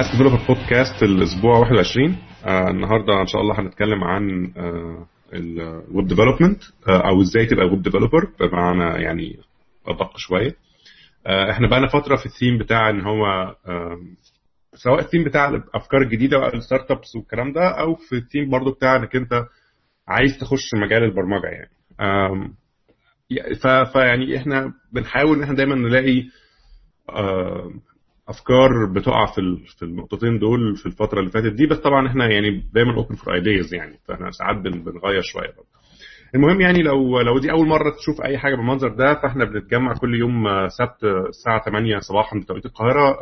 Ask Developer Podcast الأسبوع 21 آه النهارده إن شاء الله هنتكلم عن آه ال web development آه أو إزاي تبقى web developer بمعنى يعني أدق شوية. آه إحنا بقى فترة في الثيم بتاع إن هو آه سواء الثيم بتاع الأفكار الجديدة وال startups والكلام ده أو في الثيم برضو بتاع إنك أنت عايز تخش مجال البرمجة يعني. آم فيعني إحنا بنحاول إن إحنا دايما نلاقي أفكار بتقع في في النقطتين دول في الفترة اللي فاتت دي بس طبعا إحنا يعني دايما open for ideas يعني فإحنا ساعات بنغير شوية برضه. المهم يعني لو لو دي أول مرة تشوف أي حاجة بالمنظر ده فإحنا بنتجمع كل يوم سبت الساعة 8 صباحا بتوقيت القاهرة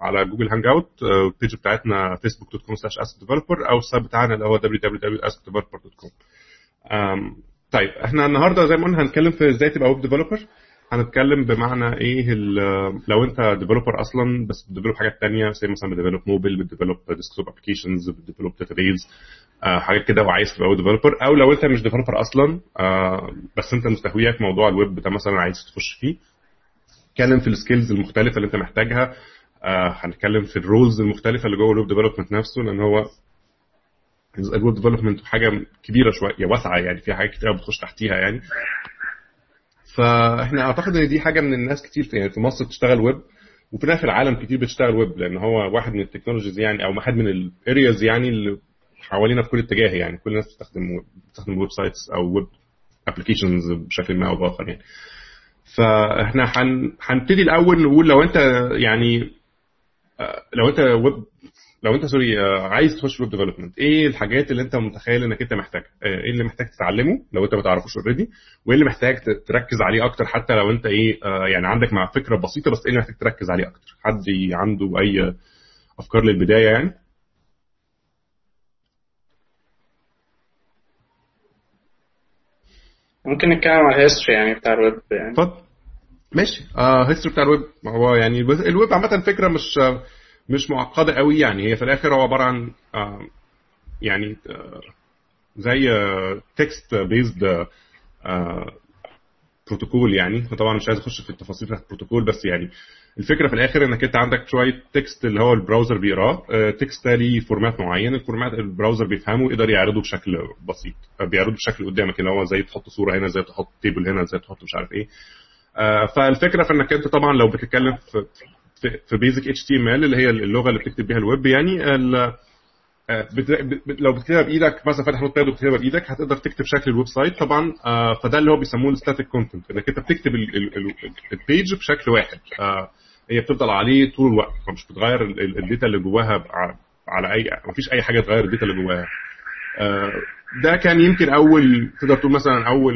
على Google Hangout ال page بتاعتنا facebook dot com slash askdeveloper أو ال site بتاعنا اللي هو www.askdeveloper.com طيب إحنا النهارده زي ما قلنا هنتكلم في إزاي تبقى web developer هنتكلم بمعنى إيه لو أنت developer أصلا بس بت develop حاجات تانية زي مثلا بت develop mobile بت develop desktop applications بت develop database آه حاجات كده وعايز تبقى developer أو لو أنت مش developer أصلا آه بس أنت مستهويك موضوع الويب ده مثلا عايز تخش فيه. اتكلم في ال skills المختلفة اللي أنت محتاجها. آه هنتكلم في ال roles المختلفة اللي جوه ال web development نفسه لأن هو ال web development حاجة كبيرة شوية واسعة يعني فيها حاجات كتير بتخش تحتيها يعني. فاحنا اعتقد ان دي حاجة من الناس كتير يعني في مصر بتشتغل ويب وفي في العالم كتير بتشتغل ويب لأن هو واحد من ال technologies يعني أو واحد من ال areas يعني اللي حوالينا في كل اتجاه يعني. كل الناس بتستخدم بتستخدم websites أو web applications بشكل ما أو بآخر يعني. فاحنا هنبتدي الأول نقول لو أنت يعني لو أنت ويب لو انت sorry عايز تخش web development إيه الحاجات اللي انت متخيل انك انت محتاجها؟ إيه اللي محتاج تتعلمه لو انت ما تعرفوش already وايه اللي محتاج تركز عليه أكتر حتى لو انت إيه يعني عندك مع فكرة بسيطة بس إيه اللي محتاج تركز عليه أكتر؟ حد عنده اي افكار للبداية يعني؟ ممكن نتكلم على ال history يعني بتاع الويب يعني. اتفضل. ماشي. آه history بتاع الويب هو يعني الويب عامة فكرة مش مش معقدة قوي يعني. هي في الآخر هو عبارة عن آه يعني آه زي text based protocol يعني. طبعا مش عايز أخش في التفاصيل بتاعت البروتوكول بس يعني الفكرة في الآخر إنك أنت عندك شوية text اللي هو ال browser بيقراه. text ده ليه format معين. ال format ال browser بيفهمه يقدر يعرضه بشكل بسيط. بيعرضه بشكل قدامك اللي هو زي تحط صورة هنا زي تحط table هنا زي تحط مش عارف إيه. فالفكرة في إنك أنت طبعا لو بتتكلم في في basic HTML اللي هي اللغة اللي بتكتب بيها الويب يعني لو بتكتبها بإيدك مثلا فاتح Notepad وبتكتبها بإيدك هتقدر تكتب شكل ال website طبعا فده اللي هو بيسموه ال static content إنك أنت بتكتب ال page بشكل واحد هي بتفضل عليه طول الوقت فمش بتغير ال data اللي جواها على اي مفيش أي حاجة تغير ال data اللي جواها. ده كان يمكن أول تقدر تقول مثلا أول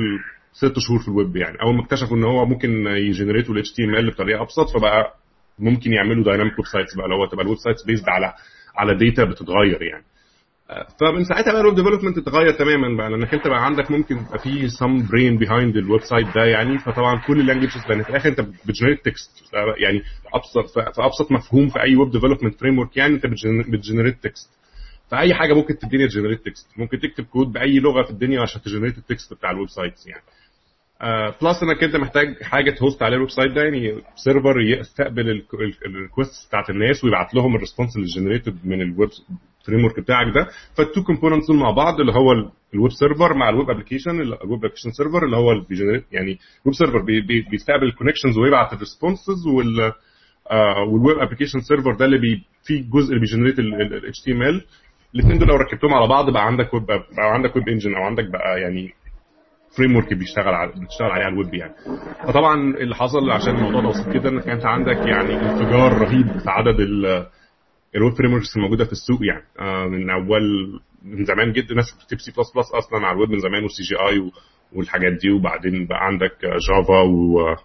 ست شهور في الويب يعني أول ما اكتشفوا إن هو ممكن ي generate وا ال بطريقة أبسط فبقى ممكن يعملوا dynamic websites بقى اللي هو تبقى ال websites based على على data بتتغير يعني. فمن ساعتها بقى ال web development اتغير تماما بقى لأنك أنت بقى عندك ممكن يبقى في some brain behind ال website ده يعني. فطبعا كل ال languages لأن في الآخر أنت بت generate text يعني أبسط في أبسط مفهوم في أي web development framework يعني أنت بت generate text فأي حاجة ممكن تديني ت generate text ممكن تكتب كود بأي لغة في الدنيا عشان ت generate ال text بتاع ال websites يعني. plus انك انت محتاج حاجة ت host عليها ال website ده يعني server يستقبل ال request بتاعت الناس ويبعت لهم ال response اللي generated من ال web framework بتاعك ده فال two components دول مع بعض اللي هو ال web server مع ال web application ال web application server اللي هو بي generate يعني ال web server بي بي بيستقبل ال connections ويبعت ال responses وال وال web application server ده اللي بي فيه جزء اللي بي generate ال HTML الاثنين دول لو ركبتهم على بعض بقى عندك ويب بقى عندك web engine أو عندك بقى يعني framework بيشتغل على بتشتغل عليه على الويب يعني. فطبعا اللي حصل عشان الموضوع ده بسيط كده إنك أنت عندك يعني انفجار رهيب في عدد ال web frameworks الموجودة في السوق يعني. آه من اول من زمان جدا ناس بتكتب سي بلس بلس أصلا على الويب من زمان وال CGI والحاجات دي. وبعدين بقى عندك Java و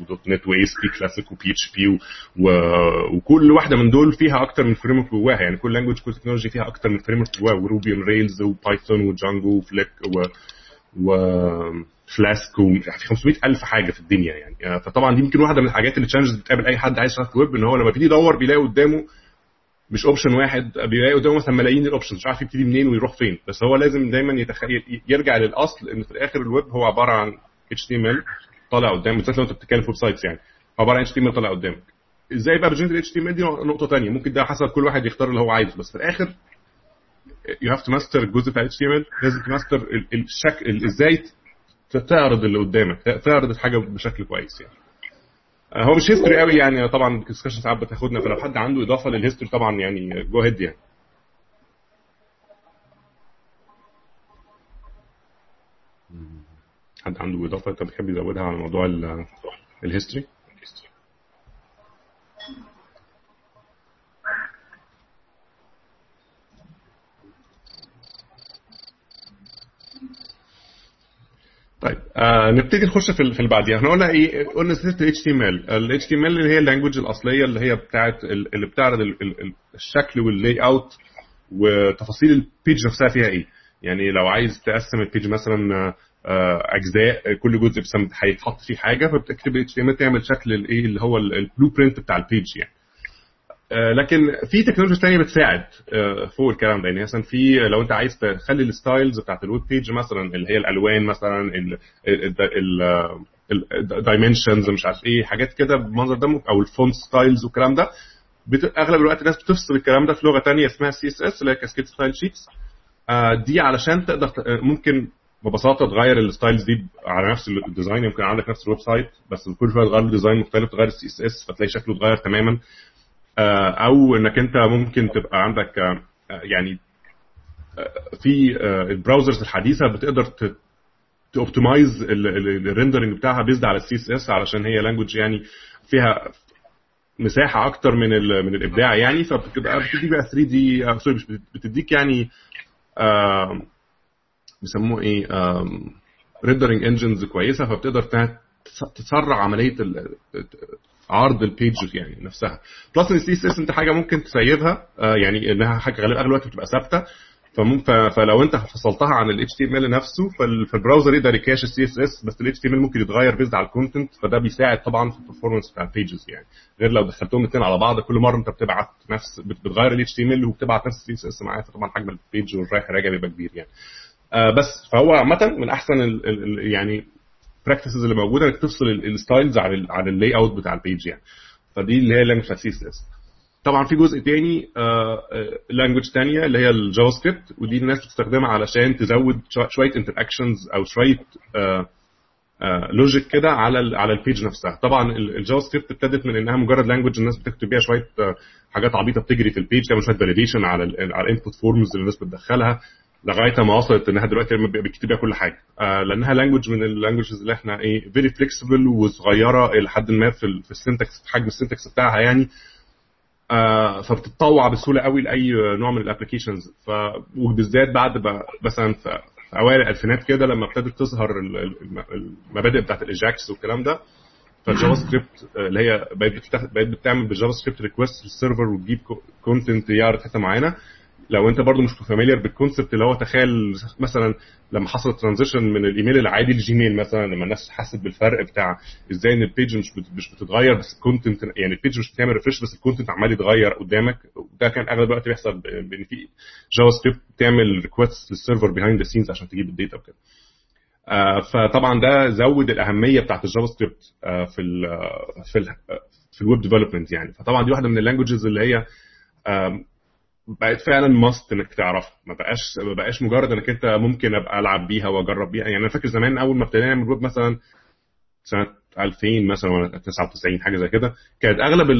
و .NET و ASP Classic و PHP وكل واحدة من دول فيها أكتر من framework جواها يعني. كل language كل technology فيها أكتر من framework جواها. وروبي وريلز وبايثون وجانجو وفليك و و Flask في 500 ألف حاجة في الدنيا يعني. فطبعا دي يمكن واحدة من الحاجات اللي challenges بتقابل أي حد عايز يشتغل في ويب إن هو لما بيجي يدور بيلاقي قدامه مش option واحد بيلاقي قدامه مثلا ملايين ال options مش عارف يبتدي منين ويروح فين. بس هو لازم دايما يتخيل يرجع للأصل إن في الآخر الويب هو عبارة عن HTML طالع قدام بالذات لو أنت بتتكلم في websites يعني. عبارة عن HTML طالع قدامك. إزاي بقى ب generate HTML؟ دي نقطة ثانية ممكن ده حسب كل واحد يختار اللي هو عايزه. بس في الآخر you have to master الجزء بتاع HTML لازم تماستر الشكل إزاي تعرض اللي قدامك. تعرض الحاجة بشكل كويس يعني. آه، هو مش history قوي يعني. طبعا ال discussion ساعات بتاخدنا. فلو حد عنده إضافة لل history طبعا يعني go ahead يعني. حد عنده إضافة؟ أنت بتحب يزودها على موضوع ال history طيب آه نبتدي نخش في في بعديها. إحنا قلنا إيه قلنا system HTML ال HTML اللي هي ال language الأصلية اللي هي بتاعت اللي بتعرض ال- ال- ال- الشكل وال layout وتفاصيل ال page نفسها فيها إيه. يعني لو عايز تقسم ال page مثلا آه، آه، أجزاء كل جزء هيتحط فيه حاجة فبتكتب HTML تعمل شكل الايه اللي هو ال blueprint بتاع ال page يعني. لكن في technologies ثانية بتساعد آه، فوق الكلام ده. يعني مثلا في لو أنت عايز تخلي ال styles بتاعت ال web page مثلا اللي هي الألوان مثلا ال dimensions مش عارف إيه حاجات كده بالمنظر ده أو ال font styles والكلام ده. أغلب الوقت الناس بتفصل الكلام ده في لغة ثانية اسمها CSS اللي هي cascade style sheets دي علشان تقدر آه، ممكن ببساطة تغير ال styles دي على نفس ال design يمكن عندك نفس ال website بس كل شوية تغير design مختلف تغير ال CSS فتلاقي شكله اتغير تماما. آه، أو إنك أنت ممكن تبقى عندك آه، آه، يعني آه، في آه، ال browsers الحديثة بتقدر ت optimize ال rendering بتاعها based على ال CSS علشان هي language يعني فيها مساحة أكتر من من الإبداع يعني فبتبقى بتديك بقى 3D sorry مش بت- بتديك يعني آه، بيسموه إيه rendering engines كويسة فبتقدر تسرع عملية عرض ال page يعني نفسها. plus ان ال CSS انت حاجة ممكن تسيبها آه، يعني إنها حاجة غالبا أغلب الوقت بتبقى ثابتة. فلو انت فصلتها عن ال HTML نفسه فال- فال browser يقدر ي cache ال CSS بس ال HTML ممكن يتغير based على ال content فده بيساعد طبعا في ال performance بتاع ال pages يعني. غير لو دخلتهم الاثنين على بعض كل مرة انت بتبعت نفس بت- بتغير ال HTML وبتبعت نفس ال CSS معاه فطبعا حجم ال page والرايح راجع بيبقى كبير يعني. آه بس فهو عامة من أحسن ال ال يعني practices اللي موجودة إنك تفصل ال styles عن عن ال layout بتاع ال page يعني. فدي اللي هي ال language CSS طبعا في جزء تاني language تانية اللي هي ال JavaScript ودي الناس بتستخدمها علشان تزود شو- شوية interactions أو شوية logic كده على على ال page نفسها. طبعا ال- ال JavaScript ابتدت من إنها مجرد language الناس بتكتب بيها شوية آه، حاجات عبيطة بتجري في ال page تعمل شوية validation على على ال input forms اللي الناس بتدخلها. لغاية ما وصلت إنها دلوقتي بيكتب بيها كل حاجة. آه لأنها language من ال languages اللي إحنا إيه very flexible وصغيرة إلى حد ما في في ال syntax في حجم ال syntax بتاعها يعني. آه فبتتطوع بسهولة قوي لأي نوع من ال applications ف وبالذات بعد مثلا في أوائل الألفينات كده لما ابتدت تظهر ال- ال- المبادئ بتاعت ال AJAX والكلام ده فال JavaScript آه، اللي هي بقت بقت بتعمل بال JavaScript request لل server وتجيب content يعرض حتة معينة. لو انت برضو مش familiar بال concept اللي هو تخيل مثلا لما حصل transition من الإيميل العادي لل Gmail مثلا لما الناس حست بالفرق بتاع إزاي إن ال page مش مش بتتغير بس ال content يعني ال page مش بتعمل refresh بس ال content عمال يتغير قدامك. وده كان أغلب الوقت بيحصل بإن في JavaScript بتعمل request لل server behind the scenes عشان تجيب ال data وكده. آه، فطبعا ده زود الأهمية بتاعت ال JavaScript آه، في ال في ال في ال web development يعني. فطبعا دي واحدة من ال languages اللي هي بقت فعلا must إنك تعرفها. ما بقاش ما بقاش مجرد إنك أنت ممكن أبقى ألعب بيها وأجرب بيها. يعني أنا فاكر زمان أول ما ابتدينا نعمل ويب مثلا سنة 2000 مثلا ولا 99 حاجة زي كده كانت أغلب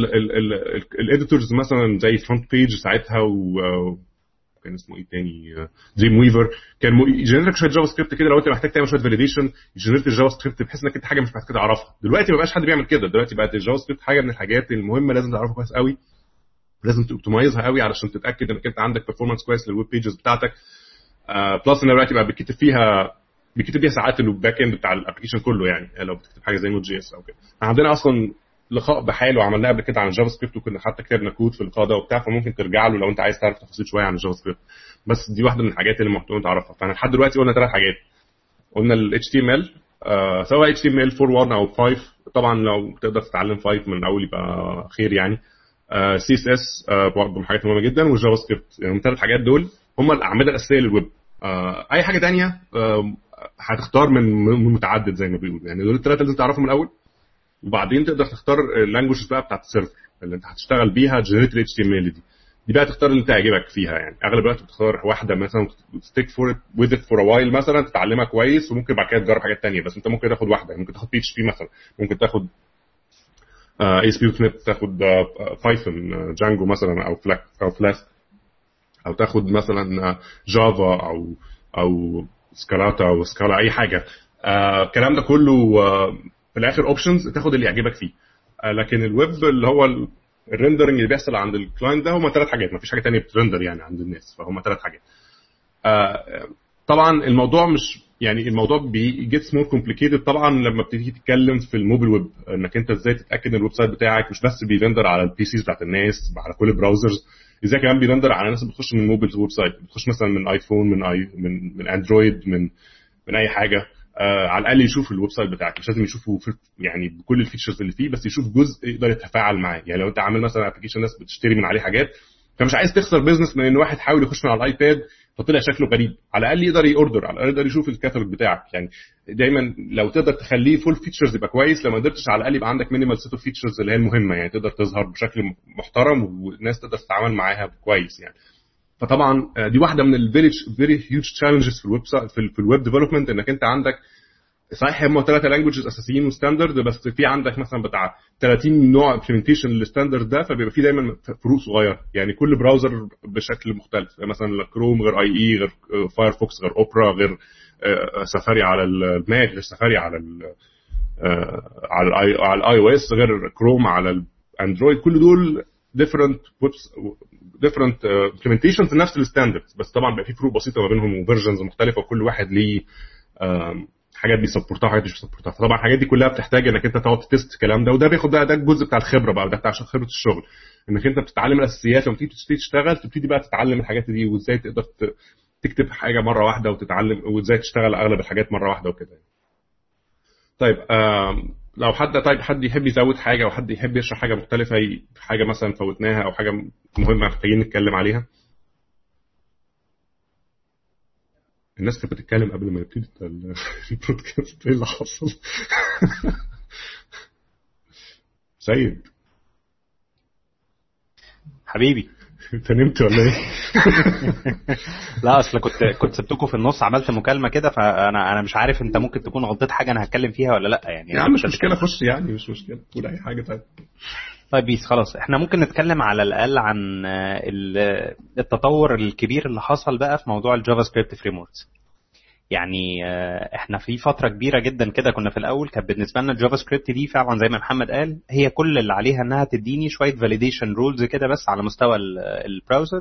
ال editors مثلا زي FrontPage ساعتها و كان اسمه إيه تاني؟ Dreamweaver كان ي generate شوية JavaScript كده لو أنت محتاج تعمل شوية validation ي generate ال JavaScript بحيث إنك أنت حاجة مش محتاج تعرفها. دلوقتي ما بقاش حد بيعمل كده. دلوقتي بقت ال JavaScript حاجة من الحاجات المهمة لازم تعرفها كويس قوي. لازم ت optimize ها قوي علشان تتأكد انك انت عندك performance كويس لل web pages بتاعتك. plus إن دلوقتي بقى بيتكتب فيها بيكتب فيها ساعات ال back end بتاع ال application كله يعني لو بتكتب حاجة زي Node.js أو كده. عندنا أصلا لقاء بحاله عملناه قبل كده عن ال JavaScript وكنا حتى كتبنا كود في اللقاء ده وبتاع فممكن ترجع له لو أنت عايز تعرف تفاصيل شوية عن ال JavaScript بس دي واحدة من الحاجات اللي محتاج تعرفها. فإحنا لحد دلوقتي قلنا ثلاث حاجات. قلنا ال HTML آه سواء HTML 4.1 أو 5 طبعا لو تقدر تتعلم 5 من الأول يبقى خير يعني. آه CSS آه برضه من الحاجات المهمه جدا وال JavaScript. يعني الثلاث حاجات دول هم الأعمدة الأساسية للويب. آه أي حاجة تانية آه هتختار من متعدد زي ما بيقولوا. يعني دول الثلاثه لازم تعرفهم الأول. وبعدين تقدر تختار ال language بقى بتاعت ال server اللي انت هتشتغل بيها generate HTML دي. دي بقى تختار اللي تعجبك فيها يعني. أغلب الوقت بتختار واحدة مثلا stick for with for while مثلا تتعلمها كويس وممكن بعد كده تجرب حاجات تانية. بس انت ممكن تاخد واحدة. ممكن تاخد PHP مثلا. ممكن تاخد ASP dot تاخد Python Django مثلا أو فلاك أو Flask أو تاخد مثلا Java أو أو سكالاتا أو Scala أي حاجة. آه، الكلام ده كله آه، في الآخر options تاخد اللي يعجبك فيه. آه، لكن الويب اللي هو ال rendering اللي بيحصل عند ال client ده هم ثلاث حاجات. مفيش حاجة ثانية بت render يعني عند الناس فهم ثلاث حاجات. طبعا الموضوع مش يعني الموضوع بي gets more complicated طبعا لما بتيجي تتكلم في ال mobile web إنك أنت إزاي تتأكد إن ال website بتاعك مش بس بي render على ال PCs بتاعت الناس على كل ال browsers إزاي كمان بي render على ناس بتخش من mobile website بتخش مثلا من iPhone من آي من من Android من من أي حاجة آه على الأقل يشوف ال website بتاعك مش لازم يشوفه يعني بكل ال features اللي فيه بس يشوف جزء يقدر يتفاعل معاه. يعني لو أنت عامل مثلا application ناس بتشتري من عليه حاجات فمش عايز تخسر business من إن واحد حاول يخش من على ال iPad فطلع شكله غريب. على الأقل يقدر ي order على الأقل يقدر يشوف الكاتالوج بتاعك. يعني دايما لو تقدر تخليه full features يبقى كويس لو ما قدرتش على الأقل يبقى عندك minimal set of features اللي هي المهمة. يعني تقدر تظهر بشكل محترم والناس تقدر تتعامل معاها كويس يعني. فطبعا دي واحدة من ال very very huge challenges في الويب في ال web development إنك أنت عندك صحيح هم ثلاثة languages أساسيين و standard بس في عندك مثلا بتاع 30 نوع implementation لل standard ده فبيبقى في دايما فروق صغيرة. يعني كل browser بشكل مختلف. مثلا كروم غير IE غير Firefox غير اوبرا غير سفاري على ال Mac غير سفاري على ال على على ال iOS غير كروم على ال Android كل دول different webs different implementations نفس ال standard بس طبعا بقى في فروق بسيطة ما بينهم و versions مختلفة وكل واحد ليه حاجات بي support ها وحاجات مش بي support ها. فطبعا الحاجات دي كلها بتحتاج إنك أنت تقعد test الكلام ده وده بياخد بقى ده الجزء بتاع الخبرة بقى ده بتاع خبرة الشغل. إنك أنت بتتعلم الأساسيات لما تيجي تشتغل تبتدي بقى تتعلم الحاجات دي وإزاي تقدر تكتب حاجة مرة واحدة وتتعلم وإزاي تشتغل أغلب الحاجات مرة واحدة وكده. طيب لو حد طيب حد يحب يزود حاجة أو حد يحب يشرح حاجة مختلفة حاجة مثلا فوتناها أو حاجة مهمة محتاجين نتكلم عليها؟ الناس كانت بتتكلم قبل ما يبتدي البودكاست. إيه اللي حصل؟ سيد. حبيبي. انت نمت ولا إيه؟ لا أصل كنت كنت سبتكم في النص عملت مكالمة كده فانا أنا مش عارف أنت ممكن تكون غلطت حاجة أنا هتكلم فيها ولا لأ يعني يا عم مش مشكلة خش يعني مش مشكلة. قول أي حاجة طيب. طيب peace خلاص. إحنا ممكن نتكلم على الأقل عن التطور الكبير اللي حصل بقى في موضوع ال JavaScript frame يعني إحنا في فترة كبيرة جدا كده كنا في الأول كانت بالنسبة لنا ال JavaScript دي فعلا زي ما محمد قال هي كل اللي عليها إنها تديني شوية validation rules كده بس على مستوى ال browser.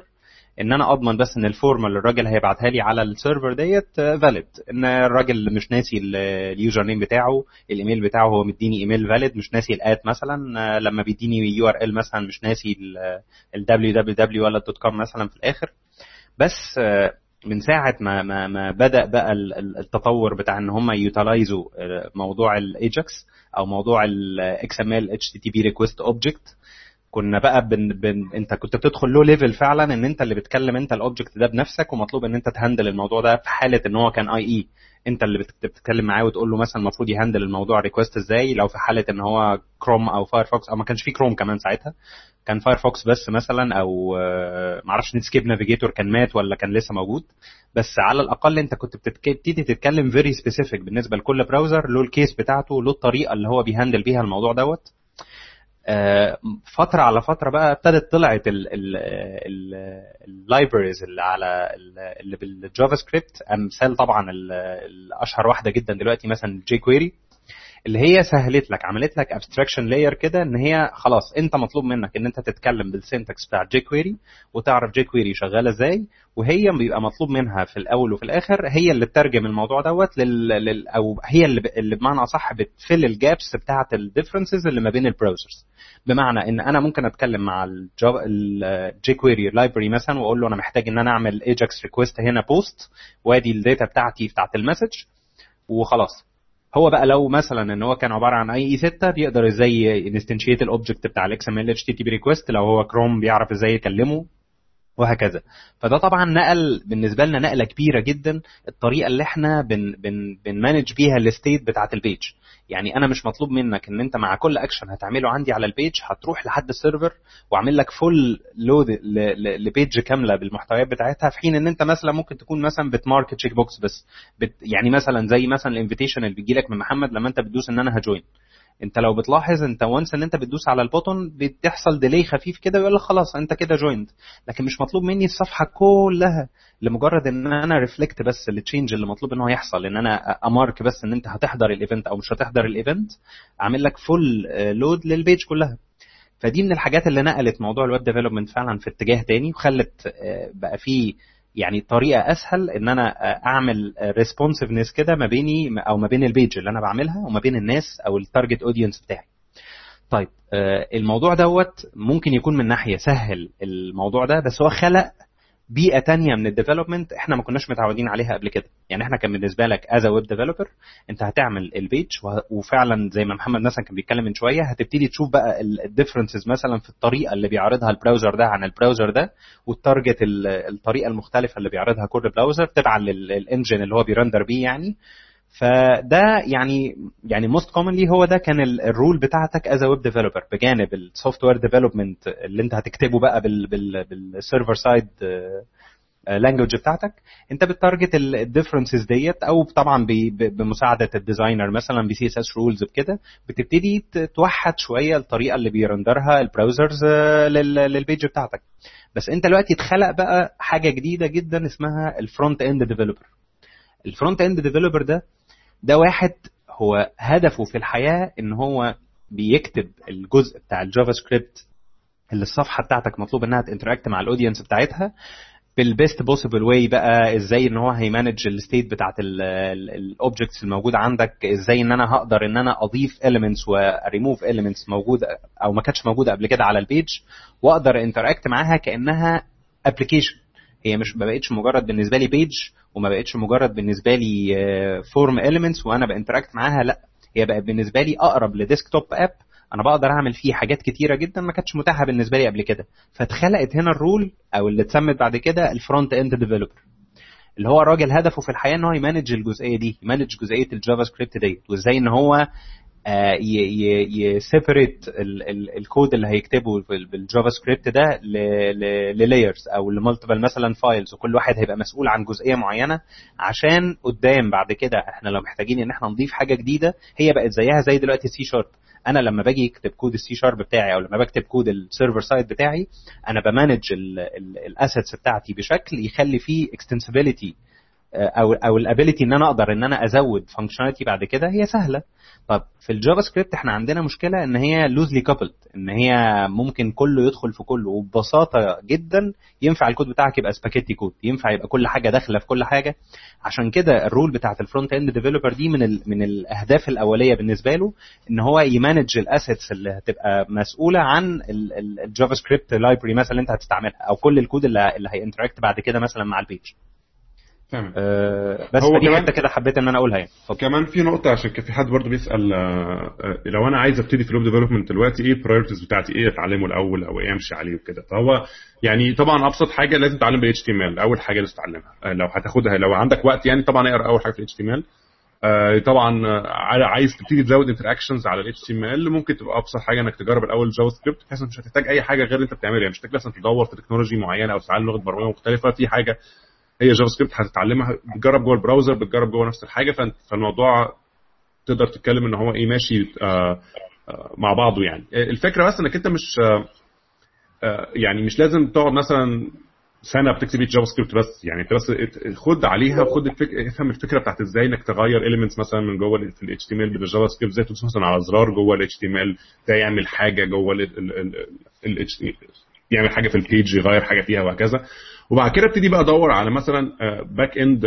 إن أنا أضمن بس إن الفورمه اللي الراجل هيبعتها لي على ال server ديت valid إن الراجل مش ناسي ال user name بتاعه الإيميل بتاعه هو مديني إيميل valid مش ناسي ال at مثلا لما بيديني URL مثلا مش ناسي ال www ولا dot com مثلا في الآخر. بس من ساعة ما ما ما بدأ بقى التطور بتاع إن هم ي utilize وا موضوع الايجكس أو موضوع الاكس ام ال اتش تي تي بي ريكويست اوبجكت كنا بقى بن بن انت كنت بتدخل له level فعلا إن انت اللي بتكلم انت ال object ده بنفسك ومطلوب إن انت ت handle الموضوع ده في حالة إن هو كان IE انت اللي بتتكلم معاه وتقول له مثلا المفروض ي handle الموضوع request إزاي لو في حالة إن هو كروم أو Firefox أو ما كانش فيه كروم كمان ساعتها. كان Firefox بس مثلا أو معرفش Netscape Navigator كان مات ولا كان لسه موجود. بس على الأقل أنت كنت بتبتدي تتكلم very specific بالنسبة لكل browser له ال case بتاعته له الطريقة اللي هو بي handle بيها الموضوع دوت. فترة على فترة بقى ابتدت طلعت ال libraries اللي على اللي بال JavaScript أمثال طبعا الاشهر واحدة جدا دلوقتي مثلا jQuery اللي هي سهلت لك عملت لك abstraction layer كده إن هي خلاص أنت مطلوب منك إن أنت تتكلم بال syntax بتاع jQuery وتعرف jQuery شغالة إزاي وهي بيبقى مطلوب منها في الأول وفي الآخر هي اللي تترجم الموضوع دوت لل... لل... أو هي اللي, ب... اللي بمعنى أصح بت fill ال gaps بتاعه ال differences اللي ما بين ال browsers بمعنى إن أنا ممكن أتكلم مع ال jQuery library مثلا وأقول له أنا محتاج إن أنا أعمل Ajax request هنا post وأدي ال data بتاعتي بتاعت ال message وخلاص. هو بقى لو مثلا إن هو كان عبارة عن IE 6 بيقدر إزاي instantiate ال object بتاع الاكس ام ال اتش تي تي بي ريكويست لو هو كروم بيعرف إزاي يكلمه. وهكذا. فده طبعا نقل بالنسبة لنا نقلة كبيرة جدا الطريقة اللي إحنا بن بن بن manage بيها ال state بتاعة ال page. يعني أنا مش مطلوب منك إن أنت مع كل أكشن هتعمله عندي على ال page هتروح لحد ال server وأعمل لك full load ل page كاملة بالمحتويات بتاعتها في حين إن أنت مثلا ممكن تكون مثلا بت mark check box بس بت يعني مثلا زي مثلا ال invitation اللي بيجي لك من محمد لما أنت بتدوس إن أنا ه join. انت لو بتلاحظ انت وانس ان انت بتدوس على ال button بتحصل delay خفيف كده ويقول لك خلاص انت كده joined لكن مش مطلوب مني الصفحة كلها لمجرد ان أنا reflect بس ال change اللي مطلوب ان هو يحصل ان أنا ا mark بس ان انت هتحضر ال event أو مش هتحضر ال event أعمل لك full load لل page كلها. فدي من الحاجات اللي نقلت موضوع ال web development فعلا في اتجاه تاني وخلت بقى فيه يعني طريقة أسهل إن أنا أعمل responsiveness كده ما بيني أو ما بين ال page اللي أنا بعملها وما بين الناس أو ال target audience بتاعي. طيب الموضوع دوت ممكن يكون من ناحية سهل الموضوع ده بس هو خلق بيئة تانية من ال development إحنا ما كناش متعودين عليها قبل كده. يعني إحنا كان بالنسبة لك as web developer أنت هتعمل ال page وفعلا زي ما محمد مثلا كان بيتكلم من شوية هتبتدي تشوف بقى ال differences مثلا في الطريقة اللي بيعرضها ال browser ده عن ال browser ده وال target الطريقة المختلفة اللي بيعرضها كل browser تبعا لل engine اللي هو بي render بيه يعني. فده يعني يعني most commonly هو ده كان ال role بتاعتك as web developer بجانب ال software development اللي انت هتكتبه بقى بال server side language بتاعتك. انت ب target ال differences ديت أو طبعا بمساعدة ال designer مثلا ب CSS rules بكده بتبتدي توحد شوية الطريقة اللي بيرندرها البراوزرز للبيج بتاعتك. بس انت دلوقتي اتخلق بقى حاجة جديدة جدا اسمها ال front end developer ال front end developer ده ده واحد هو هدفه في الحياة إن هو بيكتب الجزء بتاع ال JavaScript اللي الصفحة بتاعتك مطلوب إنها ت interact مع ال audience بتاعتها بال best possible way بقى إزاي إن هو هي manage ال state بتاعت ال objects الموجوده عندك إزاي إن أنا هقدر إن أنا أضيف اليمنتس وريموف اليمنتس موجوده أو ما كانتش موجودة قبل كده على ال page وأقدر interact معاها كأنها application هي مش ما بقتش مجرد بالنسبة لي page وما بقتش مجرد بالنسبة لي form elements وأنا ب interact معاها لأ هي بقت بالنسبة لي أقرب ل desktop app أنا بقدر أعمل فيه حاجات كتيرة جدا ما كانتش متاحة بالنسبة لي قبل كده. فاتخلقت هنا ال role أو اللي اتسمت بعد كده ال front end developer اللي هو الراجل هدفه في الحياة إن هو ي manage الجزئية دي ي manage جزئية ال JavaScript ديت وإزاي إن هو ي separate ال code اللي هيكتبه بال JavaScript ده ل layers أو ل multiple مثلا files وكل واحد هيبقى مسؤول عن جزئية معينة عشان قدام بعد كده إحنا لو محتاجين إن إحنا نضيف حاجة جديدة هي بقت زيها زي دلوقتي سي شارب أنا لما باجي اكتب كود السي شارب بتاعي أو لما بكتب code ال server side بتاعي أنا ب manage ال assets بتاعتي بشكل يخلي فيه extensibility أو أو ال ability إن أنا أقدر إن أنا أزود functionality بعد كده هي سهلة. طب في ال JavaScript إحنا عندنا مشكلة إن هي loosely coupled إن هي ممكن كله يدخل في كله وببساطة جدا ينفع الكود بتاعك يبقى spaghetti code ينفع يبقى كل حاجة داخلة في كل حاجة. عشان كده ال role بتاعت ال front end developer دي من ال من الأهداف الأولية بالنسبة له إن هو ي manage ال assets اللي هتبقى مسؤولة عن ال JavaScript library مثلا اللي أنت هتستعملها أو كل الكود اللي, اللي ه interact بعد كده مثلا مع ال page تمام. آه بس هو دي حتة كده حبيت إن أنا أقولها يعني. اتفضل. كمان في نقطة عشان في حد برضه بيسأل آه لو أنا عايز أبتدي في ال web development دلوقتي إيه ال priorities بتاعتي؟ إيه أتعلمه الأول أو إيه أمشي عليه وكده؟ فهو يعني طبعا أبسط حاجة لازم تتعلم بال HTML أول حاجة لازم تتعلمها. آه لو هتاخدها لو عندك وقت يعني طبعا اقرأ أول حاجة في ال HTML آه طبعا عايز تبتدي تزود interactions على ال HTML ممكن تبقى أبسط حاجة إنك تجرب الأول JavaScript بحيث مش هتحتاج أي حاجة غير اللي أنت بتعملها. يعني مش هتحتاج مثلا تدور في technology معينة أو تتعلم لغة برمجة مختلفة. في حاجة هي JavaScript هتتعلمها بتجرب جوه ال browser بتجرب جوه نفس الحاجة فالموضوع تقدر تتكلم إن هو إيه ماشي آآ آآ مع بعضه يعني. الفكرة بس إنك أنت مش يعني مش لازم تقعد مثلا سنة بتكتب JavaScript بس يعني أنت بس خد عليها خد الفكرة افهم الفكرة بتاعت إزاي إنك تغير elements مثلا من جوه في ال HTML بال JavaScript إزاي تدوس مثلا على زرار جوه ال HTML ده يعمل حاجة جوه ال H يعمل حاجة في ال page يغير حاجة فيها وهكذا. وبعد كده ابتدي بقى ادور على مثلا back end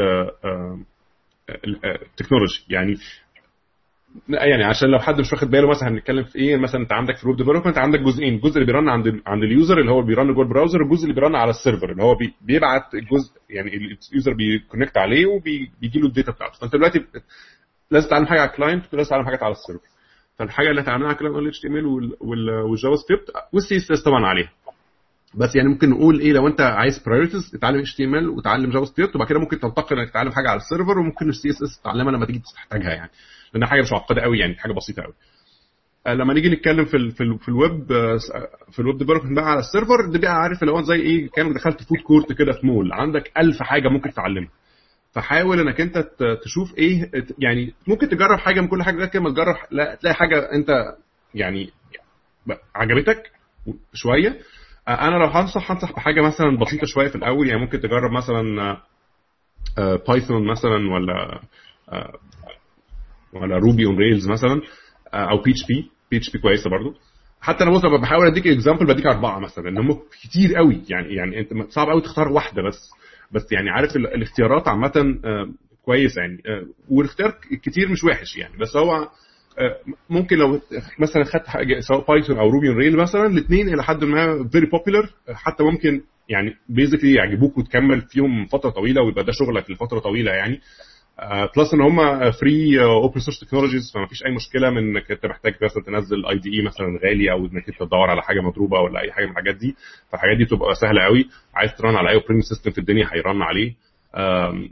technology يعني يعني عشان لو حد مش واخد باله مثلا هنتكلم في إيه مثلا أنت عندك في ال web development عندك جزئين. الجزء اللي بي run عند عند ال user اللي هو بي run جوه ال browser والجزء اللي بي run على ال server اللي هو بي بيبعت الجزء يعني ال user بي connect عليه وبيجي له ال data بتاعته. فأنت دلوقتي لازم تتعلم حاجة على ال client ولازم تتعلم حاجات على ال server. فالحاجة اللي اتعلمناها على ال client ال HTML وال JavaScript وال CSS طبعا عليها. بس يعني ممكن نقول إيه لو أنت عايز priorities اتعلم اتش تي ام ال وتعلم جافا سكريبت وبعد كده ممكن تنتقل إنك تتعلم حاجة على ال server وممكن ال CSS تتعلمها لما تيجي تحتاجها يعني. لأنها حاجة مش معقدة قوي يعني حاجة بسيطة قوي آه، لما نيجي نتكلم في في, في الويب آه، في ال web development بقى على ال server ده بقى عارف اللي هو زي إيه كأنك دخلت food court كده في مول عندك ألف حاجة ممكن تتعلمها. فحاول إنك أنت تشوف إيه يعني ممكن تجرب حاجة من كل حاجة كده ما تجرب لما تلاقي حاجة أنت يعني عجبتك شوية أنا لو هنصح هنصح بحاجة مثلا بسيطة شوية في الأول. يعني ممكن تجرب مثلا Python مثلا ولا آه، ولا Ruby on Rails مثلا آه، أو بي اتش بي بي اتش بي كويسة برضو. حتى أنا بص بحاول أديك example بديك أربعة مثلا ان هم كتير قوي. يعني يعني أنت صعب قوي تختار واحدة بس. بس يعني عارف ال- الاختيارات عامة آه، كويسة يعني. آه، والاختيار كتير مش وحش يعني. بس هو آه، ممكن لو مثلا خدت حاجة سواء Python أو Ruby Rail مثلا الاثنين إلى حد ما very popular حتى ممكن يعني basically يعجبوك وتكمل فيهم فترة طويلة ويبقى ده شغلك لفترة طويلة يعني. plus إن هم free open source technologies فما فيش أي مشكلة من إنك أنت محتاج مثلا تنزل IDE مثلا غالي أو إنك أنت تدور على حاجة مضروبه ولا أي حاجة من الحاجات دي. فالحاجات دي بتبقى سهلة قوي عايز ت run على أي operating system في الدنيا ه run عليه.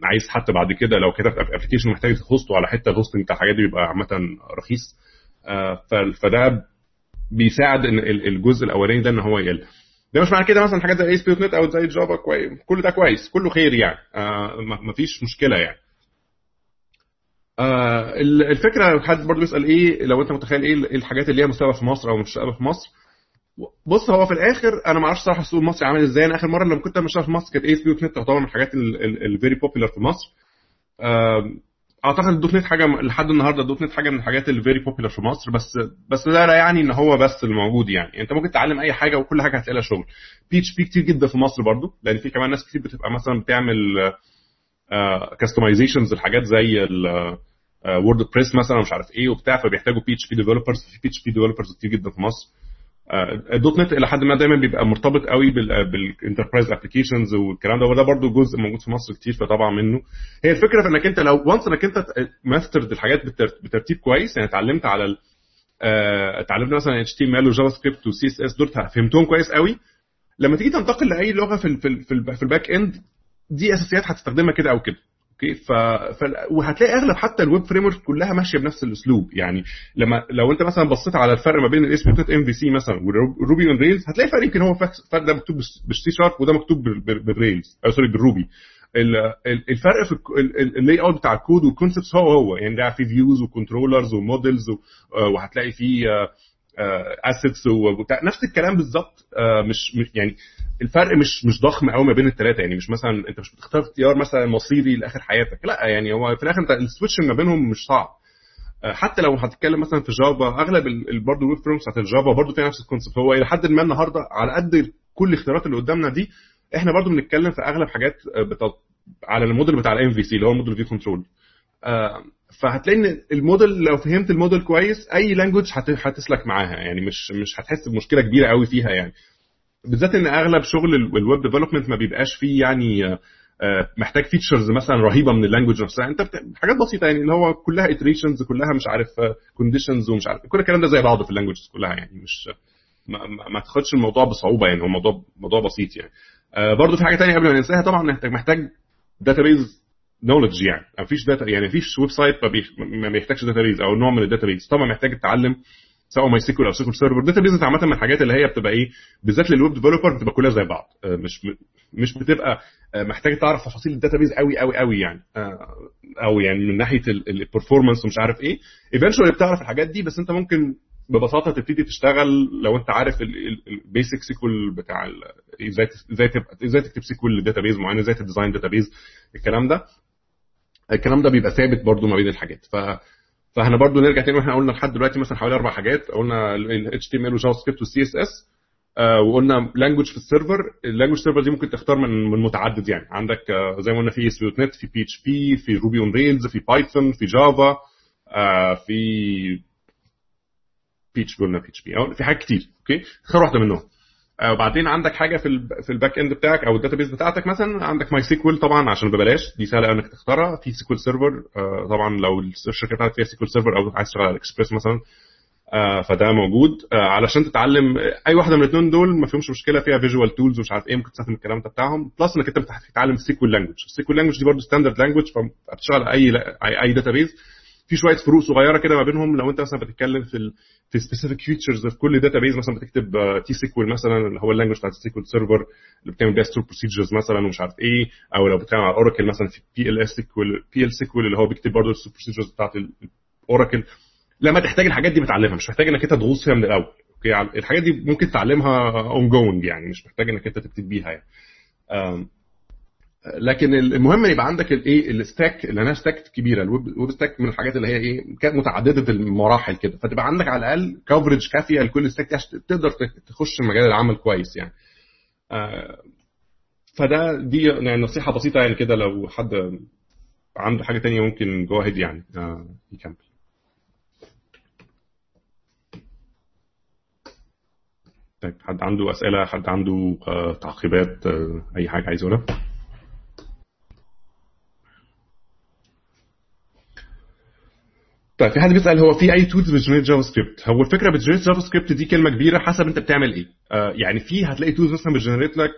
عايز حتى بعد كده لو كتبت application محتاج ت host ه على حتة ال hosting بتاع الحاجات دي بيبقى عامة رخيص. آه، فده بيساعد إن ال- الجزء الأولاني ده إن هو يقل. ده مش معنى كده مثلا حاجات زي ASP.NET أو زي Java كويس كل ده كويس كله خير يعني. آه مفيش مشكلة يعني. آه ال- الفكرة حد برضه بيسال إيه لو أنت متخيل إيه إيه الحاجات اللي ليها مستقبل في مصر أو مش مستقبل في مصر بص هو في الآخر أنا ما أعرفش صراحة السوق المصري عامل إزاي. أنا آخر مرة لما كنت بشتغل في مصر كانت ASP.NET تعتبر من الحاجات ال very popular في مصر. آه، أعتقد ال .NET حاجة لحد النهارده ال .NET حاجة من الحاجات ال very popular في مصر. بس بس ده لا يعني إن هو بس الموجود يعني. أنت ممكن تتعلم أي حاجة وكل حاجة هتلاقي لها شغل. PHP كتير جدا في مصر برضو. لأن في كمان ناس كتير بتبقى مثلا بتعمل customizations لحاجات زي WordPress مثلا مش عارف إيه وبتاع فبيحتاجوا PHP developers في PHP developers كتير جدا في مصر. آه، ال .NET إلى حد ما دايما بيبقى مرتبط قوي بال enterprise applications والكلام ده وده برضو جزء موجود في مصر كتير فطبعا منه. هي الفكرة في إنك أنت لو once إنك أنت mastered الحاجات بترتيب كويس يعني اتعلمت على آه، اتعلمت مثلا اتش تي ام ال وجافا سكريبت وسي إس إس دول فهمتهم كويس قوي. لما تيجي تنتقل لأي لغة في في في ال back end دي أساسيات هتستخدمها كده أو كده. okay؟ ف... ف... وهتلاقي أغلب حتى ال web frame كلها ماشية بنفس الأسلوب. يعني لما لو أنت مثلا بصيت على الفرق ما بين ال ASP MVC مثلا وال Ruby on Rails هتلاقي فرق يمكن هو الفرق ده مكتوب بالسي شارب وده مكتوب بال- بال- بال Rails أو sorry بال Ruby ال- ال- الفرق في ال layout بتاع الكود وال concepts هو هو. يعني ده في views و controllers و models وهتلاقي فيه assets وبتاع. نفس الكلام بالظبط آه، مش- يعني الفرق مش مش ضخم قوي ما بين الثلاثه يعني مش مثلا أنت مش بتختار اختيار مثلا مصيري لآخر حياتك. لا يعني هو في الآخر أنت ال switch ما بينهم مش صعب. آه، حتى لو هتتكلم مثلا في Java أغلب برضه ال web frames بتاعت ال Java برضه فيها نفس ال concept هو إلى حد ما النهارده على قد كل الاختيارات اللي قدامنا دي إحنا برضه بنتكلم في أغلب حاجات آه،. على الموديل بتاع ال MVC اللي هو ال model view control فهتلاقي إن الموديل لو فهمت الموديل كويس أي language هتسلك معاها. يعني مش مش هتحس بمشكلة كبيرة قوي فيها يعني. بالذات إن أغلب شغل ال- ال web development ما بيبقاش فيه يعني آه، آه، محتاج features مثلا رهيبة من ال language نفسها. أنت. حاجات بسيطة يعني اللي هو كلها iterations كلها مش عارف conditions ومش عارف كل الكلام ده زي بعضه في ال languages كلها يعني مش ما, ما, تاخدش الموضوع بصعوبة يعني هو موضوع موضوع بسيط يعني. آه برضه في حاجة تانية قبل ما ننساها طبعا انت محتاج database knowledge يعني. ما فيش data يعني ما فيش website ما, بيخ... ما بيحتاجش database أو نوع من ال database طبعا محتاج تتعلم سواء MySQL أو SQL Server database عامة من الحاجات اللي هي بتبقى إيه بالذات لل web developer بتبقى كلها زي بعض. آه، مش مش بتبقى آه، محتاج تعرف تفاصيل ال database قوي قوي قوي يعني. آه، أو يعني من ناحية ال performance ومش عارف إيه. eventually بتعرف الحاجات دي بس أنت ممكن ببساطة تبتدي تشتغل لو أنت عارف ال basic SQL بتاع إزاي إزاي تبقى إزاي تكتب SQL ل database معين إزاي ت design database الكلام ده. الكلام ده بيبقى ثابت برضو ما بين الحاجات. ف فاحنا برضو نرجع تاني وإحنا قلنا لحد دلوقتي مثلا حوالي أربع حاجات. قلنا ال HTML و JavaScript وال CSS وقلنا language في ال server ال language server دي ممكن تختار من من متعدد يعني. عندك آه، زي ما قلنا في .NET في PHP في Ruby on Rails في Python في Java آه، في بيتش قلنا بيتش بي أو في حاجات كتير okay؟ اختار واحدة منهم. وبعدين عندك حاجة في ال في ال back end بتاعك أو ال database بتاعتك مثلا عندك MySQL طبعا عشان ببلاش دي سهلة إنك تختارها. في SQL Server طبعا لو الشركة بتاعتك فيها SQL Server أو عايز تشتغل على الاكسبريس مثلا آه فده موجود. آه علشان تتعلم أي واحدة من الاثنين دول ما فيهمش مشكلة فيها visual tools ومش عارف إيه ممكن تستخدم الكلام ده بتاعهم. plus إنك أنت بتتعلم SQL language ال SQL language دي برضه standard language فبتشتغل أي اي database في شوية فروق صغيرة كده ما بينهم. لو انت مثلا بتتكلم في في specific features في كل database مثلا بتكتب T-SQL مثلا اللي هو ال language بتاعت ال SQL Server اللي بتعمل بيها stored procedures مثلا ومش عارف إيه أو لو بتتكلم على Oracle مثلا في بي ال اس سيكوال بي ال سيكوال اللي هو بيكتب برضه ال stored procedures بتاعت ال Oracle لما تحتاج الحاجات دي بتعلمها. مش محتاج انك انت تغوص فيها من الأول. okay؟ الحاجات دي ممكن تتعلمها ongoing يعني. مش محتاج انك انت تبتدي بيها يعني. لكن المهم يبقى عندك الايه ال stack لانها stack كبيرة ال web stack من الحاجات اللي هي إيه متعددة المراحل كده. فتبقى عندك على الأقل coverage كافية لكل stack تقدر تخش مجال العمل كويس يعني. فده دي يعني نصيحة بسيطة يعني كده لو حد عنده حاجة تانية ممكن جو يعني يكمل. طيب حد عنده أسئلة حد عنده تعقيبات أي حاجة عايز يقولها؟ طيب في حد بيسأل هو في أي tools بت generate JavaScript هو الفكرة بت generate JavaScript دي كلمة كبيرة حسب أنت بتعمل إيه. آه يعني في هتلاقي tools مثلا بت generate لك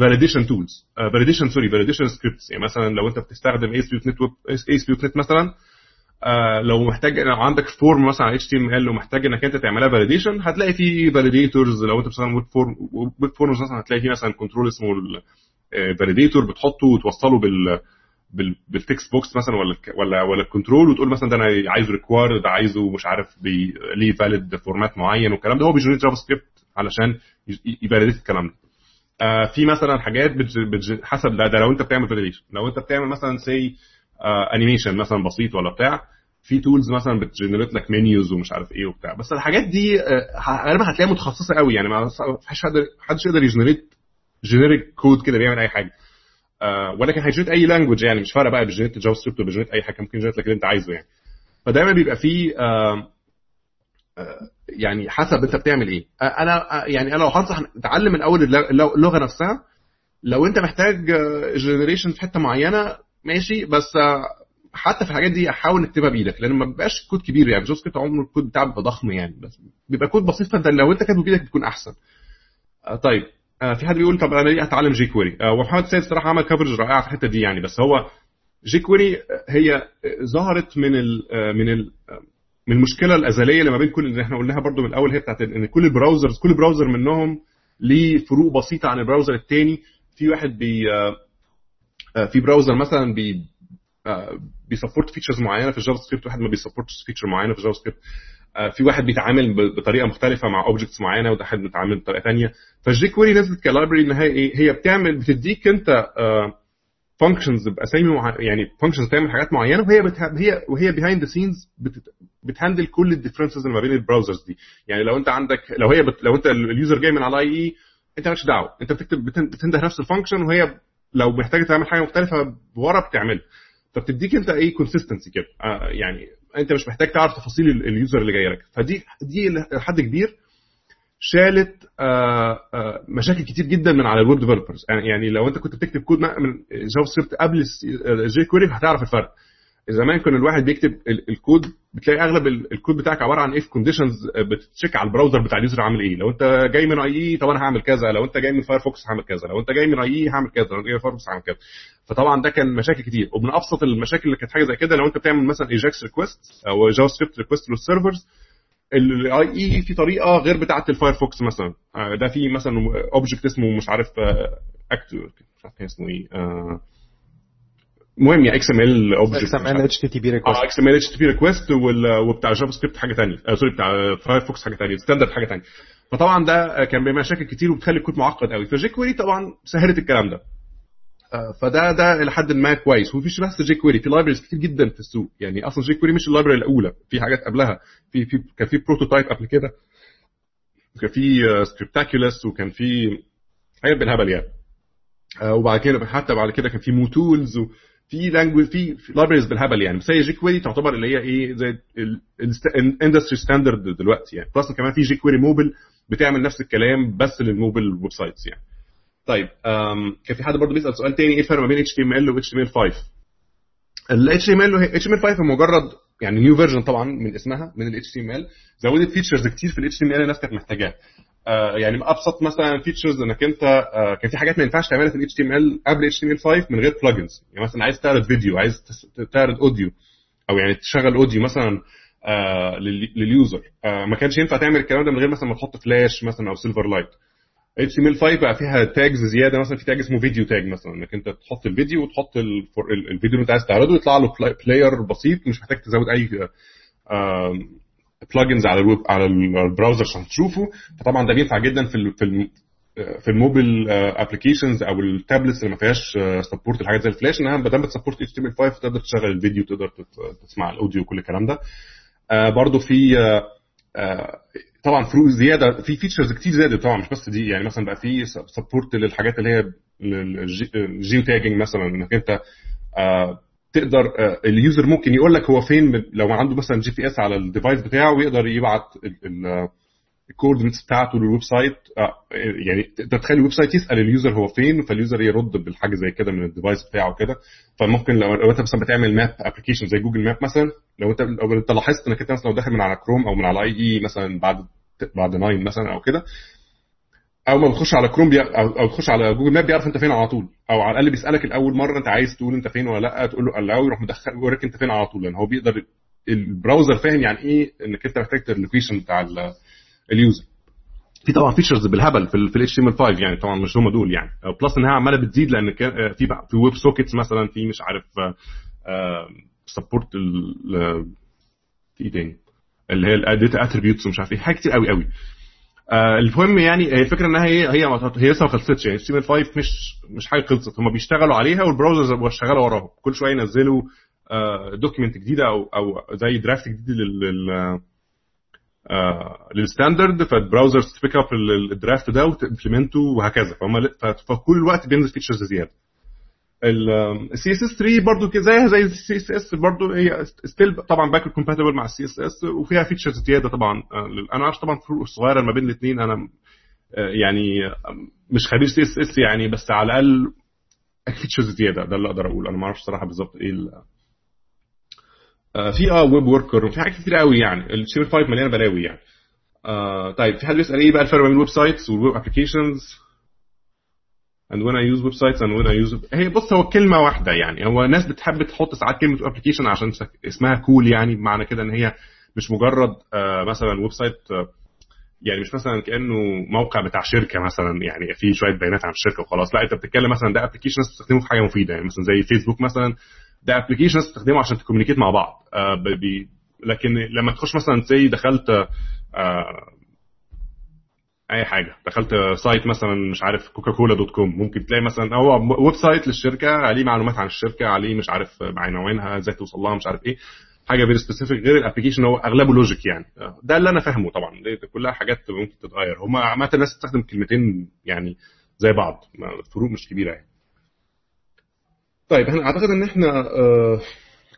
validation tools validation sorry validation scripts يعني مثلا لو أنت بتستخدم اي سبيوت نت اي سبيوت نت مثلا آه لو محتاج لو عندك form مثلا على HTML ومحتاج إنك أنت تعملها validation هتلاقي في validators لو أنت بتستخدم web form web forms مثلا هتلاقي في مثلا control اسمه ال validator بتحطه وتوصله بال بال text box مثلا ولا ولا ولا ال control وتقول مثلا ده أنا عايزه required ده عايزه مش عارف ليه valid format معين والكلام ده. هو بي generate JavaScript علشان ي validate الكلام ده. آه في مثلا حاجات بتج... بتج... حسب ده, ده لو أنت بتعمل validation لو أنت بتعمل مثلا say animation مثلا بسيط ولا بتاع في tools مثلا بت generate لك menus ومش عارف إيه وبتاع. بس الحاجات دي غالبا هتلاقيها متخصصة قوي يعني ما فيش حد حدش يقدر ي generate generic كود كده بيعمل أي حاجة. آه ولكن هي generate أي language يعني مش فارقة بقى بي generate JavaScript ولا بي generate أي حاجة ممكن ي generate لك اللي أنت عايزه يعني. فدايما بيبقى فيه آه آه يعني حسب أنت بتعمل إيه. أنا يعني أنا لو هنصح اتعلم من اول اللغة نفسها لو أنت محتاج generation في حتة معينة ماشي بس حتى في الحاجات دي حاول نكتبها بإيدك لأن ما بيبقاش كود كبير يعني. JavaScript عمره الكود بتاعه بيبقى ضخم يعني بس بيبقى كود بسيط فأنت لو أنت كاتبه بإيدك بتكون أحسن. طيب. في حد بيقول طب أنا ليه هتعلم jQuery ومحمد سيد صراحة عمل coverage رائعه في الحتة دي يعني بس هو jQuery هي ظهرت من ال من ال من المشكلة الأزلية اللي ما بين كل اللي إحنا قلناها برضو من الأول هي بتاعت ان كل ال browsers كل browser منهم ليه فروق بسيطة عن ال browser الثاني في واحد بي في browser مثلا بي بي support features معينة في ال JavaScript واحد ما بي supportش feature معينة في ال JavaScript في واحد بيتعامل بطريقة مختلفة مع objects معينة وده حد بيتعامل بطريقة ثانية فال jQuery نزلت ك library ان هي هي بتعمل بتديك أنت functions باسامي مع... يعني functions تعمل حاجات معينة وهي بتها... هي وهي behind the scenes بت... بت handle كل ال differences اللي ما بين ال browsers دي. يعني لو أنت عندك لو هي بت... لو أنت ال user جاي من على IE أنت مالكش دعوة. أنت بتكتب بتن... بتنده نفس ال function وهي لو محتاجة تعمل حاجة مختلفة ورا بتعملها. فبتديك انت إيه consistency كده. آه يعني انت مش محتاج تعرف تفاصيل ال user اللي جاي لك. فدي دي لحد كبير شالت آآ آآ مشاكل كتير جدا من على ال web developers يعني لو انت كنت بتكتب كود من JavaScript قبل ال jQuery هتعرف الفرق. زمان كان الواحد بيكتب الكود بتلاقي أغلب الكود بتاعك عبارة عن if conditions بت check على ال browser بتاع ال user عامل إيه. لو أنت جاي من IE طب أنا هعمل كذا. لو أنت جاي من Firefox هعمل كذا. لو أنت جاي من IE هعمل كذا. لو جاي من Firefox هعمل كذا. فطبعا ده كان مشاكل كتير. ومن أبسط المشاكل اللي كانت حاجة زي كده لو أنت بتعمل مثلا Ajax request أو JavaScript request لل servers ال IE في طريقة غير بتاعة ال Firefox مثلا. ده في مثلا object اسمه مش عارف act مش عارف اسمه إيه المهم يا إكس ام ال اوبجكت إكس ام ال اتش تي بي ريكوست آه إكس ام ال اتش تي بي ريكوست وبتاع JavaScript حاجة ثانية آه sorry بتاع Firefox حاجة ثانية standard حاجة ثانية فطبعا ده كان بيعمل مشاكل كتير وبتخلي الكود معقد قوي. ف jQuery طبعا سهلت الكلام ده. آه فده ده لحد ما كويس. ومفيش بس jQuery في libraries كتير جدا في السوق. يعني أصلا jQuery مش ال library الأولى. في حاجات قبلها. في في كان في Prototype قبل كده. وكان في Scriptaculous وكان في حاجات بالهبل يعني. آه وبعد كده حتى بعد كده كان في MooTools و في language في libraries بالهبل يعني. بس هي jQuery تعتبر اللي هي إيه زي ال industry standard دلوقتي يعني. plus كمان في jQuery Mobile بتعمل نفس الكلام بس لل mobile websites يعني. طيب كان في حد برضه بيسأل سؤال تاني إيه الفرق ما بين اتش تي ام ال و اتش تي ام ال 5 ال ام ال اتش تي ام ال 5 مجرد يعني new version طبعا من اسمها من ال HTML. زودت features كتير في ال HTML الناس كانت محتاجاها. آه يعني أبسط مثلا features إنك أنت آه كان في حاجات ما ينفعش تعملها في الاتش تي إم إل قبل اتش تي إم إل 5 من غير plugins يعني مثلا عايز تعرض فيديو عايز تعرض audio أو يعني تشغل audio مثلا آه لل user. ما كانش ينفع تعمل الكلام ده من غير مثلا ما تحط فلاش مثلا أو Silverlight HTML 5 بقى فيها tags زيادة مثلا في tag اسمه video tag مثلا إنك أنت تحط الفيديو وتحط الفيديو اللي أنت عايز تعرضه يطلع له player بسيط مش محتاج تزود أي plugins على الويب على ال browser عشان تشوفه. فطبعا ده بينفع جدا في في في ال mobile applications أو ال tablets اللي ما فيهاش support الحاجات زي الفلاش انها ما دام بت support HTML 5 تقدر تشغل الفيديو تقدر تسمع ال audio وكل الكلام ده. برضه في طبعا فروق زيادة في features كتير زادت طبعا مش بس دي يعني مثلا بقى في support للحاجات اللي هي ال geotagging مثلا إنك أنت تقدر ال user ممكن يقول لك هو فين لو عنده مثلا GPS على ال device بتاعه ويقدر يبعت ال coordinates بتاعته لل website يعني تقدر تخلي ال website يسأل ال user هو فين فال user يرد بالحاجة زي كده من ال device بتاعه كده فممكن لو, انت مثلا بتعمل map application زي Google Map مثلا لو انت لو انت لاحظت انك انت مثلا لو داخل من على كروم أو من على IE مثلا بعد بعد 9 مثلا أو كده أول ما بتخش على كروم. أو أو تخش على Google Map بيعرف انت فين على طول أو على الأقل بيسألك الأول مرة انت عايز تقول انت فين ولا لأ تقول له الأول يروح مدخل يوريك انت فين على طول لأن هو بيقدر ال browser فاهم يعني إيه إنك أنت محتاج ال location بتاع ال user. في طبعا features بالهبل في ال HTML 5 يعني طبعا مش هم دول يعني. plus إنها عمالة بتزيد لأن في في web sockets مثلا في مش عارف support في إيه تاني؟ اللي هي ال data attributes ومش عارف إيه حاجات كتير قوي قوي. آه المهم يعني الفكرة إنها هي هي هي لسه ما خلصتش يعني. ال 5 مش مش حاجة خلصت. هم بيشتغلوا عليها وال browsers شغاله وراهم. كل شوية ينزلوا آه document جديدة أو أو زي draft جديد لل آه لل standard فال browsers ت pick up ال draft ده وت implement ه وهكذا. فهم فكل الوقت بينزل features زيادة. ال CSS 3 برضه زيها زي ال CSS برضه هي still طبعا backward compatible مع ال CSS وفيها features زيادة طبعا. أنا عارف طبعا فروق صغيرة ما بين الاثنين أنا يعني مش خبير CSS يعني بس على الأقل features زيادة. ده اللي أقدر أقول. أنا ما أعرفش صراحة بالظبط إيه في آه web worker وفي حاجات كتير قوي يعني. ال HTML 5 مليانة بلاوي يعني. آه طيب في حد بيسأل إيه بقى الفرق بين ال websites وال web applications and when I use websites and when I use هي بص هو كلمة واحدة يعني. هو ناس بتحب تحط ساعات كلمة application عشان اسمها cool cool يعني بمعنى كده إن هي مش مجرد آه مثلا website آه يعني مش مثلا كأنه موقع بتاع شركة مثلا يعني فيه شوية بيانات عن الشركة وخلاص. لا أنت بتتكلم مثلا ده application تستخدمه في حاجة مفيدة يعني. مثلا زي فيسبوك مثلا ده application تستخدمه عشان ت communicate مع بعض. آه بي لكن لما تخش مثلا زي دخلت آه أي حاجة دخلت site مثلا مش عارف Coca-Cola dot com ممكن تلاقي مثلا هو website للشركة عليه معلومات عن الشركة عليه مش عارف عناوينها إزاي توصل لها مش عارف إيه. حاجة very specific غير ال application هو أغلبه logic يعني. ده اللي أنا فاهمه طبعا. دي كلها حاجات ممكن تتغير. هم عامة الناس تستخدم كلمتين يعني زي بعض. الفروق مش كبيرة يعني. طيب إحنا أعتقد إن إحنا آه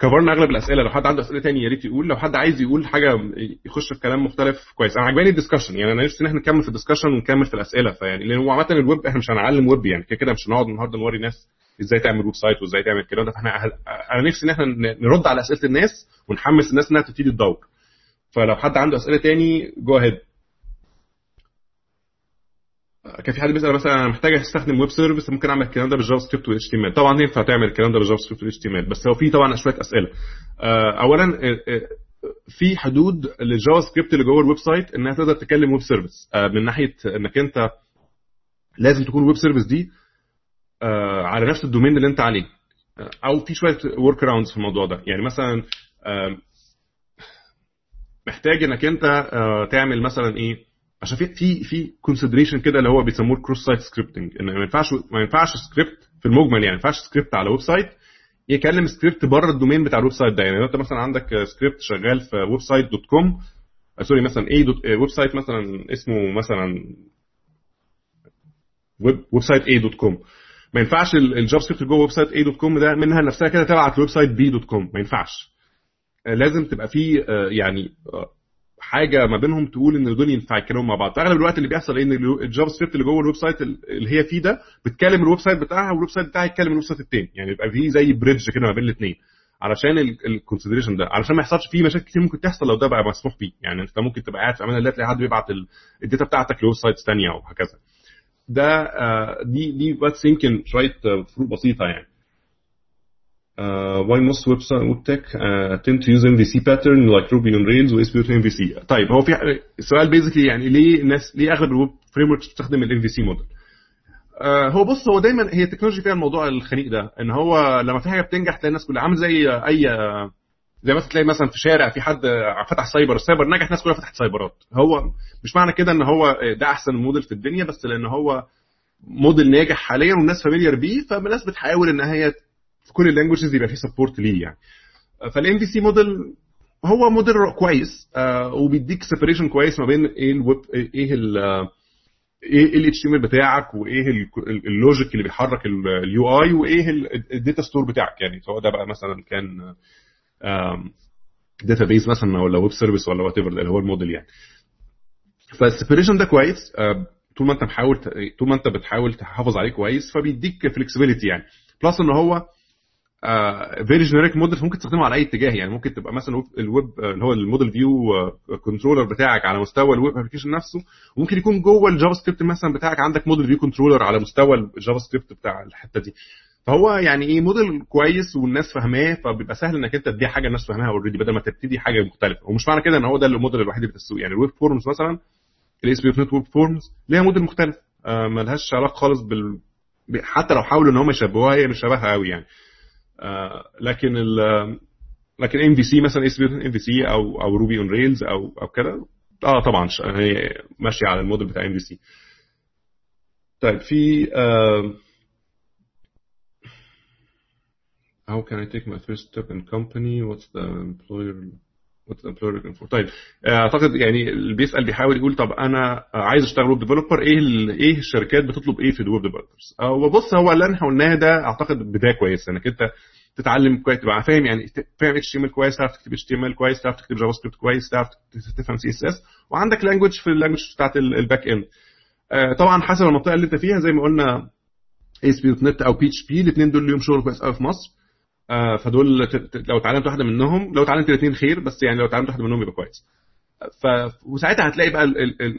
cover نا أغلب الأسئلة. لو حد عنده أسئلة تانية يا ريت يقول لو حد عايز يقول حاجة يخش في كلام مختلف كويس. أنا عجباني ال discussion يعني أنا نفسي إن إحنا نكمل في ال discussion ونكمل في الأسئلة. فيعني لأن هو عامة الويب إحنا مش هنعلم ويب يعني. كده كده مش هنقعد النهارده نوري ناس إزاي تعمل website وإزاي تعمل الكلام ده فاحنا أنا نفسي إن إحنا نرد على أسئلة الناس ونحمس الناس إنها تبتدي تدور. فلو حد عنده أسئلة تاني go ahead كان في حد بيسأل مثلا أنا محتاج أستخدم web service ممكن أعمل الكلام ده بال JavaScript وال HTML طبعا ينفع تعمل الكلام ده بال JavaScript وال HTML بس هو في طبعا شوية أسئلة. اولا في حدود لل JavaScript اللي جوه ال website إنها تقدر تكلم web service من ناحية إنك أنت لازم تكون ال web service دي على نفس ال domain اللي أنت عليه. أو في شوية workarounds في الموضوع ده. يعني مثلا محتاج إنك أنت تعمل مثلا إيه؟ عشان في في في consideration كده اللي هو بيسموه cross-site scripting إن ما ينفعش ما ينفعش سكريبت في المجمل يعني ما ينفعش سكريبت على website يكلم سكريبت بره ال domain بتاع ال website ده. يعني لو انت مثلا عندك سكريبت شغال في website.com sorry مثلا A dot website مثلا اسمه مثلا web website A dot com ما ينفعش ال JavaScript جوه website A dot com ده منها نفسها كده تبعت ل website B dot com ما ينفعش. لازم تبقى في يعني حاجة ما بينهم تقول إن دول ينفع يتكلموا مع بعض. فاغلب الوقت اللي بيحصل إن ال JavaScript اللي جوه ال website اللي هي فيه ده بتكلم ال website بتاعها وال website بتاعها يتكلم ال website التاني. يعني يبقى في زي bridge كده ما بين الاثنين علشان ال consideration ده علشان ما يحصلش فيه مشاكل كتير ممكن تحصل لو ده بقى مسموح بيه يعني أنت ممكن تبقى قاعد في أمان الله تلاقي حد بيبعت ال data بتاعتك ل websites ثانية وهكذا ده آه، دي دي بس يمكن شوية فروق بسيطة يعني. Why most web tech uh, tend to use MVC pattern like Ruby on Rails و ASP MVC طيب هو في السؤال basically يعني ليه الناس ليه أغلب ال web frameworks بتستخدم MVC model آه، هو بص هو دايما هي ال technology فيها الموضوع الخنيق ده إن هو لما في حاجة بتنجح تلاقي الناس كلها عامل زي أي زي مثلا تلاقي مثلا في شارع في حد فتح cyber ال cyber نجح الناس كلها فتحت سايبرات. هو مش معنى كده إن هو ده أحسن موديل في الدنيا بس لأن هو موديل ناجح حاليا والناس familiar بيه فالناس بتحاول إن هي كل ال languages يبقى فيه support ليه يعني. فال MVC model هو موديل كويس آه، وبيديك separation كويس ما بين إيه الويب إيه ال إيه ال HTML بتاعك وإيه ال logic اللي بيحرك ال UI وإيه ال data store بتاعك يعني. سواء ده بقى مثلا كان database مثلا ولا web service ولا whatever اللي هو الموديل يعني. فال separation ده كويس طول ما أنت محاول طول ما أنت بتحاول تحافظ عليه كويس فبيديك flexibility يعني. plus إن هو very generic model ممكن تستخدمه على أي اتجاه يعني ممكن تبقى مثلا الويب اللي هو ال model view controller بتاعك على مستوى ال web application نفسه وممكن يكون جوه ال JavaScript مثلا بتاعك عندك model view controller على مستوى ال JavaScript بتاع الحتة دي. فهو يعني إيه موديل كويس والناس فاهماه فبيبقى سهل إنك أنت تدي حاجة الناس فاهماها already بدل ما تبتدي حاجة مختلفة. ومش معنى كده إن هو ده الموديل الوحيد اللي في السوق. يعني ال Web Forms مثلا ال ASP.NET Web Forms ليها موديل مختلف. آه ملهاش علاقة خالص بال حتى لو حاولوا إن هم يشبهوها هي مش شبهها قوي يعني. آه لكن ال لكن ام في سي مثلا اس ام في سي أو أو Ruby on Rails أو أو كده. آه طبعا هي ماشية على الموديل بتاع MVC طيب في uh, how can I take my first step in company? What's the employer طيب أعتقد يعني اللي بيسأل بيحاول يقول طب أنا عايز أشتغل web developer إيه إيه الشركات بتطلب إيه في ال web developers هو بص هو اللي إحنا قلناه ده أعتقد بداية كويسة إنك أنت تتعلم كويس تبقى فاهم يعني فاهم HTML كويس تعرف تكتب HTML كويس تعرف تكتب JavaScript كويس تعرف تفهم CSS وعندك language في ال language بتاعت ال back end طبعا حسب المنطقة اللي أنت فيها زي ما قلنا ASP.NET أو PHP الاثنين دول ليهم شغل كويس قوي في مصر. فدول لو اتعلمت واحدة منهم لو اتعلمت الاثنين خير بس يعني لو اتعلمت واحدة منهم يبقى كويس ف وساعتها هتلاقي بقى.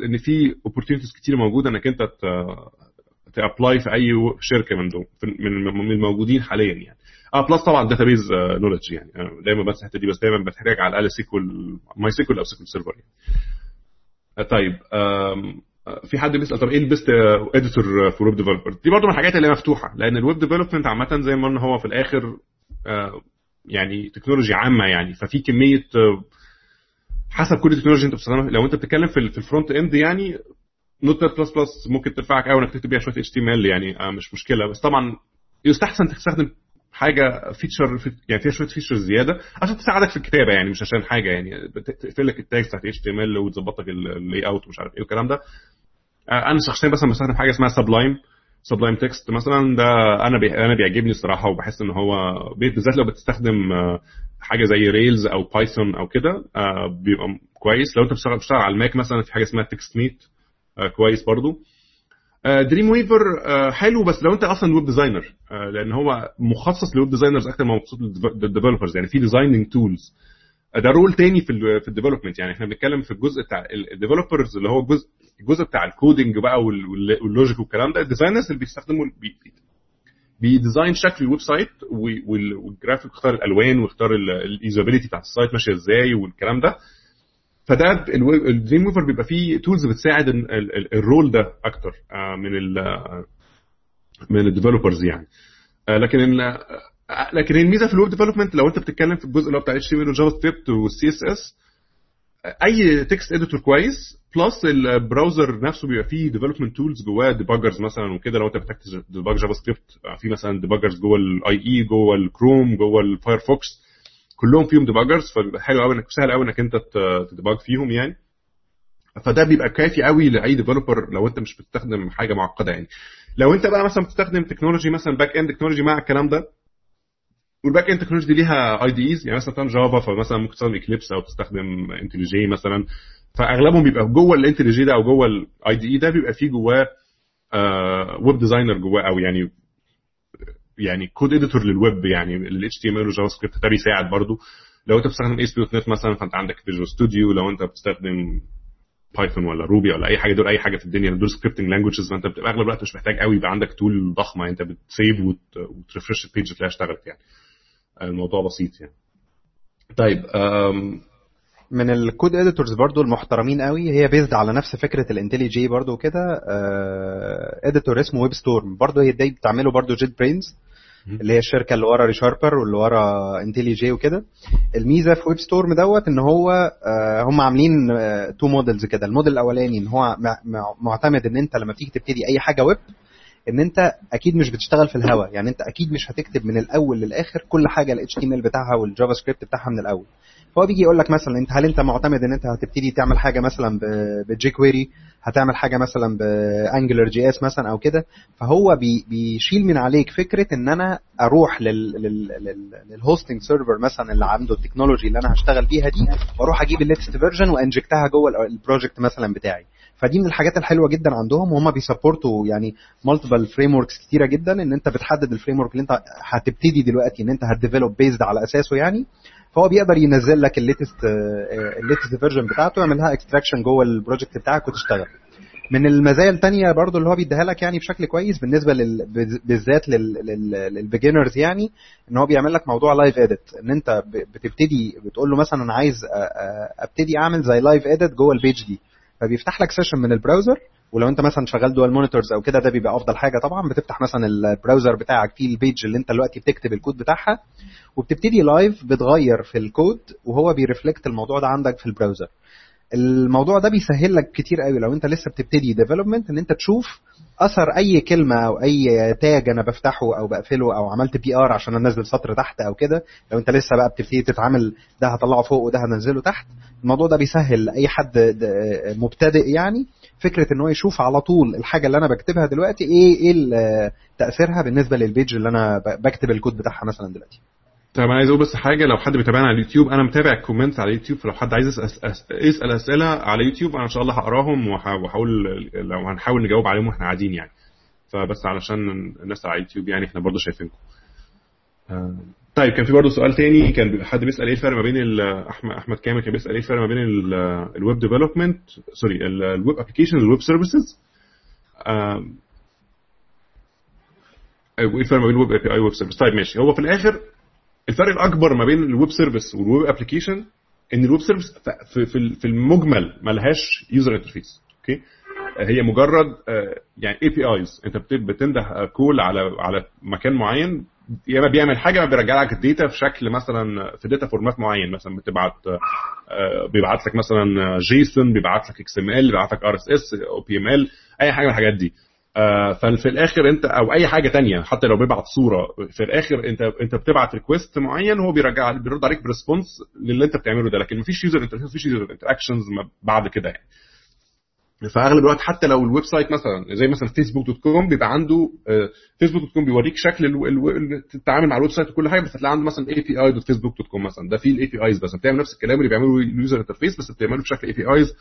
ان في opportunities كتير موجودة انك انت. ت apply في أي شركة من دول من الموجودين حاليا يعني آه plus طبعا database knowledge يعني دايما بس الحتة دي بس دايما بتحتاج على الاقل SQL MySQL أو SQL Server يعني. طيب في حد بيسأل طب إيه ال best editor في web developer دي برضه من الحاجات اللي مفتوحة لأن ال web development عامة زي ما قلنا هو في الآخر يعني technology عامة يعني. ففي كمية حسب كل technology انت بتستخدمها. لو انت بتتكلم في ال front end يعني نوت بلس بلس ممكن تنفعك قوي إنك تكتب بيها شوية HTML يعني مش مشكلة. بس طبعا يستحسن تستخدم حاجة feature يعني فيها شوية features زيادة عشان تساعدك في الكتابة يعني مش عشان حاجة يعني. تقفل لك ال tags بتاعت HTML وتظبط لك ال layout ومش عارف إيه والكلام ده. أنا شخصيا مثلا بستخدم حاجة اسمها Sublime Sublime Text مثلا ده أنا بي... أنا بيعجبني الصراحة وبحس إن هو بالذات لو بتستخدم حاجة زي Rails أو Python أو كده بيبقى كويس. لو أنت بتشتغل بتشتغل على ال Mac مثلا في حاجة اسمها TextMate كويس برضو. Dreamweaver حلو بس لو أنت أصلا web designer لأن هو مخصص لل web designers أكتر ما مخصوص لل developers يعني في designing tools ده role تاني في في ال development يعني إحنا بنتكلم في الجزء بتاع ال developers اللي هو الجزء الجزء بتاع ال coding بقى وال logic والكلام ده. ال designers اللي بيستخدموا بي بي design شكل ال website والجرافيك يختار الألوان ويختار ال usability بتاعت ال site ماشية إزاي والكلام ده. فده ال Dreamweaver بيبقى فيه tools بتساعد ال role ده أكتر من ال من ال developers يعني. لكن لكن الميزة في ال web development لو انت بتتكلم في الجزء اللي هو بتاع اتش تي ام ال وجافا سكريبت والسي اس اس أي text editor كويس plus ال browser نفسه بيبقى فيه development tools جواه debuggers مثلا وكده لو انت محتاج ت debug جافا سكريبت في مثلا debuggers جوه ال IE جوه الكروم جوه الفايرفوكس كلهم فيهم debuggers فبيبقى حلو قوي انك سهل قوي إنك انت ت debug فيهم يعني. فده بيبقى كافي قوي لأي developer لو انت مش بتستخدم حاجة معقدة يعني. لو انت بقى مثلا بتستخدم technology مثلا back end technology مع الكلام ده وال back end technology دي ليها IDEs يعني مثلا بتستخدم جافا فمثلا ممكن تستخدم Eclipse أو تستخدم IntelliJ مثلا. فأغلبهم بيبقى جوه ال IntelliJ ده أو جوه ال IDE ده بيبقى فيه جواه web designer جواه أو يعني يعني code editor لل web يعني ال HTML وجافا سكريبت ده بيساعد برضو. لو أنت بتستخدم ASP.NET مثلا فأنت عندك Visual Studio لو أنت بتستخدم Python ولا Ruby ولا أي حاجة دول أي حاجة في الدنيا دول scripting languages فأنت بتبقى أغلب الوقت مش محتاج قوي يبقى عندك tool ضخمه أنت بت save وت refresh ال page تلاقيها اشتغلت يعني. الموضوع بسيط يعني. طيب من ال code editors برضو المحترمين قوي هي based على نفس فكرة ال IntelliJ برضو code editor اسمه WebStorm برضو هي دي بتعمله برضو JetBrains اللي هي الشركة اللي ورا ReSharper واللي ورا IntelliJ وكده. الميزة في WebStorm دوت إن هو هم عاملين two models كده. الموديل الأولاني إن هو معتمد إن أنت لما بتيجي تبتدي أي حاجة ويب إن أنت أكيد مش بتشتغل في الهوا. يعني أنت أكيد مش هتكتب من الأول للآخر كل حاجة ال HTML بتاعها والجافا سكريبت بتاعها من الأول. هو بيجي يقول لك مثلا أنت هل أنت معتمد إن أنت هتبتدي تعمل حاجة مثلا ب jQuery هتعمل حاجة مثلا ب AngularJS مثلا أو كده؟ فهو بي بيشيل من عليك فكرة إن أنا أروح لل hosting server مثلا اللي عنده ال technology اللي أنا هشتغل بيها دي وأروح أجيب ال latest version وأ inject ها جوه ال project مثلا بتاعي. فدي من الحاجات الحلوة جدا عندهم وهم بي support وا يعني multiple frameworks كتيرة جدا إن أنت بتحدد ال framework اللي أنت هتبتدي دلوقتي إن أنت هت develop based على أساسه يعني. فهو بيقدر ينزل لك ال latest ال latest version بتاعته يعمل لها extraction جوه ال project بتاعك وتشتغل. من المزايا الثانية برضو اللي هو بيديها لك يعني بشكل كويس بالنسبة لل... بالذات لل beginners يعني إن هو بيعمل لك موضوع live edit إن أنت بتبتدي بتقول له مثلا أنا عايز أبتدي أعمل زي live edit جوه ال page دي. فبيفتح لك session من ال browser ولو انت مثلا شغال dual monitors أو كده ده بيبقى أفضل حاجة طبعا. بتفتح مثلا ال browser بتاعك فيه ال page اللي انت دلوقتي بتكتب الكود بتاعها وبتبتدي live بتغير في الكود وهو بي reflect الموضوع ده عندك في ال browser الموضوع ده بيسهل لك كتير قوي. لو انت لسه بتبتدي development ان انت تشوف اثر اي كلمة أو اي tag أنا بفتحه أو بقفله أو عملت BR عشان انزل سطر تحت أو كده. لو انت لسه بقى بتبتدي تتعامل ده هطلعه فوق وده هنزله تحت. الموضوع ده بيسهل اي حد مبتدئ يعني فكرة إن هو يشوف على طول الحاجة اللي أنا بكتبها دلوقتي إيه إيه تأثيرها بالنسبة لل page اللي أنا بكتب الكود بتاعها مثلا دلوقتي. طب أنا عايز أقول بس حاجة لو حد بيتابعنا على اليوتيوب أنا متابع ال comments على اليوتيوب فلو حد عايز يسال أسئلة على اليوتيوب أنا إن شاء الله هقراهم وهحاول لو هنحاول نجاوب عليهم وإحنا قاعدين يعني. فبس علشان الناس على اليوتيوب يعني إحنا برضه شايفينكم. طيب كان في برضه سؤال تاني كان حد بيسأل إيه الفرق ما بين احمد أحمد كامل كان بيسأل إيه الفرق ما بين ال web development sorry ال web application وال web services إيه الفرق ما بين ال web API وال web service طيب ماشي. هو في الآخر الفرق الأكبر ما بين ال web service وال web application إن ال web service في المجمل ملهاش user interface okay؟ هي مجرد يعني APIs أنت بتنده call على على مكان معين يا اما بيعمل حاجة ما بيرجع لك ال data في شكل مثلا في data format معين. مثلا بتبعت بيبعت لك مثلا JSON بيبعت لك XML بيبعت لك RSS أو BML أي حاجة من الحاجات دي. ففي الآخر أنت أو أي حاجة تانية حتى لو بيبعت صورة في الآخر أنت أنت بتبعت request معين هو بيرجع بيرد عليك ب response للي أنت بتعمله ده لكن مفيش user interface مفيش user interactions بعد كده يعني. فاغلب الوقت حتى لو ال website مثلا زي مثلا فيسبوك dot com بيبقى عنده فيسبوك dot com بيوريك شكل التعامل مع ال website وكل حاجة بس هتلاقي عنده مثلا API dot فيسبوك dot com مثلا. ده فيه ال APIs بس. بتعمل نفس الكلام اللي بيعمله ال user interface بس بتعمله بشكل APIs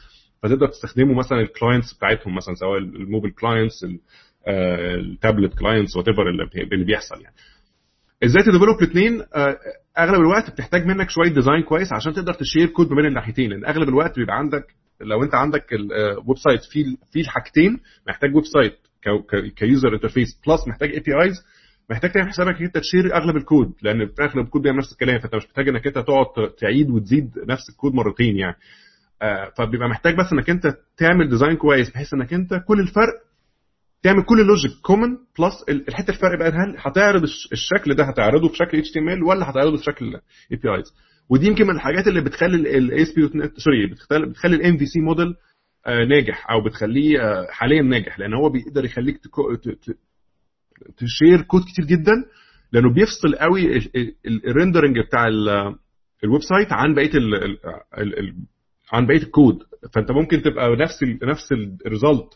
فتقدر تستخدمه مثلا ال clients بتاعتهم مثلا سواء ال mobile clients ال tablet clients whatever اللي بيحصل يعني. إزاي ت develop الاثنين؟ أغلب الوقت بتحتاج منك شوية design كويس عشان تقدر ت share code ما بين الناحيتين لأن أغلب الوقت بيبقى عندك لو انت عندك ال website فيه فيه الحاجتين محتاج website ك user interface plus محتاج APIs محتاج تعمل حسابك انت ت share أغلب الكود لأن أغلب الكود بيعمل نفس الكلام فأنت مش محتاج إنك أنت تقعد تعيد وتزيد نفس الكود مرتين يعني. فبيبقى محتاج بس إنك أنت تعمل design كويس بحيث إنك أنت كل الفرق تعمل كل ال logic common plus الحتة الفرق بقى هل هتعرض الشكل ده هتعرضه في شكل HTML ولا هتعرضه في شكل APIs ودي يمكن من الحاجات اللي بتخلي ال ASP sorry بتخلي ال MVC model ناجح أو بتخليه حاليا ناجح لأن هو بيقدر يخليك ت share code كتير جدا لأنه بيفصل قوي ال rendering بتاع ال website عن بقية ال عن بقية الكود فأنت ممكن تبقى نفس ال نفس ال result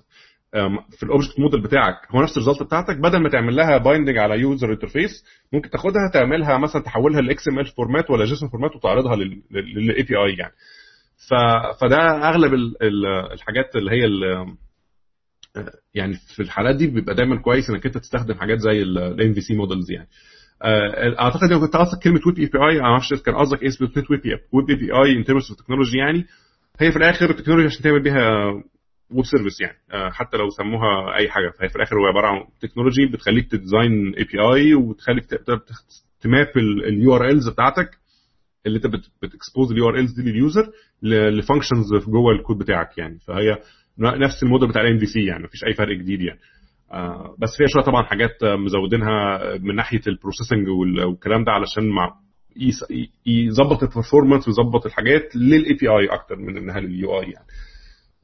في ال object model بتاعك هو نفس ال result بتاعتك بدل ما تعمل لها binding على user interface ممكن تاخدها تعملها مثلا تحولها ل XML format ولا JSON format وتعرضها لل API يعني. ف... فده أغلب ال... ال... الحاجات اللي هي ال... يعني في الحالات دي بيبقى دايما كويس إنك أنت تستخدم حاجات زي ال MVC models يعني. آه، أعتقد لو كنت قصدك كلمة web API ما أعرفش كان قصدك إيه web API in terms of technology يعني. هي في الآخر ال technology عشان تعمل بيها web service يعني. آه، حتى لو سموها أي حاجة. فهي في الآخر هو عبارة عن technology بتخليك ت design API وتخليك ت map ال URLs بتاعتك اللي انت بت expose ال URLs دي لل user ل functions جوه الكود بتاعك يعني. فهي نفس الموديل بتاع ال MVC يعني. مفيش أي فرق جديد يعني. آه، بس فيها شوية طبعا حاجات مزودينها من ناحية ال processing والكلام ده علشان مع يظبط ال performance ويظبط الحاجات لل API أكتر من إنها لل UI يعني.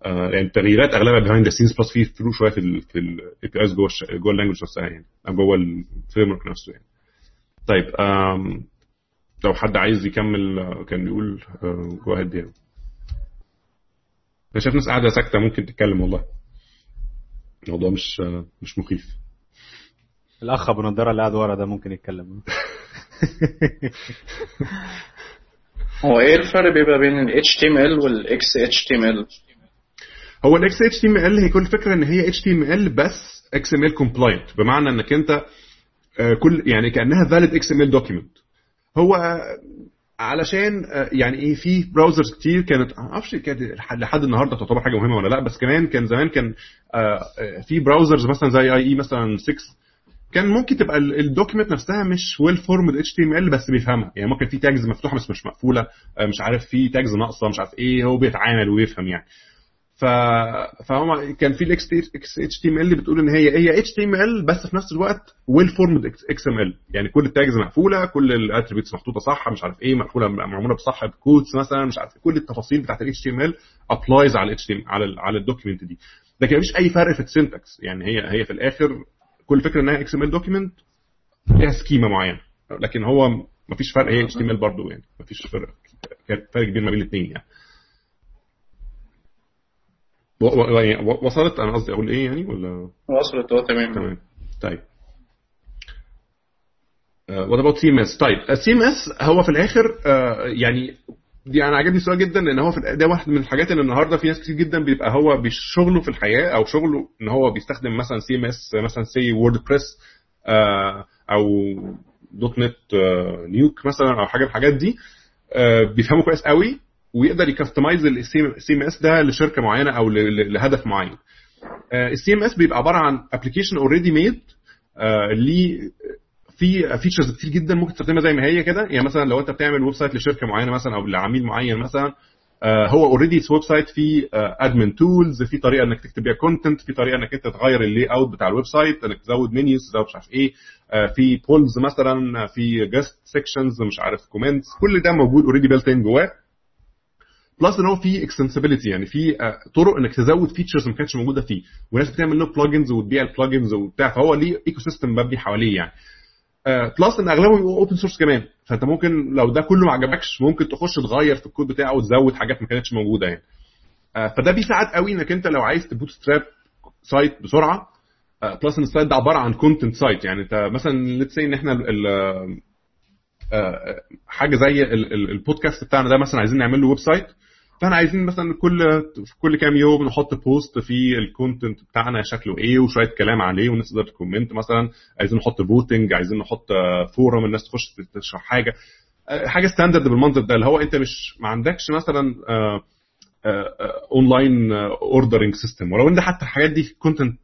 يعني التغييرات أغلبها behind the scenes plus في flow شوية في ال في ال APIs جوه جوه ال language نفسها يعني أو جوه ال framework نفسه يعني. طيب لو حد عايز يكمل آه، كان بيقول go ahead يعني. أنا شايف ناس قاعدة ساكتة ممكن تتكلم والله. الموضوع مش آه، مش مخيف. الأخ أبو نضارة اللي قاعد ورا ده ممكن يتكلم. هو إيه الفرق بيبقى بين ال HTML وال XHTML؟ هو ال XHTML هي كل الفكرة إن هي HTML بس XML compliant. بمعنى إنك أنت آه، كل يعني كأنها valid XML document. هو علشان آه، يعني إيه في براوزرز كتير كانت ما أعرفش كانت لحد النهارده تعتبر حاجة مهمة ولا لأ بس كمان كان زمان كان في browsers مثلا زي IE مثلا 6 كان ممكن تبقى ال document نفسها مش ويل فورمد اتش تي ام ال بس بيفهمها. يعني ممكن في tags مفتوحة بس مش مقفولة آه، مش عارف في tags ناقصة مش عارف إيه هو بيتعامل ويفهم يعني. فهم كان في ال XHTML بتقول إن هي هي HTML بس في نفس الوقت well-formed XML يعني كل ال tags مقفولة كل ال attributes محطوطة صح مش عارف إيه مقفولة معمولة بصح ب quotes مثلا مش عارف إيه. كل التفاصيل بتاعت ال HTML applies على ال H على ال على ال document دي. لكن مفيش أي فرق في ال syntax يعني هي هي في الآخر كل فكرة إنها XML document ليها schema معينه لكن هو مفيش فرق هي HTML برضه يعني مفيش فرق فرق كبير ما بين الاثنين يعني. يعني وصلت؟ أنا قصدي أقول إيه يعني ولا؟ وصلت آه تمام. تمام. طيب. what about CMS طيب ال CMS هو في الآخر uh, يعني دي أنا عجبني السؤال جدا لأن هو في ده واحد من الحاجات اللي النهارده في ناس كتير جدا بيبقى هو شغله في الحياة أو شغله إن هو بيستخدم مثلا CMS مثلا say WordPress أو DotNetNuke مثلا أو حاجة من الحاجات دي uh, بيفهموا كويس قوي. ويقدر ي customize ال CMS ده لشركة معينة أو لهدف معين. ال CMS بيبقى عبارة عن application already made ليه في فيتشرز كتير جدا ممكن تستخدمها زي ما هي كده. يعني مثلا لو أنت بتعمل ويب سايت لشركة معينة مثلا أو لعميل معين مثلا آه، هو اوريدي ويب سايت فيه ادمن تولز في طريقة إنك تكتب بيها كونتنت في طريقة إنك أنت تغير اللي اوت بتاع الويب سايت إنك تزود منيوز تزود مش عارف إيه. آه، في بولز مثلا في جاست سيكشنز مش عارف كومنتس كل ده موجود اوريدي بيلت ان جواه. بلس ان هو في اكستنسبيلتي يعني في آه، طرق إنك تزود فيتشرز ما كانتش موجودة فيه. وناس بتعمل له plugins وتبيع ال plugins وبتاع. فهو ليه ecosystem مبني حواليه يعني. plus إن أغلبهم يبقوا open source كمان. فأنت ممكن لو ده كله ما عجبكش ممكن تخش تغير في الكود بتاعه وتزود حاجات ما كانتش موجودة يعني. فده بيساعد قوي إنك أنت لو عايز ت bootstrap site بسرعة plus إن ال site ده عبارة عن content site يعني أنت مثلا let's إن إحنا حاجة زي البودكاست بتاعنا ده مثلا عايزين نعمل له website فإحنا عايزين مثلا كل في كل كام يوم نحط post في ال content بتاعنا شكله إيه وشوية كلام عليه والناس تقدر ت comment مثلا عايزين نحط voting عايزين نحط form الناس تخش تشرح حاجة. حاجة standard بالمنظر ده اللي هو أنت مش ما عندكش مثلا online ordering system ولو ان حتى الحاجات دي content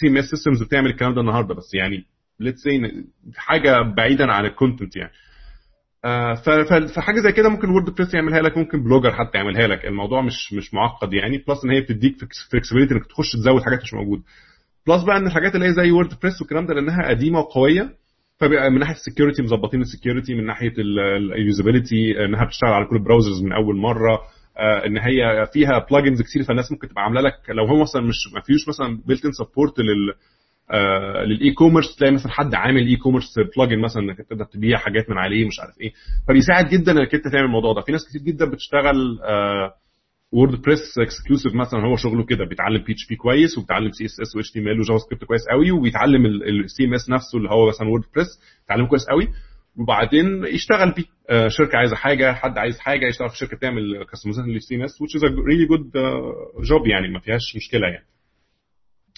CMS systems بتعمل الكلام ده النهارده بس يعني let's say حاجة بعيدا عن ال content يعني. فحاجة زي كده ممكن WordPress يعملها لك ممكن Blogger حتى يعملها لك. الموضوع مش مش معقد يعني. plus إن هي بتديك flexibility إنك تخش تزود حاجات مش موجودة. plus بقى إن الحاجات اللي هي زي WordPress والكلام ده لأنها قديمة وقوية فبقى من ناحية ال security مظبطين ال security من ناحية ال usability إنها بتشتغل على كل ال browsers من أول مرة. إن هي فيها plugins كتير فالناس ممكن تبقى عاملة لك لو هو مثلا مش ما فيهوش مثلا built-in support آه لل e-commerce تلاقي مثلا حد عامل e-commerce plugin مثلا إنك تقدر تبيع حاجات من عليه مش عارف إيه. فبيساعد جدا إنك أنت تعمل الموضوع ده. في ناس كتير جدا بتشتغل آه WordPress exclusive مثلا هو شغله كده بيتعلم PHP كويس وبيتعلم سي اس اس و اتش تي ام ال وجافا سكريبت كويس قوي وبيتعلم ال CMS نفسه اللي هو مثلا WordPress بيتعلمه كويس قوي. وبعدين يشتغل بيه آه شركة عايزة حاجة حد عايز حاجة يشتغل في شركة تعمل customization لل CMS a really good uh, job يعني ما فيهاش مشكلة يعني.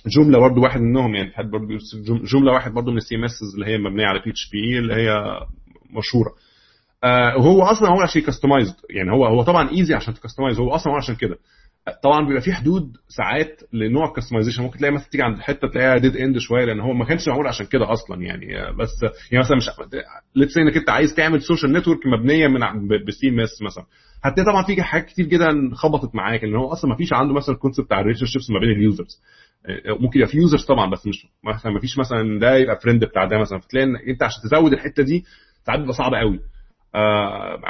Joomla برضو واحد منهم يعني حد برضو Joom- Joomla واحد برضو من ال CMS اللي هي مبنية على PHP اللي هي مشهورة. آه وهو أصلا هو عشان customized يعني هو هو طبعا easy عشان ت customize هو أصلا هو عشان كده. طبعا بيبقى في حدود ساعات لنوع ال customization ممكن تلاقي مثلا تيجي عند حتة تلاقيها dead end شوية لأن هو ما كانش معمول عشان كده أصلا يعني. آه، بس يعني مثلا مش let's إنك أنت عايز تعمل social network مبنية من ب CMS مثلا. هتلاقي طبعا في حاجات كتير جدا خبطت معاك لأن هو أصلا ما فيش عنده مثلا ال concept بتاع ال relationships ما بين ال users ممكن يبقى في users طبعا بس مش مثلا ما فيش مثلا ده يبقى friend بتاع ده مثلا. فتلاقي إن أنت عشان تزود الحتة دي ساعات بيبقى صعب قوي. آه،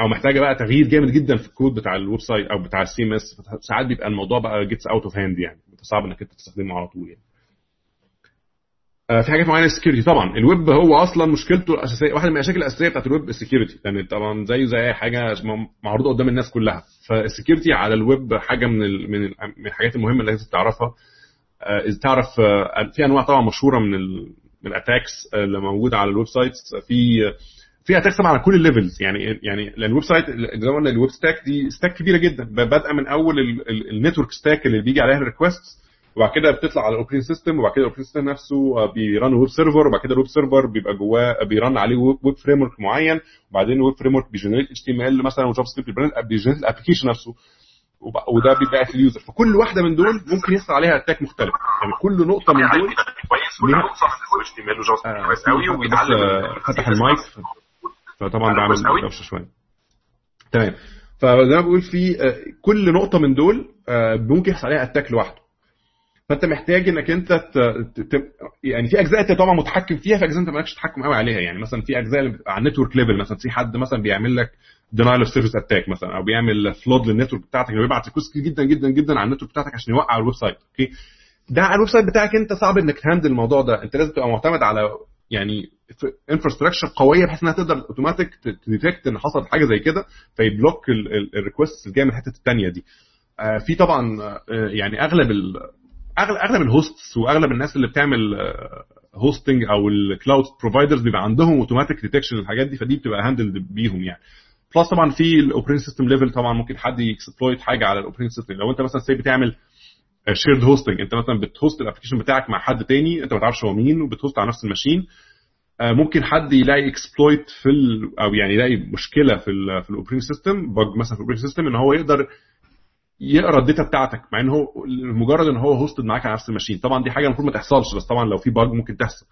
أو محتاجة بقى تغيير جامد جدا في الكود بتاع ال website أو بتاع ال CMS. ساعات بيبقى الموضوع بقى gets out of hand يعني. صعب إنك أنت تستخدمه على طول يعني. آه، في حاجات معينة ال security طبعا الويب هو أصلا مشكلته الأساسية واحدة من المشاكل الأساسية بتاعت ال web ال security لأن طبعا زيه زي أي حاجة معروضة قدام الناس كلها. فال security على الويب حاجة من من من الحاجات المهمة اللي لازم تعرفها. آه، تعرف آه، في أنواع طبعا مشهورة من من ال attacks اللي موجودة على ال websites. في في attack س طبعا على كل ال levels يعني يعني لأن ال website زي ما قلنا ال web stack دي stack كبيرة جدا. بادئه من أول ال network stack اللي بيجي عليها ال request وبعد كده بتطلع على ال operating system وبعد كده ال operating system نفسه آه، بي run web server وبعد كده ال web server بيبقى جواه بي run عليه web framework معين. وبعدين ال web framework بي generate HTML مثلا و JavaScript بي generate ال application نفسه. وده بيبقى ال user فكل واحدة من دول ممكن يحصل عليها attack مختلف. يعني كل نقطة من دول كويس ليها- وتوصل HTML و JavaScript آه، كويس قوي بس ويتعلم آه، فتح المايك. فطبعا بعمل قوي. دوشه شوية. تمام. فزي ما بقول في آه، كل نقطة من دول آه، ممكن يحصل عليها attack لوحده. فأنت محتاج إنك أنت ت... ت... يعني في أجزاء أنت طبعا متحكم فيها في أجزاء أنت مالكش تحكم قوي عليها. يعني مثلا في أجزاء اللي بتبقى على ال network level مثلا في حد مثلا بيعمل لك denial of service attack مثلا أو بيعمل flood لل network بتاعتك اللي بيبعت request كتير جدا جدا جدا على ال network بتاعتك عشان يوقع ال website okay؟ ده على ال website بتاعك أنت صعب إنك ت handle الموضوع ده. أنت لازم تبقى معتمد على يعني infrastructure قوية بحيث إنها تقدر automatic ت detect إن حصلت حاجة زي كده في block ال request اللي جاية من الحتة الثانية دي. آه، في طبعا آه، يعني أغلب أغلب أغلب ال hosts وأغلب الناس اللي بتعمل hosting أو ال cloud providers بيبقى عندهم automatic detection الحاجات دي فدي بتبقى handle بيهم يعني. plus طبعا في ال operating system level طبعا ممكن حد ي exploit حاجة على ال operating system لو أنت مثلا سي بتعمل shared hosting انت مثلا بت host ال application بتاعك مع حد تاني انت ما تعرفش هو مين وبت host على نفس ال machine. آه، ممكن حد يلاقي exploit في ال أو يعني يلاقي مشكلة في ال في الـ operating system bug مثلا في ال operating system إن هو يقدر يقرأ ال data بتاعتك مع إن هو مجرد إن هو hosted معاك على نفس ال machine. طبعا دي حاجة المفروض ما تحصلش بس طبعا لو في bug ممكن تحصل.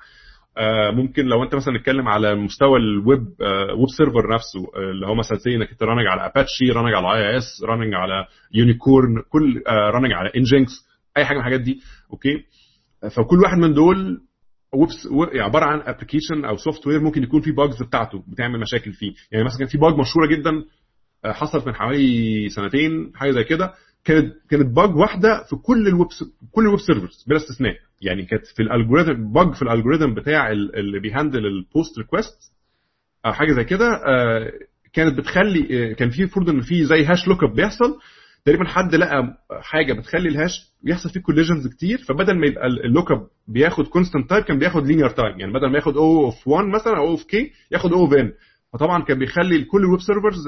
ممكن لو انت مثلا نتكلم على مستوى الويب آه، web server نفسه آه، اللي هو مثلا زي انك انت running على Apache running على IIS running على Unicorn كل running على Nginx أي حاجة من الحاجات دي okay؟ فكل واحد من دول ويب عبارة عن application أو software ممكن يكون فيه bugs بتاعته بتعمل مشاكل فيه. يعني مثلا كان في bug مشهورة جدا آه، حصلت من حوالي سنتين حاجة زي كده. كانت كانت bug واحدة في كل الويب كل ال web servers بلا استثناء. يعني كانت في ال algorithm bug في ال algorithm بتاع ال- اللي بي handle ال post request أو حاجة زي كده آه، كانت بتخلي آه، كان في المفروض إن في زي hash lookup بيحصل. تقريبا حد لقى حاجة بتخلي ال hash يحصل فيه collisions كتير. فبدل ما يبقى ال lookup بياخد constant time كان بياخد linear time يعني بدل ما ياخد O of 1 مثلا O of K ياخد O of N فطبعا كان بيخلي كل ال web servers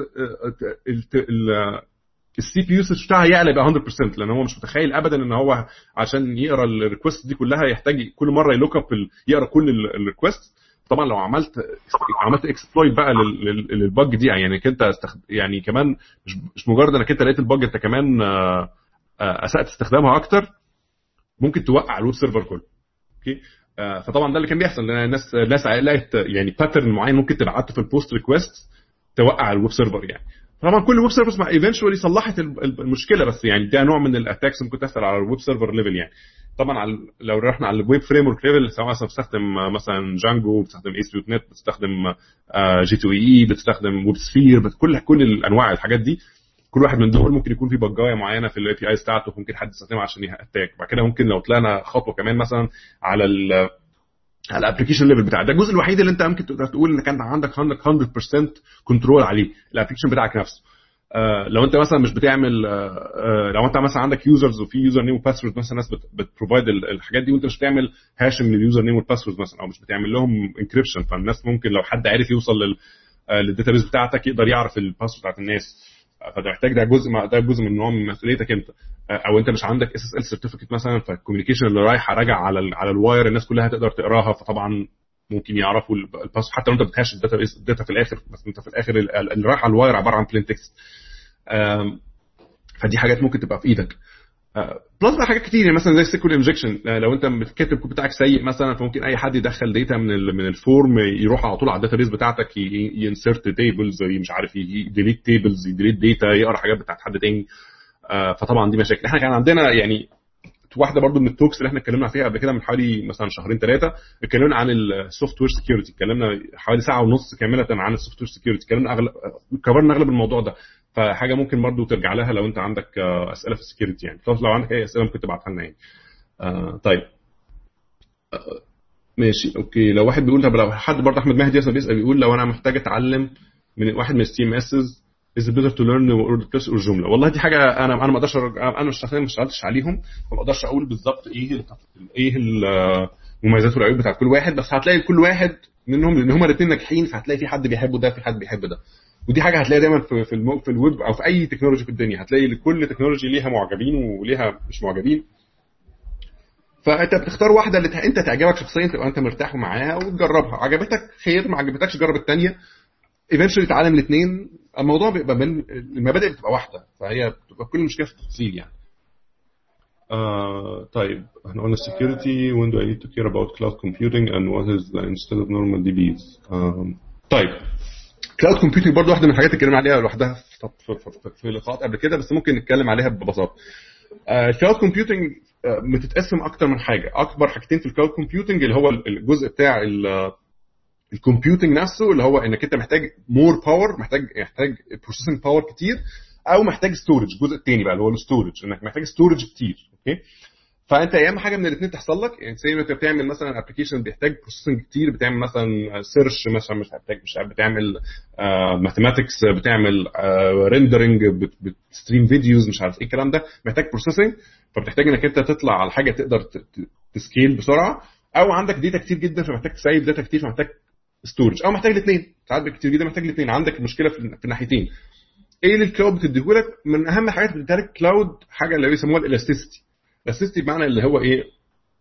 ال CPU usage بتاعها يعلى يبقى 100% لأن هو مش متخيل ابدا إن هو عشان يقرأ ال request دي كلها يحتاج كل مرة ي look up يقرأ كل ال request طبعا لو عملت عملت exploit بقى لل- لل- لل bug دي يعني أنت استخد... يعني كمان مش مجرد إنك أنت لقيت ال bug أنت كمان آه، آه، أسأت استخدامها أكتر ممكن توقع ال web server كله. okay؟ آه، فطبعا ده اللي كان بيحصل لأن الناس الناس لقت يعني pattern معين ممكن تبعته في ال post request توقع ال web server يعني. طبعا كل ال web servers مع eventually صلحت ال- ال- المشكلة بس يعني ده نوع من ال attacks ممكن تحصل على ال web server level يعني. طبعا على لو رحنا على ال web framework level سواء بتستخدم مثلا Django بتستخدم ASP.NET بتستخدم J2EE بتستخدم WebSphere كل كل الأنواع الحاجات دي. كل واحد من دول ممكن يكون في bugاية معينة في ال APIs بتاعته ممكن حد يستخدمها عشان ي attack بعد كده ممكن لو طلعنا خطوة كمان مثلا على على ال application level بتاعك. ده الجزء الوحيد اللي انت ممكن تقدر تقول انك انت عندك 100% control عليه ال application بتاعك نفسه. آه لو انت مثلا مش بتعمل آه آه لو انت مثلا عندك users وفي username و password مثلا ناس بت provide الحاجات دي وانت مش بتعمل hashing لل username وال password مثلا أو مش بتعمل لهم encryption فالناس ممكن لو حد عارف يوصل لل لل database بتاعتك يقدر يعرف ال password بتاعت الناس. فده محتاج ده جزء ده جزء من نوع من مسؤوليتك انت. أو انت مش عندك SSL certificate مثلا فال communication اللي رايحة راجع على ال على ال wire الناس كلها تقدر تقراها فطبعا ممكن يعرفوا ال pass حتى لو انت بت hash ال data ال data في الآخر بس انت في الآخر اللي رايح على ال wire عبارة عن plain text فدي حاجات ممكن تبقى في إيدك. plus بقى حاجات كتير يعني مثلا زي ال SQL injection لو انت كاتب الكود بتاعك سيء مثلا فممكن أي حد يدخل data من من ال form يروح على طول على ال database بتاعتك ي insert tables مش عارف ي delete tables ي delete data يقرأ حاجات بتاعت حد تاني. فطبعا دي مشاكل. إحنا كان عندنا يعني واحدة برضو من ال talks اللي إحنا اتكلمنا فيها قبل كده من حوالي مثلا شهرين ثلاثة اتكلمنا عن ال software security اتكلمنا حوالي ساعة ونص كاملة عن ال software security اتكلمنا أغلب cover نا أغلب الموضوع ده. فحاجة ممكن برضو ترجع لها لو انت عندك أسئلة في ال security يعني. لو عندك أي أسئلة ممكن تبعتها لنا يعني. آه طيب. آه ماشي okay. لو واحد بيقول طب لو حد برضه أحمد مهدي مثلا بيسأل بيقول لو أنا محتاج أتعلم من واحد من ال CMSs is it better to learn WordPress or Joomla؟ والله دي حاجة أنا أنا ما أقدرش أنا شخصيا ما اشتغلتش عليهم فما أقدرش أقول بالظبط إيه إيه المميزات والعيوب بتاعت كل واحد بس هتلاقي كل واحد منهم لأن هما الاثنين ناجحين فهتلاقي في حد بيحب ده في حد بيحب ده. ودي حاجة هتلاقيها دايما في في, المو... في الويب أو في أي technology في الدنيا. هتلاقي كل technology ليها معجبين وليها مش معجبين. فأنت بتختار واحدة اللي أنت تعجبك شخصيا تبقى أنت مرتاح معاها وتجربها. عجبتك خير ما عجبتكش جرب الثانية eventually تتعلم الاثنين الموضوع بيبقى من المبادئ بتبقى واحدة فهي بتبقى كل المشكلة في التفصيل يعني. آه طيب إحنا قلنا security when do I need to care about cloud computing and what is the instead of normal DBs آه طيب. cloud computing برضه واحدة من الحاجات اللي اتكلمنا عليها لوحدها في, في, في, في لقاءات قبل كده بس ممكن نتكلم عليها ببساطة. ال cloud computing بتتقسم أكتر من حاجة. أكبر حاجتين في ال cloud computing اللي هو الجزء بتاع ال computing نفسه اللي هو إنك أنت محتاج more power محتاج محتاج processing power كتير أو محتاج storage الجزء الثاني بقى اللي هو ال storage إنك محتاج storage كتير okay؟ فأنت يا اما حاجة من الاثنين تحصل لك يعني زي ما أنت بتعمل مثلا application بيحتاج processing كتير بتعمل مثلا search مثلا مش محتاج مش بتعمل mathematics uh, بتعمل rendering uh, بت stream videos مش عارف إيه الكلام ده محتاج processing فبتحتاج إنك أنت تطلع على حاجة تقدر ت scale بسرعة أو عندك data كتير جدا فمحتاج تسيب data كتير فمحتاج storage أو محتاج الاثنين ساعات كتير جدا محتاج الاثنين عندك المشكلة في الناحيتين. إيه اللي ال cloud بتديهولك من أهم حاجات بتديها لك cloud حاجة اللي بيسموها ال elasticity ال elasticity بمعنى اللي هو إيه؟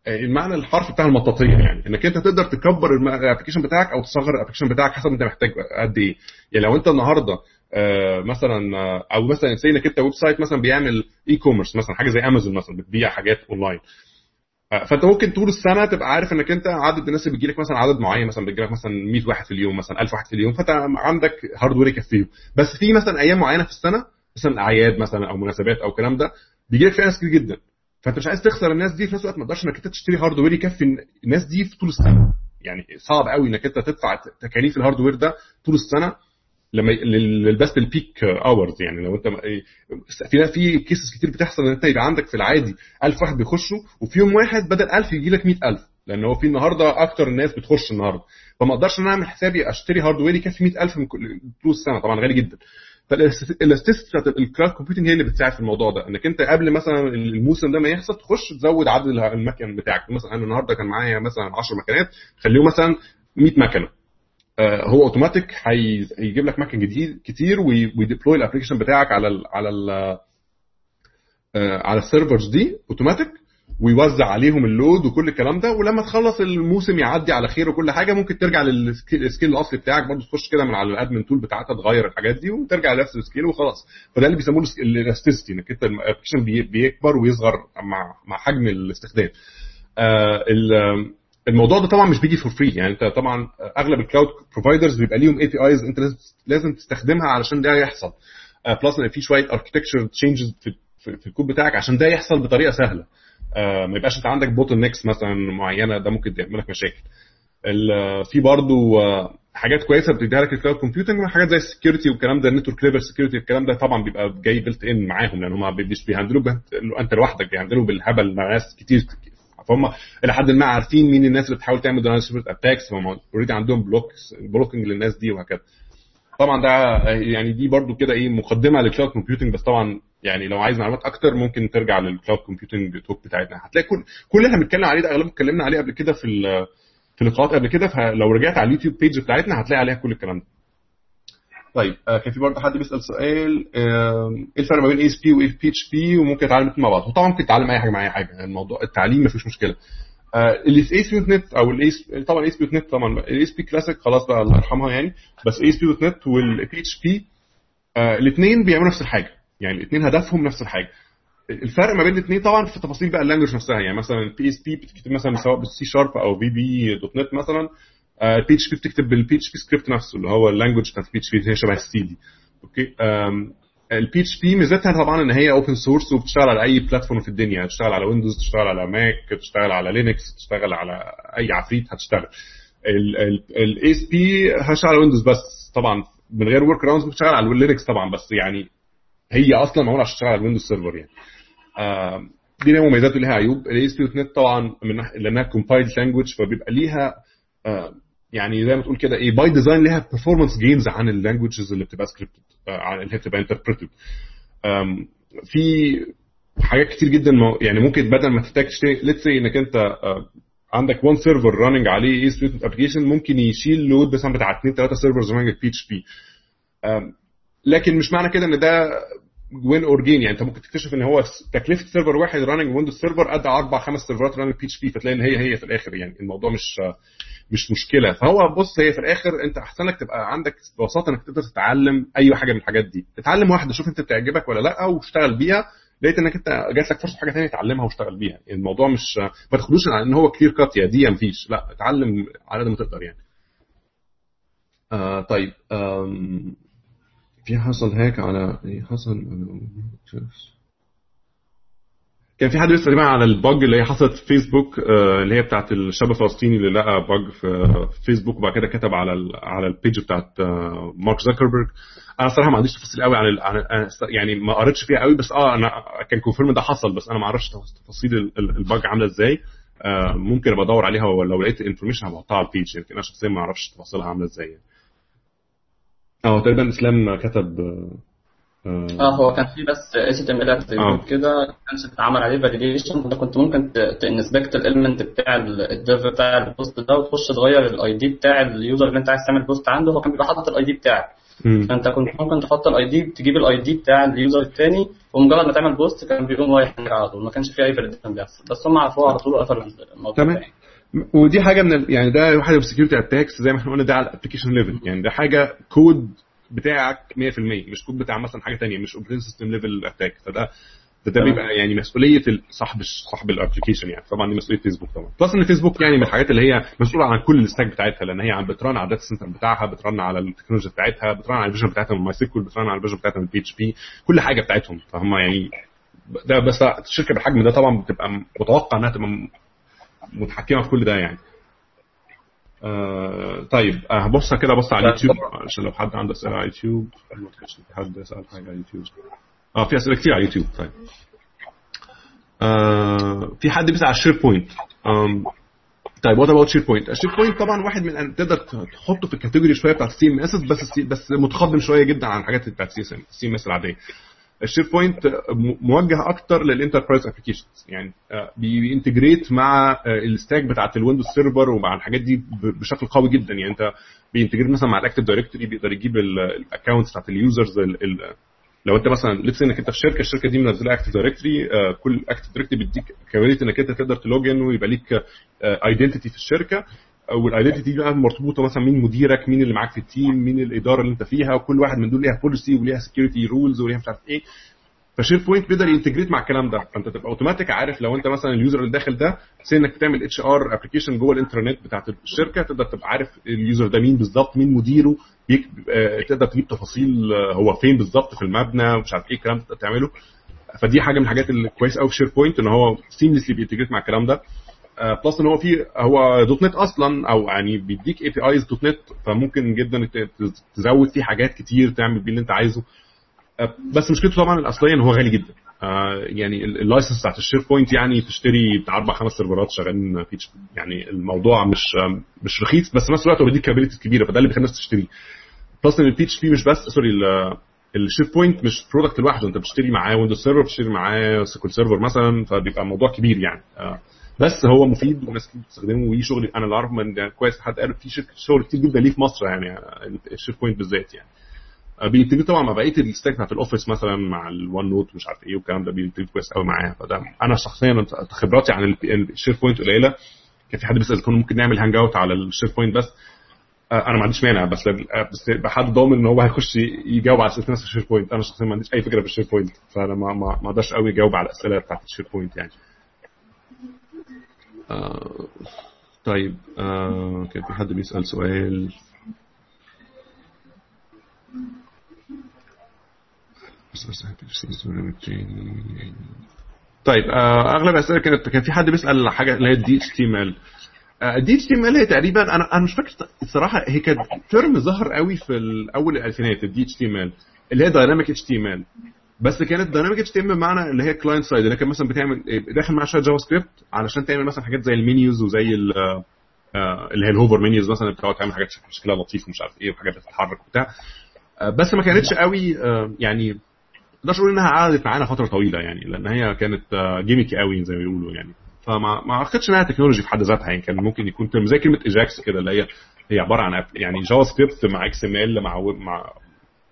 المعنى الحرفي بتاع المطاطية يعني. إنك أنت تقدر تكبر ال application بتاعك أو تصغر ال application بتاعك حسب أنت محتاج قد إيه. يعني لو أنت النهارده آه مثلا آه أو مثلا say إنك أنت website مثلا بيعمل e-commerce مثلا حاجة زي امازون مثلا بتبيع حاجات اونلاين فأنت ممكن طول السنة تبقى عارف إنك أنت عدد الناس اللي بيجي لك مثلا عدد معين مثلا بيجي لك مثلا 100 واحد في اليوم مثلا 1000 واحد في اليوم فأنت عندك hardware يكفيهم. بس في مثلا أيام معينة في السنة مثلا أعياد مثلا أو مناسبات أو الكلام ده بيجي لك فيها ناس كتير جدا. فأنت مش عايز تخسر الناس دي في نفس الوقت ما تقدرش إنك أنت تشتري hardware يكفي الناس دي في طول السنة. يعني صعب قوي إنك أنت تدفع تكاليف ال hardware ده طول السنة. لما بس ال peak hours يعني. لو انت في في cases كتير بتحصل إن انت يبقى عندك في العادي 1000 واحد بيخشوا وفي يوم واحد بدل 1000 يجي لك 100000 لأن هو في النهارده أكتر الناس بتخش النهارده. فما أقدرش إن أنا أعمل حسابي أشتري hardware يكفي 100000 من طول السنة. طبعا غالي جدا. فال elasticity بتاعت ال cloud computing هي اللي بتساعد في الموضوع ده. إنك أنت قبل مثلا الموسم ده ما يحصل تخش تزود عدد المكن بتاعك. مثلا أنا النهارده كان معايا مثلا 10 مكنات خليهم مثلا 100 مكنة. هو اوتوماتيك هيجيب لك مكن جديد كتير وي deploy ال application بتاعك على ال على ال على ال servers دي اوتوماتيك ويوزع عليهم ال load وكل الكلام ده ولما تخلص الموسم يعدي على خير وكل حاجة ممكن ترجع لل scale الأصلي بتاعك برضه تخش كده من على ال admin tool بتاعتها تغير الحاجات دي وترجع لنفس ال scale وخلاص. فده اللي بيسموه ال elasticity إنك أنت ال application بيكبر ويصغر مع مع حجم الاستخدام. آه الموضوع ده طبعا مش بيجي for free يعني انت طبعا أغلب ال cloud providers بيبقى ليهم APIs انت لازم تستخدمها علشان ده يحصل. plus إن في شوية architecture changes في, الكود بتاعك عشان ده يحصل بطريقة سهلة. ما يبقاش انت عندك bottlenecks مثلا معينة ده ممكن تعمل لك مشاكل في برضو حاجات كويسة بتديها لك ال cloud computing حاجات زي ال security والكلام ده ال network level security الكلام ده طبعا بيبقى جاي built in معاهم لأن هم مش بي handle وا أنت لوحدك بي handle وا بالهبل مع ناس كتير فهم إلى حد ما عارفين مين الناس اللي بتحاول تعمل certain attacks فهم already عندهم blocks blocking للناس دي وهكذا. طبعا ده يعني دي برضو كده إيه مقدمة لل cloud computing بس طبعا يعني لو عايز معلومات أكتر ممكن ترجع لل cloud computing talk بتاعتنا. هتلاقي كل كل اللي بنتكلم عليه ده أغلبه اتكلمنا عليه قبل كده في في لقاءات قبل كده فلو رجعت على ال YouTube page بتاعتنا هتلاقي عليها كل الكلام ده. طيب آه كان في برضه حد بيسأل سؤال آه إيه الفرق ما بين ASP و ا PHP وممكن اتعلم الاثنين مع بعض؟ وطبعا ممكن تتعلم أي حاجة مع أي حاجة الموضوع التعليم ما فيش مشكلة. آه اللي في ASP.NET أو ال A طبعا اي اس بي دوت نت طبعا ال ASP classic خلاص بقى الله يرحمها يعني بس اي اس بي دوت نت والبي اتش بي الاثنين بيعملوا نفس الحاجة. يعني الاثنين هدفهم نفس الحاجة. الفرق ما بين الاثنين طبعا في تفاصيل بقى ال language نفسها يعني مثلا ال ASP بتكتب مثلا سواء بالسي شارب أو VB.NET مثلا ال PHP بتكتب بال PHP script نفسه اللي هو ال language بتاعت ال PHP هي شبه ال C دي okay ال PHP ميزتها طبعا إن هي open source وبتشتغل على أي platform في الدنيا هتشتغل على Windows تشتغل على Mac تشتغل على Linux تشتغل على أي عفريت هتشتغل. ال ASP هشتغل على Windows بس طبعا من غير workarounds بتشتغل على Linux طبعا بس يعني هي أصلا معمولة عشان تشتغل على ال Windows Server يعني. دي ليها مميزات وليها عيوب. ال ASP.NET طبعا من لأنها compiled language فبيبقى ليها يعني زي ما تقول كده إيه by design ليها performance gains عن ال languages اللي بتبقى scripted آه اللي هي بتبقى interpreted في حاجات كتير جدا يعني ممكن بدل ما تحتاج let's say إنك أنت آه عندك one server running عليه ASP application ممكن يشيل load مثلا بتاع 2 3 servers running PHP لكن مش معنى كده إن ده win or gain يعني انت ممكن تكتشف ان هو تكلفة server واحد running Windows Server قد أربع خمس سيرفرات running PHP فتلاقي إن هي هي في الآخر. يعني الموضوع مش مش مشكلة. فهو بص هي في الآخر انت احسن لك تبقى عندك ببساطة إنك تقدر تتعلم أي حاجة من الحاجات دي. اتعلم واحدة شوف أنت بتعجبك ولا لأ واشتغل بيها. لقيت إنك أنت جات لك فرصة حاجة ثانية تعلمها واشتغل بيها. يعني الموضوع مش ما تاخدوش على إن هو clear cut يا دي مفيش. لأ اتعلم على قد ما تقدر يعني. آه طيب آم في حصل هاك على إيه حصل كان في حد بيسال تقريبا على ال page اللي هي حصلت في فيسبوك آه اللي هي بتاعت الشاب الفلسطيني اللي لقى bug في فيسبوك وبعد كده كتب على على ال page بتاعت آه مارك زكربرج أنا الصراحه ما عنديش تفاصيل قوي عن, عن يعني ما قريتش فيها قوي بس آه أنا كان confirm ده حصل بس أنا ما أعرفش تفاصيل ال bug عاملة إزاي آه ممكن أبقى أدور عليها ولو لقيت information هبحطها على ال page يمكن أنا شخصيا ما أعرفش تفاصيلها عاملة إزاي يعني. آه تقريبا إسلام كتب آه, آه هو كان في بس HTML attribute كده كانش اتعمل عليه validation انت كنت ممكن ت inspect ال element بتاع ال div بتاع ال post ده وتخش تغير ال ID بتاع ال user اللي انت عايز تعمل post عنده. هو كان بيبقى حاطط ال ID بتاعك. فانت كنت ممكن تحط ال ID تجيب ال ID بتاع ال user الثاني ومجرد ما تعمل post كان بيقوم رايح على طول. ما كانش في أي validation بيحصل. بس هم عرفوها على طول وقفلوا الموضوع تمام. ودي حاجة من ال... يعني ده واحد من ال security attacks زي ما إحنا قلنا ده على ال application level يعني ده حاجة كود بتاعك 100% مش كود بتاع مثلا حاجة ثانية مش operating system level attack فده ده, ده بيبقى يعني مسؤولية صاحب صاحب ال application يعني. طبعا دي مسؤولية فيسبوك طبعا. plus إن فيسبوك يعني من الحاجات اللي هي مسؤولة عن كل ال stack بتاعتها لأن هي بت run على ال data center بتاعها بت run على التكنولوجيا بتاعتها بت run على ال version بتاعتها من MySQL بت run على ال version بتاعتها من PHP كل حاجة بتاعتهم. فهم يعني ده بس الشركة بالحجم ده طبعا بتبقى متوقع إنها تبقى متحكمة في كل ده يعني. آه طيب هبص آه كده بص على اليوتيوب عشان لو حد عنده أسئلة على اليوتيوب. حد يسأل حاجة على اليوتيوب. آه في أسئلة كتير على اليوتيوب. طيب. آه في حد بيسأل على ال SharePoint طيب what about SharePoint ال SharePoint طبعا واحد من تقدر تحطه في ال category شوية بتاعت ال CMS بس بس متقدم شوية جدا عن الحاجات بتاعت ال CMS العادية. ال SharePoint موجه أكتر لل enterprise applications يعني بي integrate مع ال stack بتاعت ال Windows Server ومع الحاجات دي بشكل قوي جدا. يعني أنت بي integrate مثلا مع ال Active Directory بيقدر يجيب ال accounts بتاعت ال users لو أنت مثلا let's إنك أنت في شركة الشركة دي منزلة Active Directory كل Active Directory بيديك capability إنك أنت تقدر ت login ويبقى ليك identity في الشركة. وال identity دي بقى مرتبطة مثلا مين مديرك مين اللي معاك في ال team مين الإدارة اللي أنت فيها وكل واحد من دول ليها policy وليها security rules وليها مش عارف إيه. ف SharePoint بيقدر ي integrate مع الكلام ده. فأنت تبقى اوتوماتيك عارف لو أنت مثلا ال user اللي داخل ده say إنك بتعمل HR application جوه ال intranet بتاعت الشركة تقدر تبقى عارف ال user ده مين بالظبط مين مديره آه تقدر تجيب تفاصيل آه هو فين بالظبط في المبنى مش عارف إيه الكلام تقدر تعمله. فدي حاجة من الحاجات اللي كويس قوي في SharePoint إن هو seamlessly بي integrate مع الكلام ده. plus إن هو في هو .NET أصلا أو يعني بيديك APIs .NET فممكن جدا تزود فيه حاجات كتير تعمل بيه اللي أنت عايزه. بس مشكلته طبعا الأصلية إن هو غالي جدا. يعني ال license بتاعت ال SharePoint يعني تشتري بتاع أربع خمس سيرفرات شغالين يعني الموضوع مش مش رخيص بس في نفس الوقت هو بيديك capability كبيرة فده اللي بيخلي الناس تشتريه plus إن ال PHP مش بس sorry ال SharePoint مش product لوحده أنت بتشتري معاه Windows Server بتشتري معاه SQL Server مثلا فبيبقى الموضوع كبير يعني. بس هو مفيد والناس كتير بتستخدمه وليه شغل أنا اللي اعرف من كويس حد قال في شغل كتير جدا ليه في مصر يعني ال SharePoint بالذات يعني. بي integrate طبعا مع بقية ال stack بتاعت ال Office مثلا مع ال OneNote مش عارف إيه والكلام ده بي integrate كويس قوي معايا. فده أنا شخصيا خبراتي عن ال SharePoint قليلة. كان في حد بيسأل كنا ممكن نعمل hangout على ال SharePoint بس. أنا ما عنديش مانع بس بس يبقى حد ضامن إن هو هيخش يجاوب على أسئلة نفس ال SharePoint. أنا شخصيا ما عنديش أي فكرة في ال SharePoint فأنا ما ما أقدرش قوي اجاوب على الأسئلة بتاعت ال SharePoint يعني. آه طيب آه كان في حد بيسأل سؤال؟ طيب آه أغلب الأسئلة كانت كان في حد بيسأل حاجة اللي هي الدي اتش تي ام ال الدي اتش تي ام هي تقريبا أنا أنا مش فاكر الصراحه هي كانت term ظهر قوي في أول الألفينات ال DHTML اللي هي dynamic HTM بس كانت dynamic HTM بمعنى اللي هي client side اللي كان مثلا بتعمل داخل معاها شوية JavaScript علشان تعمل مثلا حاجات زي ال menus وزي اللي هي ال hover menus مثلا بتقعد تعمل حاجات شكلها لطيف ومش عارف إيه وحاجات بتتحرك وبتاع. بس ما كانتش قوي يعني ما أقدرش أقول إنها قعدت معانا فترة طويلة يعني لأن هي كانت gimmicky قوي زي ما بيقولوا يعني. فما ما أعتقدش إنها technology في حد ذاتها يعني كان ممكن يكون زي كلمة AJAX كده اللي هي هي عبارة عن يعني JavaScript مع XML مع مع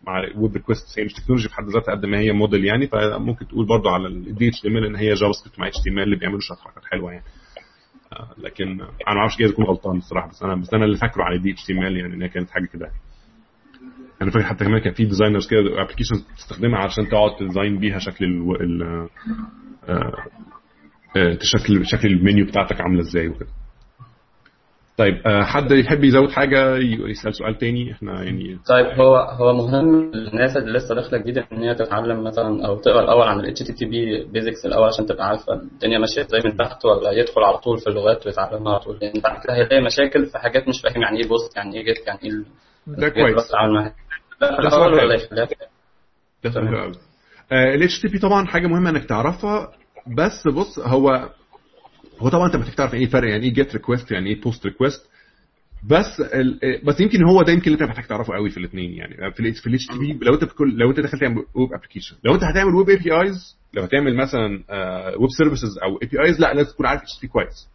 مع web request هي مش technology في حد ذاتها قد ما هي موديل يعني فممكن تقول برضو على ال DHTML إن هي JavaScript مع HTML اللي بيعملوا شوية حركات حلوة يعني. لكن أنا ما أعرفش جايز اكون غلطان الصراحه بس أنا بس أنا اللي فاكره على ال DHTML يعني إن هي كانت حاجة كده. أنا فاكر حتى كمان كان في designers كده applications تستخدمها علشان تقعد ت design بيها شكل ال ال شكل شكل المنيو بتاعتك عاملة إزاي وكده. طيب حد يحب يزود حاجة يسأل سؤال تاني؟ إحنا يعني طيب هو هو مهم للناس اللي لسه داخلة جديدة إن هي تتعلم مثلا أو تقرأ الأول عن ال HTTP basics الأول عشان تبقى عارفة الدنيا ماشية إزاي من تحت ولا يدخل على طول في اللغات ويتعلمها على طول. لأن بعد كده هيلاقي مشاكل في حاجات مش فاهم يعني إيه post يعني إيه get يعني إيه ده كويس. ده سؤال ده سؤال قوي ال HTTP طبعا حاجة مهمة إنك تعرفها بس بص هو هو طبعا أنت محتاج تعرف إيه الفرق يعني إيه GET request يعني إيه POST request بس ال... بس يمكن هو ده يمكن اللي أنت محتاج تعرفه قوي في الاثنين يعني. في ال في ال HTTP لو أنت بكل لو أنت دخلت تعمل web application لو أنت هتعمل web APIs لو هتعمل مثلا web services أو APIs لا لازم تكون عارف HTTP كويس.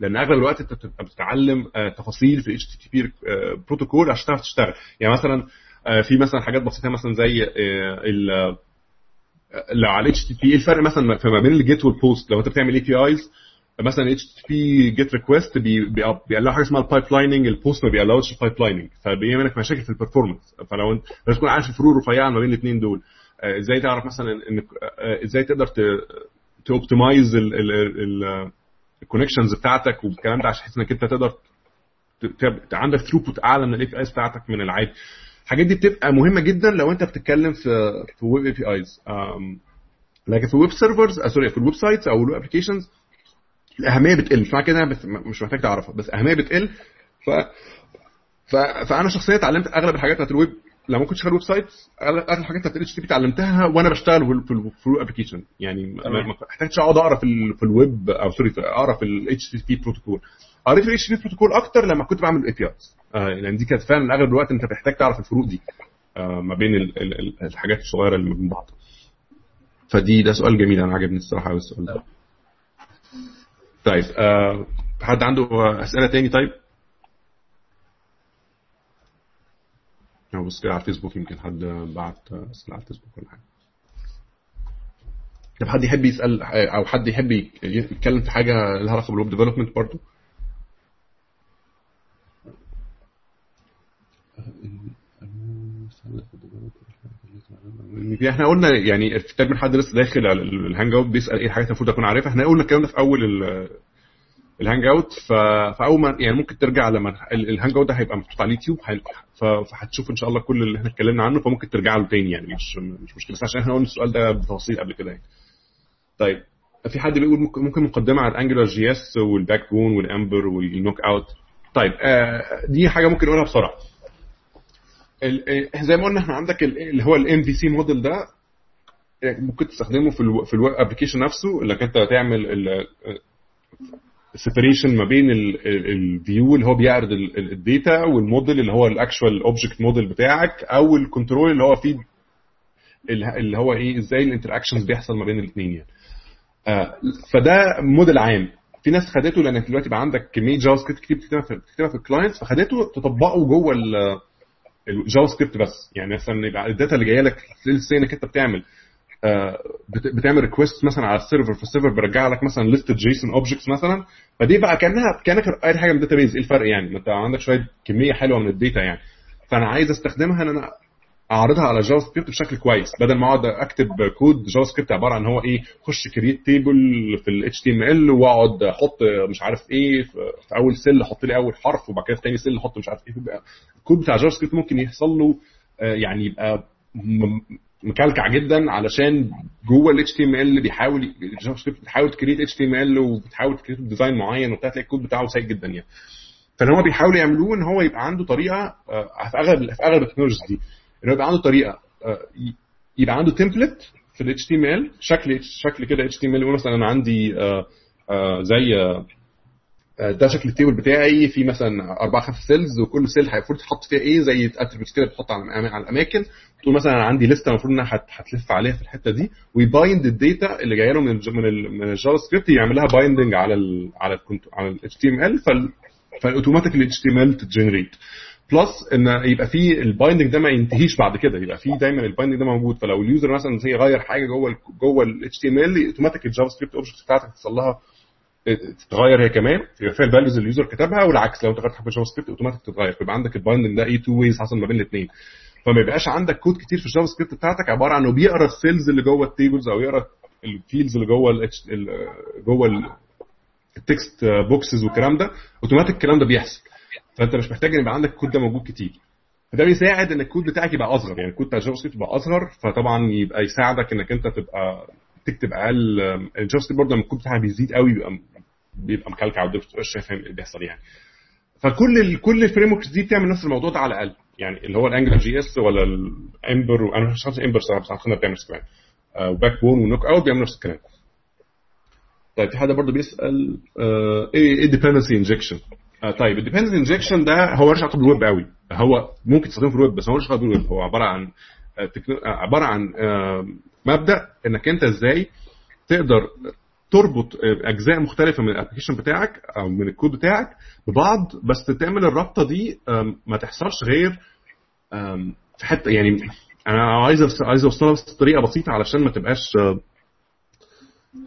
لأن أغلب الوقت أنت بتبقى بتتعلم تفاصيل في ال HTTP protocol عشان تعرف تشتغل. يعني مثلا في مثلا حاجات بسيطة مثلا زي ال لو على HTTP الفرق مثلا ما بين ال GET وال POST لو أنت بتعمل APIs مثلا HTTP GET request بيقلعوا حاجة اسمها ال pipelining ال POST ما بيقلعوش ال pipelining فبيعمل لك مشاكل في ال performance فلو انت لازم تكون عارف الفروق الرفيعة ما بين الاثنين دول. إزاي تعرف مثلا ان إزاي تقدر ت optimize ال connections بتاعتك والكلام ده عشان تحس إنك انت تقدر عندك throughput أعلى من ال APIs بتاعتك من العادي. الحاجات دي بتبقى مهمة جدا لو انت بتتكلم في في web APIs لكن في web servers sorry في ال websites أو ال web applications الأهمية بتقل. مش معنى كده بس مش محتاج تعرفها بس اهميه بتقل. ف... ف... فأنا شخصيا اتعلمت أغلب الحاجات بتاعت الويب. لما كنت شغال website اغلب الحاجات بتاعت ال HTTP اتعلمتها وأنا بشتغل في ال web application يعني ما احتاجتش أقعد أقرأ في. في الويب أو sorry أقرأ في ال HTTP protocol قريت ال HTTP protocol أكتر لما كنت بعمل APIs لأن دي كانت فعلا أغلب الوقت أنت بتحتاج تعرف الفروق دي آه ما بين ال... ال... الحاجات الصغيرة اللي من بعض. فدي ده سؤال جميل أنا عجبني الصراحة قوي السؤال ده. طيب آه حد عنده أسئلة تاني؟ طيب. بص كده على الفيسبوك يمكن حد بعت أسئلة على الفيسبوك ولا حاجة. طب حد يحب يسأل أو حد يحب يتكلم في حاجة لها علاقة بال web development برضه إحنا قلنا يعني تقريبا حد لسه داخل على ال hangout بيسأل إيه الحاجات المفروض أكون عارفها. إحنا قلنا الكلام ده في أول ال hangout فأول ما يعني ممكن ترجع لما ال hangout ده هيبقى محطوط على اليوتيوب فهتشوف إن شاء الله كل اللي إحنا اتكلمنا عنه فممكن ترجع له تاني يعني مش مش مشكلة. بس عشان إحنا قلنا السؤال ده بتفاصيل قبل كده يعني. طيب في حد بيقول ممكن مقدمة على ال AngularJS وال Backbone وال Ember وال Knockout طيب آه دي حاجة ممكن نقولها بسرعة. زي ما قلنا إحنا عندك اللي هو ال MVC model ده ممكن تستخدمه في في ال web application نفسه إنك أنت تعمل ال separation ما بين ال view اللي هو بيعرض ال data وال model اللي هو ال actual object model بتاعك أو ال control اللي هو فيه اللي هو إيه إزاي ال interactions بيحصل ما بين الاثنين يعني. آه فده موديل عام. في ناس خدته لأن دلوقتي بقى عندك كمية JavaScript كتير بتكتبها في ال clients فخدته تطبقه جوه ال JavaScript بس. يعني مثلا يبقى ال data اللي جاية لك سي انك أنت بتعمل آه، بتعمل request مثلا على ال server فال server بيرجع لك مثلا list JSON objects مثلا. فدي بقى كأنها كأنك أي حاجة من base إيه الفرق يعني؟ أنت عندك شوية كمية حلوة من ال data يعني. فأنا عايز أستخدمها ان أنا أعرضها على JavaScript بشكل كويس. بدل ما أقعد أكتب code JavaScript عبارة عن هو إيه خش create table في ال HTML وأقعد أحط مش عارف إيه في أول cell أحط لي أول حرف وبعد كده في ثاني cell أحط مش عارف إيه. الكود بتاع JavaScript ممكن يحصل له آه، يعني يبقى مكلكع جدا علشان جوه ال HTML بيحاول ال JavaScript بتحاول ت create HTML وبتحاول ت create design معين وبتاع تلاقي الكود بتاعه سيء جدا يعني. فان هو بيحاولوا يعملوه إن هو يبقى عنده طريقة آه، في أغلب في أغلب ال technologies دي. ان هو يبقى عنده طريقة آه، يبقى عنده template في ال HTML شكل شكل كده HTML مثلا أنا عندي آه، زي ده شكل ال table بتاعي في مثلا أربع خمس cells وكل cell المفروض تحط فيها إيه زي attributes كده بتحط على الأماكن. تقول مثلا أنا عندي list المفروض انها هتلف عليها في الحتة دي وي bind ال data اللي جاية له من من ال JavaScript يعمل لها binding على ال على ال على ال HTML فال automatic ال HTML ت generate. plus إن يبقى في ال binding ده ما ينتهيش بعد كده. يبقى في دايما ال binding ده موجود. فلو ال user مثلا زي غير حاجة جوه جوه ال HTML automatic ال JavaScript object بتاعتك تحصل لها تتغير هي كمان. يبقى فيها ال values اللي ال user كتبها والعكس لو انت غيرت حاجة في ال JavaScript automatic تتغير. فيبقى عندك ال binding ده إيه two ways حصل ما بين الاثنين فما يبقاش عندك كود كتير في ال JavaScript بتاعتك عبارة عن إنه بيقرأ ال cells اللي جوه ال tables أو يقرأ ال fields اللي جوه ال جوه ال text boxes والكلام ده اوتوماتيك الكلام ده بيحصل. فانت مش محتاج ان يبقى عندك الكود ده موجود كتير. فده بيساعد إن الكود بتاعك يبقى أصغر. يعني الكود بتاع ال JavaScript يبقى أصغر فطبعا يبقى يساعدك إنك أنت تبقى تكتب أقل. ال JavaScript برضه لما الكود بتاعها بيزيد قوي بيبقى بيبقى مكلكع وما بتبقاش شايف اللي بيحصل يعني. فكل ال كل ال frameworks دي بتعمل نفس الموضوع ده على الأقل. يعني اللي هو ال AngularJS ولا ال Ember أنا مش عارف Ember صراحة بس عارف بتعمل نفس الكلام. و Backbone و Knockout بيعملوا نفس الكلام. طيب في حد برضه بيسأل آه إيه dependency injection آه طيب ال dependency injection ده هو مش علاقه بالويب قوي. هو ممكن تستخدمه في الويب بس هو مش علاقه بالويب هو عبارة عن آه عبارة عن آه مبدأ إنك أنت إزاي تقدر تربط أجزاء مختلفة من ال application بتاعك أو من الكود بتاعك ببعض بس تعمل الرابطة دي ما تحصلش غير في حتة يعني أنا عايز عايز أوصلها بس بطريقة بسيطة علشان ما تبقاش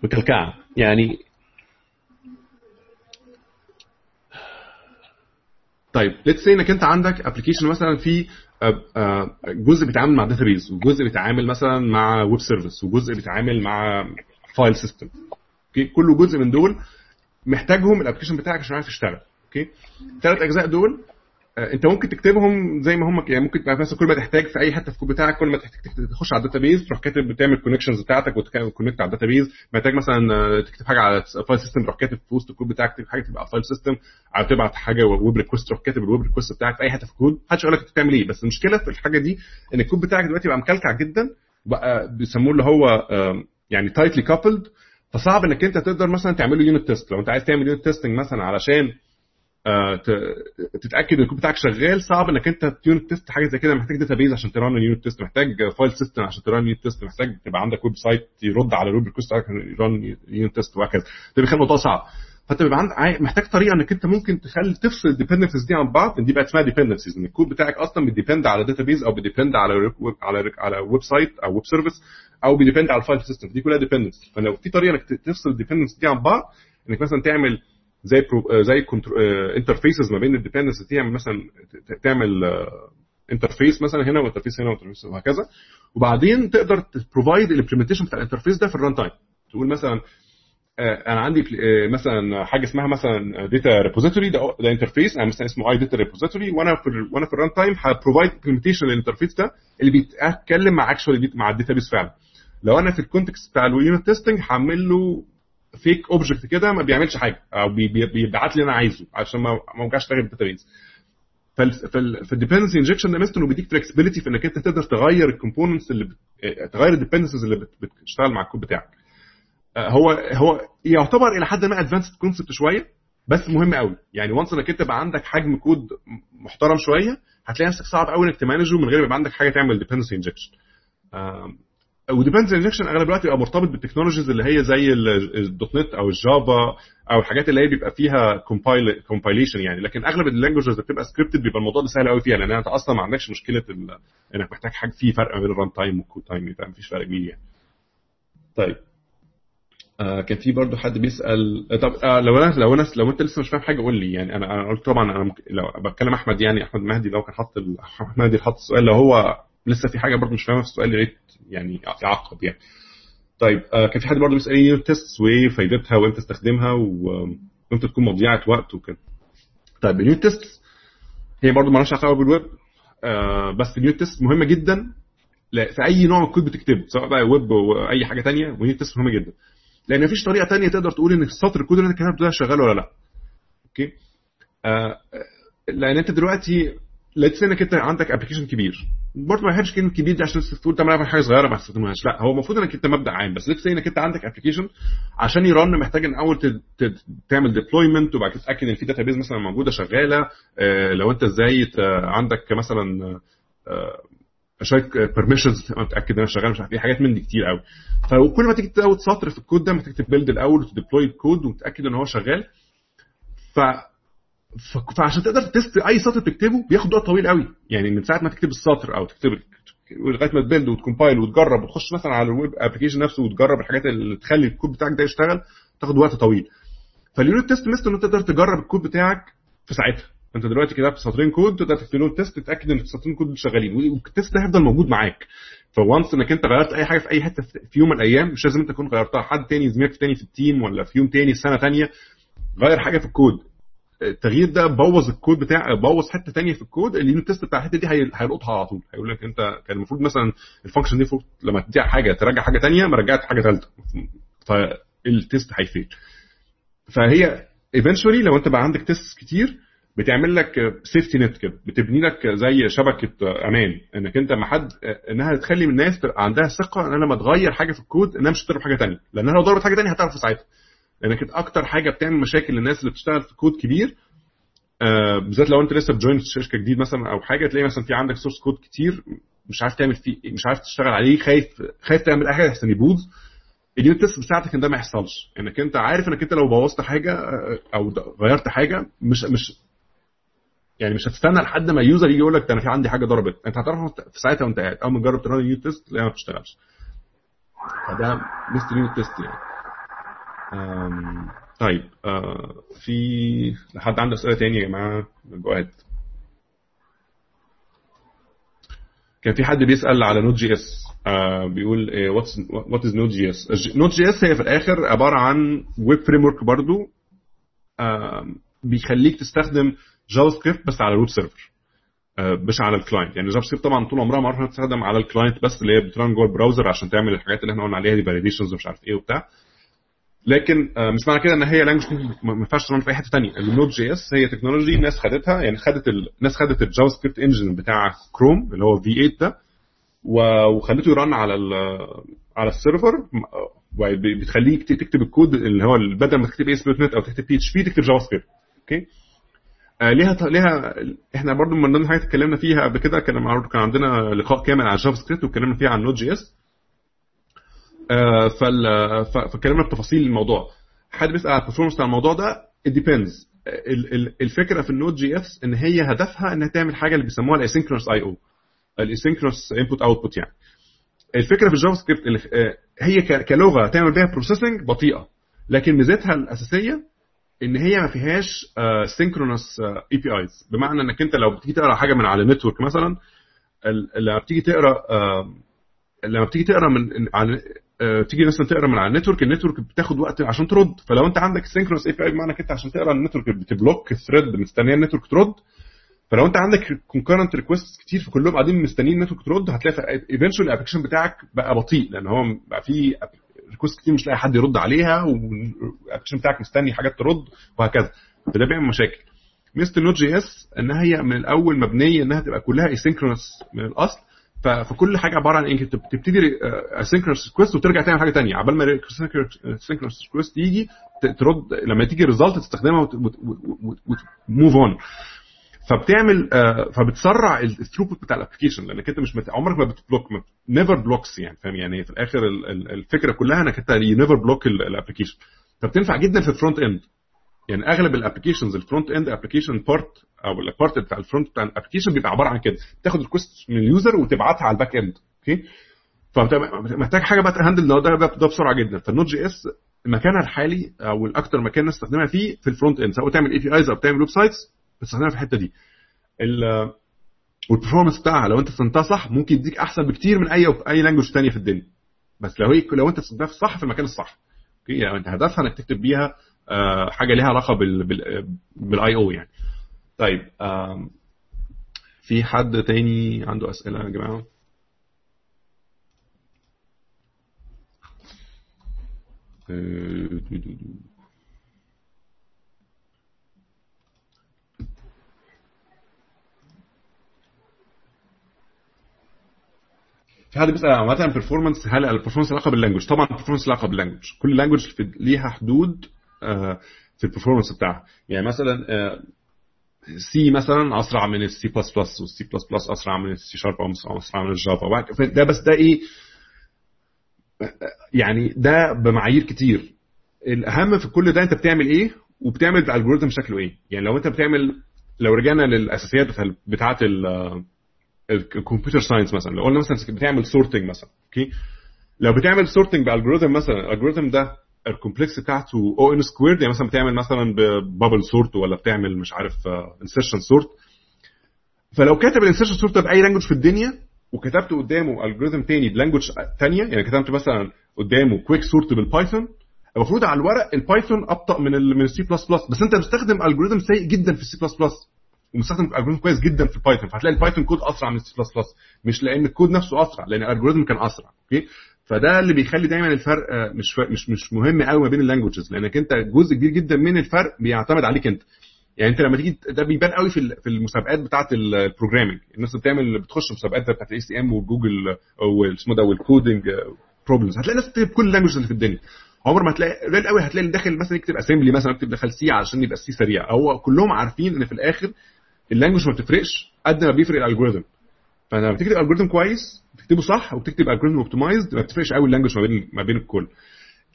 مكلكعة. يعني طيب let's say إنك انت عندك application مثلا في جزء بيتعامل مع database وجزء بيتعامل مثلا مع web service وجزء بيتعامل مع file system okay كل جزء من دول محتاجهم ال application بتاعك عشان يعرف يشتغل. okay الثلاث أجزاء دول آه، انت ممكن تكتبهم زي ما هم يعني ممكن مثلا كل ما تحتاج في أي حتة في الكود بتاعك كل ما تحتاج تخش على ال database تروح كاتب بتعمل connections بتاعتك وت connect على ال database محتاج مثلا آه، تكتب حاجة على file system تروح كاتب في وسط الكود بتاعك تكتب حاجة تبقى file system أو تبعت حاجة web request تروح كاتب ال web request بتاعك في أي حتة في الكود. محدش يقول لك بتعمل إيه. بس المشكلة في الحاجة دي إن الكود بتاعك دلوقتي بقى مكلكع جدا بقى بيسموه اللي هو يعني tightly coupled فصعب إنك أنت تقدر مثلا تعمل له unit test لو أنت عايز تعمل unit testing مثلا علشان آه تتأكد إن الكود بتاعك شغال صعب إنك أنت unit test حاجة زي كده محتاج database عشان ت run ال unit test محتاج file system عشان ت run unit test محتاج تبقى عندك website يرد على ال web request عشان ي run unit test وهكذا. ده بيخلي الموضوع صعب. فأنت بيبقى عندك محتاج طريقة إنك أنت ممكن تخلي تفصل ال dependencies دي عن بعض دي بقى اسمها dependencies إن الكود بتاعك أصلا بي depend على database أو بي depend على على على website أو web service أو بي depend على ال file system دي كلها dependencies فلو في طريقة إنك تفصل ال dependencies دي عن بعض إنك مثلا تعمل زي برو زي interfaces ما بين ال dependencies تعمل مثلا تعمل interface مثلا هنا و interface هنا و interface وهكذا. وبعدين تقدر ت provide ال implementation بتاع ال interface ده في ال runtime تقول مثلا أنا عندي مثلا حاجة اسمها مثلا data repository ده, ده interface أنا مثلا اسمه I data repository وأنا في وأنا في ال runtime ه provide implementation لل interface ده اللي بيتكلم مع actually مع ال database فعلا. لو أنا في ال context بتاع ال unit testing هعمل له fake object كده ما بيعملش حاجة. أو بيبعت لي أنا عايزه عشان ما ما دماغي بال database ال dependency injection ده ميزته انه بيديك flexibility في إنك أنت تقدر تغير ال components اللي بت... تغير ال dependencies اللي بتشتغل مع الكود بتاعك. هو هو يعتبر إلى حد ما advanced concept شوية بس مهم قوي. يعني once إنك أنت بقى عندك حجم كود محترم شوية هتلاقي نفسك صعب قوي إنك ت manage ه من غير ما يبقى عندك حاجة تعمل dependency injection و dependency injection أغلب الوقت بيبقى مرتبط بال technologies اللي هي زي ال .NET أو ال Java أو الحاجات اللي هي بيبقى فيها compilation يعني. لكن أغلب ال languages اللي بتبقى scripted بيبقى الموضوع ده سهل قوي فيها لأن انت أصلا ما عندكش مشكلة إنك محتاج حاجة في فرق بين ال runtime وال code time ما فيش فرق كبير يعني. طيب. آه كان في برضه حد بيسأل طب آه لو أنا لو أنا لو أنت لسه مش فاهم حاجة قول لي. يعني أنا أنا قلت طبعا أنا لو بتكلم أحمد يعني أحمد مهدي لو كان حط أحمد مهدي حط السؤال لو هو لسه في حاجة برضه مش فاهمها في السؤال يا ريت يعني يعقب يعني. طيب آه كان في حد برضه بيسأل unit test وايه فايدتها وإمتى تستخدمها وإمتى تكون مضيعة وقت وكده. طيب ال unit test هي برضه مالهاش علاقة بالويب آه بس ال unit test مهمة جدا. في أي نوع من الكود بتكتبه سواء بقى ويب أو أي حاجة ثانية وال unit test مهمة جدا. لأن مفيش طريقة ثانية تقدر تقول ان السطر الكود اللي أنت كتبته ده شغال ولا لأ. okay؟ آه لأن أنت دلوقتي لقيت إنك أنت عندك application كبير. برضه ما بحبش كلمة كبير دي عشان تقول تعمل حاجة صغيرة ما تستخدمهاش لا هو المفروض إنك أنت مبدأ عام بس لقيت إنك أنت عندك application عشان ي run محتاج إن أول تعمل deployment وبعد كده تتأكد إن في database مثلا موجودة شغالة. آه لو أنت إزاي عندك مثلا آه شوية permissions تبقى متأكد إنها شغالة مش عارف إيه حاجات من دي كتير قوي فكل ما تيجي تزود سطر في الكود ده محتاج ت build الأول وت deploy الكود وتتأكد إن هو شغال. ف فعشان تقدر ت test أي سطر تكتبه بياخد وقت طويل قوي. يعني من ساعة ما تكتب السطر أو تكتب لغاية ما ت build وت compile وتجرب وتخش مثلا على ال web application نفسه وتجرب الحاجات اللي تخلي الكود بتاعك ده يشتغل تاخد وقت طويل. فال unit test ميزته ان انت تقدر تجرب الكود بتاعك في ساعتها. أنت دلوقتي كتبت سطرين كود تقدر تكتب لهم test تتأكد إن السطرين كود شغالين. وال test ده هيفضل موجود معاك. ف once إنك أنت غيرت أي حاجة في أي حتة في يوم من الأيام مش لازم أنت تكون غيرتها. حد تاني زميلك تاني في ال team ولا في يوم تاني سنة تانية غير حاجة في الكود. التغيير ده بوظ الكود بتاع بوظ حتة تانية في الكود ال unit test بتاع الحتة دي هيلقطها على طول. هيقول لك أنت كان المفروض مثلا ال function دي لما تديها حاجة ترجع حاجة تانية ما رجعت حاجة ثالثه فال test هي fail فهي eventually لو أنت بقى عندك test كتير بتعمل لك safety net كده بتبني لك زي شبكة أمان. إنك أنت ما حد إنها تخلي الناس تبقى عندها ثقة إن لما تغير حاجة في الكود انها مش هتضرب حاجة ثانية لانها لو ضربت حاجة ثانية هتعرف ساعتها. لانك أكتر حاجة بتعمل مشاكل للناس اللي بتشتغل في كود كبير آه بالذات لو انت لسه ب join شركة جديد مثلا أو حاجة تلاقي مثلا في عندك source code كتير مش عارف تعمل فيه مش عارف تشتغل عليه خايف خايف تعمل أي حاجة احسن يبوظ. ال unit test بتساعدك إن ده ما يحصلش. إنك أنت عارف إنك أنت لو بوظت حاجة أو غيرت حاجة مش مش يعني مش هتستنى لحد ما ال user يجي يقول لك أنا في عندي حاجة ضربت. أنت هتعرف في ساعتها وأنت قاعد أول ما تجرب ت run ال unit test تلاقيها ما بتشتغلش. فده ميزه ال unit test يعني. طيب آه في حد عنده اسئله تاني يا جماعة؟ جواد. كان في حد بيسأل على نوت جي اس بيقول وات از نوت جي اس نوت جي اس هي في الآخر عبارة عن web framework برضو آه بيخليك تستخدم JavaScript بس على ال web server آه مش على ال client يعني JavaScript طبعا طول عمرها معروفه تستخدم على ال client بس اللي هي بت run جوه ال browser عشان تعمل الحاجات اللي إحنا قلنا عليها دي validations ومش عارف إيه وبتاع. لكن مش معنى كده إن هي language ما ينفعش ت run في أي حتة ثانية ال Node.js هي technology الناس خدتها يعني خدت الناس خدت ال JavaScript engine بتاع كروم اللي هو V8 ده وخليته ي run على على ال server بتخليك تكتب الكود اللي هو بدل ما تكتب ASP.NET أو تكتب PHP تكتب JavaScript okay؟ آه ليها ليها إحنا برضو من ضمن الحاجات اتكلمنا فيها قبل كده كان كان عندنا لقاء كامل على JavaScript واتكلمنا فيه عن Node.js آه فاتكلمنا بتفاصيل الموضوع. حد بيسأل على ال performance بتاع الموضوع ده؟ Depends. الفكرة في ال Node.js إن هي هدفها إنها تعمل حاجة اللي بيسموها ال asynchronous I/O ال asynchronous input output يعني. الفكرة في ال JavaScript اللي هي كلغة تعمل بيها processing بطيئة لكن ميزتها الأساسية إن هي ما فيهاش synchronous APIs بمعنى إنك أنت لو بتيجي تقرأ حاجة من على ال network مثلا لما بتيجي تقرأ لما بتيجي تقرأ من تيجي مثلا تقرأ من على ال network ال network بتاخد وقت عشان ترد. فلو انت عندك synchronous API بمعنى انت عشان تقرأ ال network بت block ال thread مستنية ال network ترد. فلو انت عندك concurrent request كتير فكلهم قاعدين مستنيين ال network ترد هتلاقي eventually ال application بتاعك بقى بطيء لأن هو بقى فيه request كتير مش لاقي حد يرد عليها وال application بتاعك مستني حاجات ترد وهكذا. فده بيعمل مشاكل. ميزة ال Node.js انها هي من الأول مبنية إنها تبقى كلها asynchronous من الأصل. فكل حاجة عبارة عن انك تبتدي asynchronous request وترجع تعمل حاجة ثانية عبال ما asynchronous request يجي ترد لما تيجي result تستخدمها وت move on فبتعمل آه فبتسرع ال throughput بتاع ال application لأنك أنت مش. عمرك ما بت block never blocks يعني فاهم؟ يعني في الآخر الفكرة كلها إنك أنت never block ال application فبتنفع جدا في ال front end يعني أغلب ال applications ال front end application part أو ال part بتاع ال front بتاع ال application بيبقى عبارة عن كده. تاخد ال request من ال user وتبعتها على ال back end okay؟ فأنت محتاج حاجة بقى ت handle ده ده, ده بسرعة جدا. فال Node.js مكانها الحالي أو الاكثر مكان نستخدمها فيه في ال front end سواء تعمل APIs أو تعمل websites بتستخدمها في الحتة دي. وال performance بتاعها لو أنت استخدمتها صح ممكن يديك أحسن بكتير من أي أي language ثانية في الدنيا. بس لو هي لو أنت استخدمتها صح في المكان الصح. okay؟ يعني هدفها إنك تكتب بيها حاجة ليها علاقة بال I/O يعني. طيب في حد تاني عنده أسئلة يا جماعة؟ في حد بيسأل عامة ال performance هل ال performance علاقة بال language طبعا ال performance علاقة بال language كل language ليها حدود في ال performance بتاعها. يعني مثلا C مثلا أسرع من السي بلس بلس والسي بلس بلس أسرع من السي شارب أو أسرع من ال Java ده بس ده إيه؟ يعني ده بمعايير كتير. الأهم في كل ده أنت بتعمل إيه؟ وبتعمل ال algorithm شكله إيه؟ يعني لو أنت بتعمل لو رجعنا للأساسيات بتاعة ال computer science مثلا. لو قلنا مثلا بتعمل sorting مثلا okay لو بتعمل sorting ب algorithm مثلا ال algorithm ده ال complexity بتاعته O n squared يعني مثلا بتعمل مثلا bubble sort ولا بتعمل مش عارف insertion sort فلو كاتب ال insertion sort بأي language في الدنيا وكتبت قدامه algorithm تاني ب language ثانية يعني كتبت مثلا قدامه quick sort بال Python المفروض على الورق ال Python أبطأ من ال من السي بلس بلس بس أنت بتستخدم algorithm سيء جدا في السي بلس بلس ومستخدم algorithm كويس جدا في ال Python فهتلاقي ال Python code أسرع من السي بلس بلس مش لأن الكود نفسه أسرع لأن ال algorithm كان أسرع okay فده اللي بيخلي دايما الفرق مش مش مش مهم قوي ما بين ال languages لأنك أنت جزء كبير جدا من الفرق بيعتمد عليك أنت. يعني أنت لما تيجي ده بيبان قوي في في المسابقات بتاعة ال programming الناس بتعمل بتخش مسابقات بتاعة ال ACM و Google واسمه ده وال coding problems هتلاقي ناس بتكتب كل ال languages اللي في الدنيا. عمر ما هتلاقي قليل قوي هتلاقي اللي داخل مثلا يكتب assembly مثلا يكتب دخل C عشان يبقى ال C سريع. هو كلهم عارفين إن في الآخر ال language ما بتفرقش قد ما بيفرق ال algorithm فلما بتكتب algorithm كويس بتكتبه صح وبتكتب algorithm optimized ما بتفرقش قوي ال language ما بين ما بين الكل.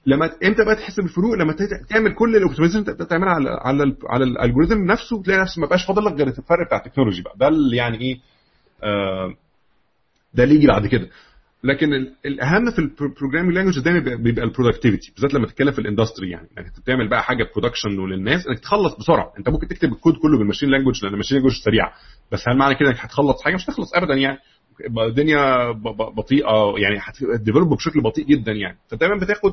لما إمتى بقى تحس بالفروق؟ لما تعمل كل ال optimization انت بتعملها على على على ال algorithm نفسه تلاقي نفسه ما بقاش فاضل لك غير الفرق بتاع التكنولوجي بقى. ده اللي يعني إيه آه ده اللي يجي بعد كده. لكن الأهم في ال programming language دايما بيبقى ال productivity بالذات لما تتكلم في ال industry يعني. إنك يعني بتعمل بقى حاجة production وللناس إنك تخلص بسرعة. أنت ممكن تكتب الكود كله بال machine language لأن ال machine language سريعة. بس هل معنى كده إنك هتخلص حاجة؟ مش هتخلص ابدا يعني. الدنيا بطيئة يعني هت develop بشكل بطيء جدا يعني. فدايما بتاخد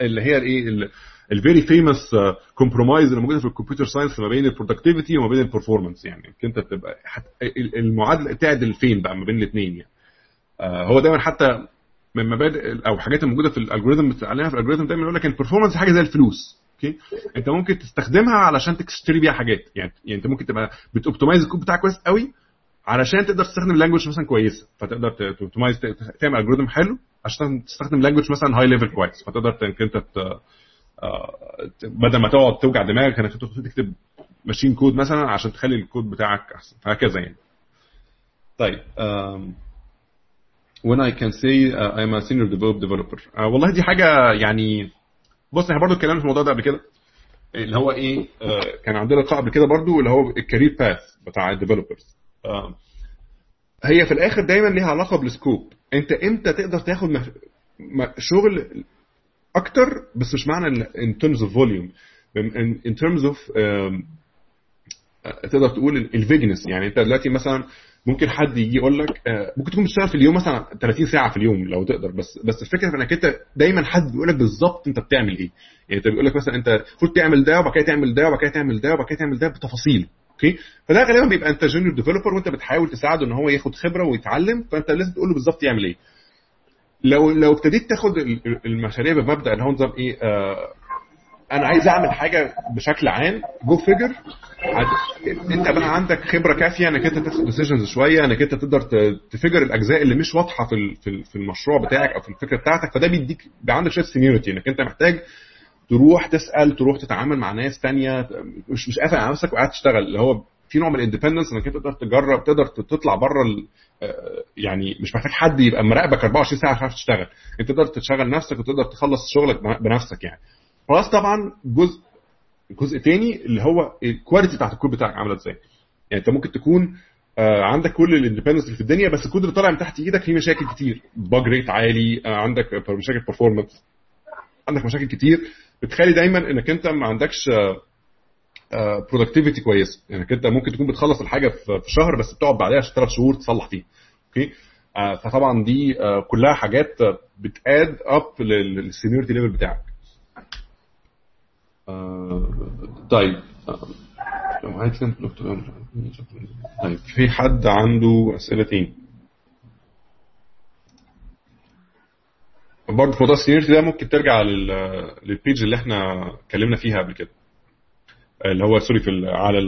اللي هي الإيه ال very famous compromise اللي موجودة في ال computer science ما بين ال productivity وما بين ال performance يعني. أنت تبقى المعادلة تعدل فين بقى ما بين الاثنين يعني. هو دايما حتى من مبادئ أو حاجات الموجودة في ال algorithm بتتعلمها في ال algorithm دايما يقول لك ال performance حاجة زي الفلوس okay؟ أنت ممكن تستخدمها علشان تشتري بيها حاجات يعني. يعني أنت ممكن تبقى بت optimize ال code بتاعك كويس قوي علشان تقدر تستخدم language مثلا كويسه فتقدر ت optimize تعمل algorithm حلو عشان تستخدم language مثلا high level كويس. فتقدر انك انت بدل ما تقعد توجع دماغك انك تكتب machine code مثلا عشان تخلي الكود بتاعك أحسن. هكذا يعني. طيب when I can say uh, I'm a senior developer. uh, والله دي حاجة يعني بص إحنا برضو اتكلمنا في الموضوع ده قبل كده. اللي هو إيه uh, كان عندنا لقاء قبل كده برضو اللي هو ال career path بتاع ال developers هي في الآخر دايما ليها علاقة بال scope. أنت إمتى تقدر تاخد مف... م... شغل أكتر؟ بس مش معنى terms of volume. in, in terms of um, تقدر تقول ال vagueness يعني أنت دلوقتي مثلا ممكن حد يجي يقول لك ممكن تكون بتشتغل في اليوم مثلا 30 ساعة في اليوم لو تقدر. بس بس الفكرة في إنك أنت دايما حد بيقول لك بالظبط أنت بتعمل إيه. يعني أنت بيقول لك مثلا أنت المفروض تعمل ده وبعد كده تعمل ده وبعد كده تعمل ده وبعد كده تعمل ده بتفاصيل. okay؟ فده غالبا بيبقى أنت junior developer وأنت بتحاول تساعده إن هو ياخد خبرة ويتعلم فأنت لازم تقول له بالظبط يعمل إيه. لو لو ابتديت تاخد المشاريع بمبدأ اللي هو نظام إيه آه أنا عايز أعمل حاجة بشكل عام go figure أنت بقى عندك خبرة كافية إنك أنت تاخد decisions شوية إنك أنت تقدر ت figure الأجزاء اللي مش واضحة في في المشروع بتاعك أو في الفكرة بتاعتك فده بيديك بيبقى عندك شوية seniority إنك أنت محتاج تروح تسأل تروح تتعامل مع ناس تانية مش مش قافل على نفسك وقاعد تشتغل. اللي هو في نوع من ال independence إنك تقدر تجرب تقدر تطلع بره يعني مش محتاج حد يبقى مراقبك 24 ساعة عشان تشتغل. أنت تقدر تشغل نفسك وتقدر تخلص شغلك بنفسك يعني. plus طبعا جزء جزء تاني اللي هو ال quality بتاعت الكود بتاعك عاملة إزاي. يعني أنت ممكن تكون عندك كل ال independence اللي في الدنيا بس الكود اللي طالع من تحت إيدك فيه مشاكل كتير. bug rate عالي عندك مشاكل performance عندك مشاكل كتير. بتخلي دايما إنك أنت ما عندكش productivity كويسه يعني أنت ممكن تكون بتخلص الحاجة في شهر بس بتقعد بعدها ثلاث شهور تصلح فيها okay؟ فطبعا دي كلها حاجات بت add up لل seniority level بتاعك. طيب. طيب في حد عنده أسئلة تاني؟ برضه في موضوع ال seniority ده ممكن ترجع لل page اللي إحنا اتكلمنا فيها قبل كده. اللي هو sorry في على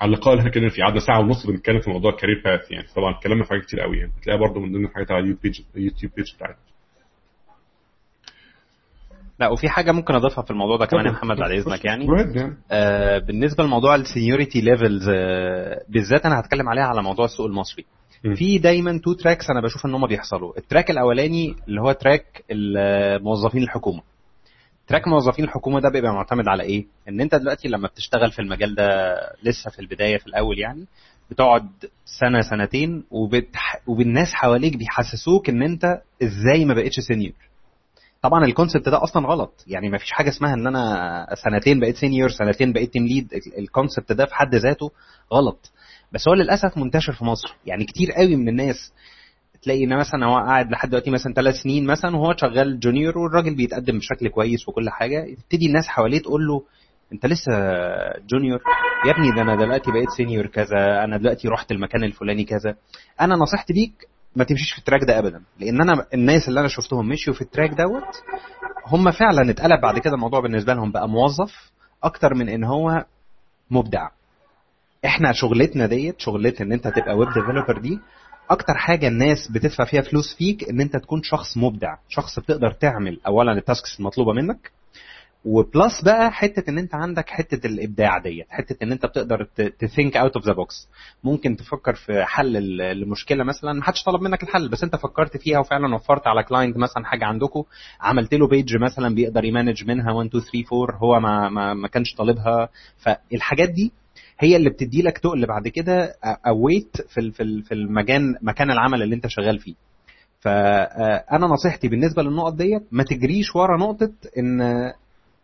على اللقاء اللي إحنا اتكلمنا فيه. قعدنا ساعة ونص بنتكلم في موضوع ال career path يعني. طبعا اتكلمنا في حاجات كتير قوي يعني. هتلاقيها برضه من ضمن الحاجات على اليوتيوب page اليوتيوب page بتاعتنا. لا وفي حاجة ممكن أضيفها في الموضوع ده كمان يا محمد بعد إذنك يعني. آه بالنسبة لموضوع ال seniority levels آه بالذات أنا هتكلم عليها على موضوع السوق المصري. في دايما two tracks أنا بشوف إن هم بيحصلوا. ال track الأولاني اللي هو track موظفين الحكومة. track موظفين الحكومة ده بيبقى معتمد على إيه؟ إن أنت دلوقتي لما بتشتغل في المجال ده لسه في البداية في الأول يعني بتقعد سنة سنتين وبتح... وبالناس حواليك بيحسسوك إن أنت إزاي ما بقتش senior طبعا ال concept ده أصلا غلط. يعني ما فيش حاجة اسمها إن أنا سنتين بقيت senior سنتين بقيت team lead ال concept ده في حد ذاته غلط. بس هو للأسف منتشر في مصر. يعني كتير قوي من الناس تلاقي إن مثلا هو قاعد لحد دلوقتي مثلا ثلاث سنين مثلا وهو شغال junior والراجل بيتقدم بشكل كويس وكل حاجة تبتدي الناس حواليه تقول له أنت لسه junior يا ابني ده أنا دلوقتي بقيت senior كذا أنا دلوقتي رحت المكان الفلاني كذا. أنا نصيحتي ليك ما تمشيش في ال track ده ابدا لأن أنا الناس اللي أنا شفتهم مشيوا في ال track دوت هم فعلا اتقلب بعد كده الموضوع بالنسبة لهم بقى موظف أكتر من إن هو مبدع. إحنا شغلتنا ديت شغلة إن أنت تبقى web developer دي أكتر حاجة الناس بتدفع فيها فلوس فيك إن أنت تكون شخص مبدع شخص بتقدر تعمل اولا ال tasks المطلوبه منك و plus بقى حتة إن أنت عندك حتة الإبداع ديت حتة إن أنت بتقدر ت think out of the box ممكن تفكر في حل لمشكله مثلا ما حدش طلب منك الحل بس أنت فكرت فيها وفعلا وفرت على client مثلا حاجة عندكم عملت له page مثلا بيقدر ي manage منها 1 2 3 4 هو ما ما, ما كانش طالبها فالحاجات دي هي اللي بتدي لك تقل بعد كده weight في في في المكان مكان العمل اللي انت شغال فيه. فانا نصيحتي بالنسبة للنقط ديت ما تجريش ورا نقطة إن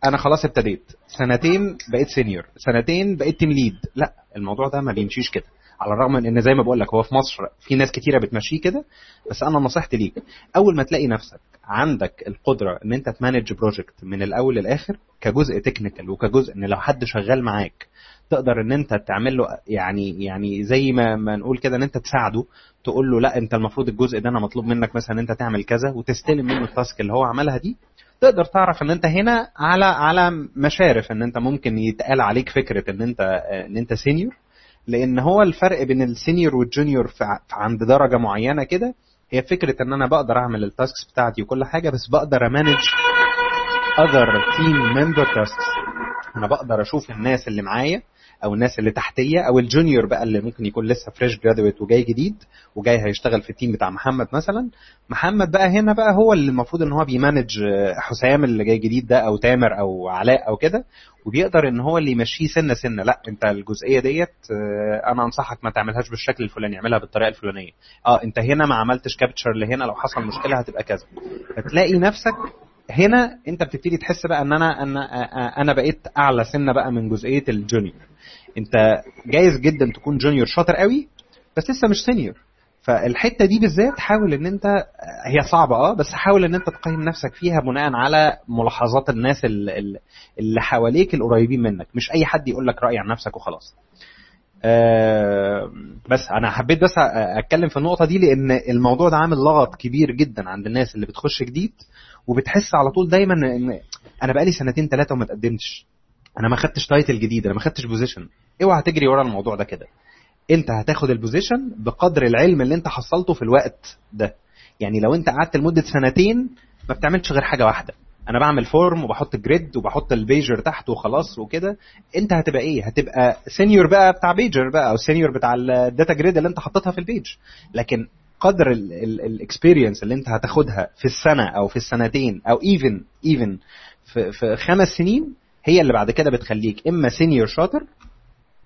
أنا خلاص ابتديت. سنتين بقيت senior سنتين بقيت team lead لا الموضوع ده ما بيمشيش كده. على الرغم من إن زي ما بقول لك هو في مصر في ناس كتيرة بتمشيه كده بس أنا نصيحتي ليك أول ما تلاقي نفسك عندك القدرة إن أنت ت manage project من الأول للآخر كجزء technical وكجزء إن لو حد شغال معاك تقدر إن أنت تعمل له يعني يعني زي ما ما نقول كده إن أنت تساعده تقول له لا أنت المفروض الجزء ده أنا مطلوب منك مثلا أنت تعمل كذا وتستلم منه ال task اللي هو عملها دي. تقدر تعرف إن أنت هنا على على مشارف إن أنت ممكن يتقال عليك فكرة إن أنت إن أنت senior لأن هو الفرق بين ال senior وال junior عند درجة معينة كده هي فكرة إن أنا بقدر أعمل ال tasks بتاعتي وكل حاجة بس بقدر أ manage other team member tasks أنا بقدر أشوف الناس اللي معايا أو الناس اللي تحتية أو ال junior بقى اللي ممكن يكون لسه fresh graduate وجاي جديد وجاي هيشتغل في ال team بتاع محمد مثلا. محمد بقى هنا بقى هو اللي المفروض إن هو بي manage حسام اللي جاي جديد ده أو تامر أو علاء أو كده. وبيقدر إن هو اللي يمشيه سنة سنة. لأ أنت الجزئية ديت أنا أنصحك ما تعملهاش بالشكل الفلاني اعملها بالطريقة الفلانية. آه أنت هنا ما عملتش capture لهنا لو حصل مشكلة هتبقى كذا. فتلاقي نفسك هنا انت بتبتدي تحس بقى ان أنا أنا أنا بقيت اعلى سنة بقى من جزئية ال junior. انت جايز جدا تكون junior شاطر قوي بس لسه مش senior. فالحتة دي بالذات حاول ان انت هي صعبة آه بس حاول ان انت تقيم نفسك فيها بناء على ملاحظات الناس اللي حواليك القريبين منك. مش أي حد يقول لك رأي عن نفسك وخلاص. أه بس أنا حبيت بس أتكلم في النقطة دي لأن الموضوع ده عامل لغط كبير جدا عند الناس اللي بتخش جديد. وبتحس على طول دايما إن أنا بقالي سنتين ثلاثة وما تقدمتش. أنا ما خدتش title جديد أنا ما خدتش position اوعى تجري ورا الموضوع ده كده. أنت هتاخد ال position بقدر العلم اللي أنت حصلته في الوقت ده. يعني لو أنت قعدت لمدة سنتين ما بتعملش غير حاجة واحدة. أنا بعمل form وبحط grid وبحط البيجر تحت وخلاص وكده. أنت هتبقى إيه؟ هتبقى senior بقى بتاع بيجر بقى أو senior بتاع ال data grid اللي أنت حطيتها في ال page لكن قدر ال experience اللي انت هتاخدها في السنة أو في السنتين أو even even في, في خمس سنين هي اللي بعد كده بتخليك. إما senior شاطر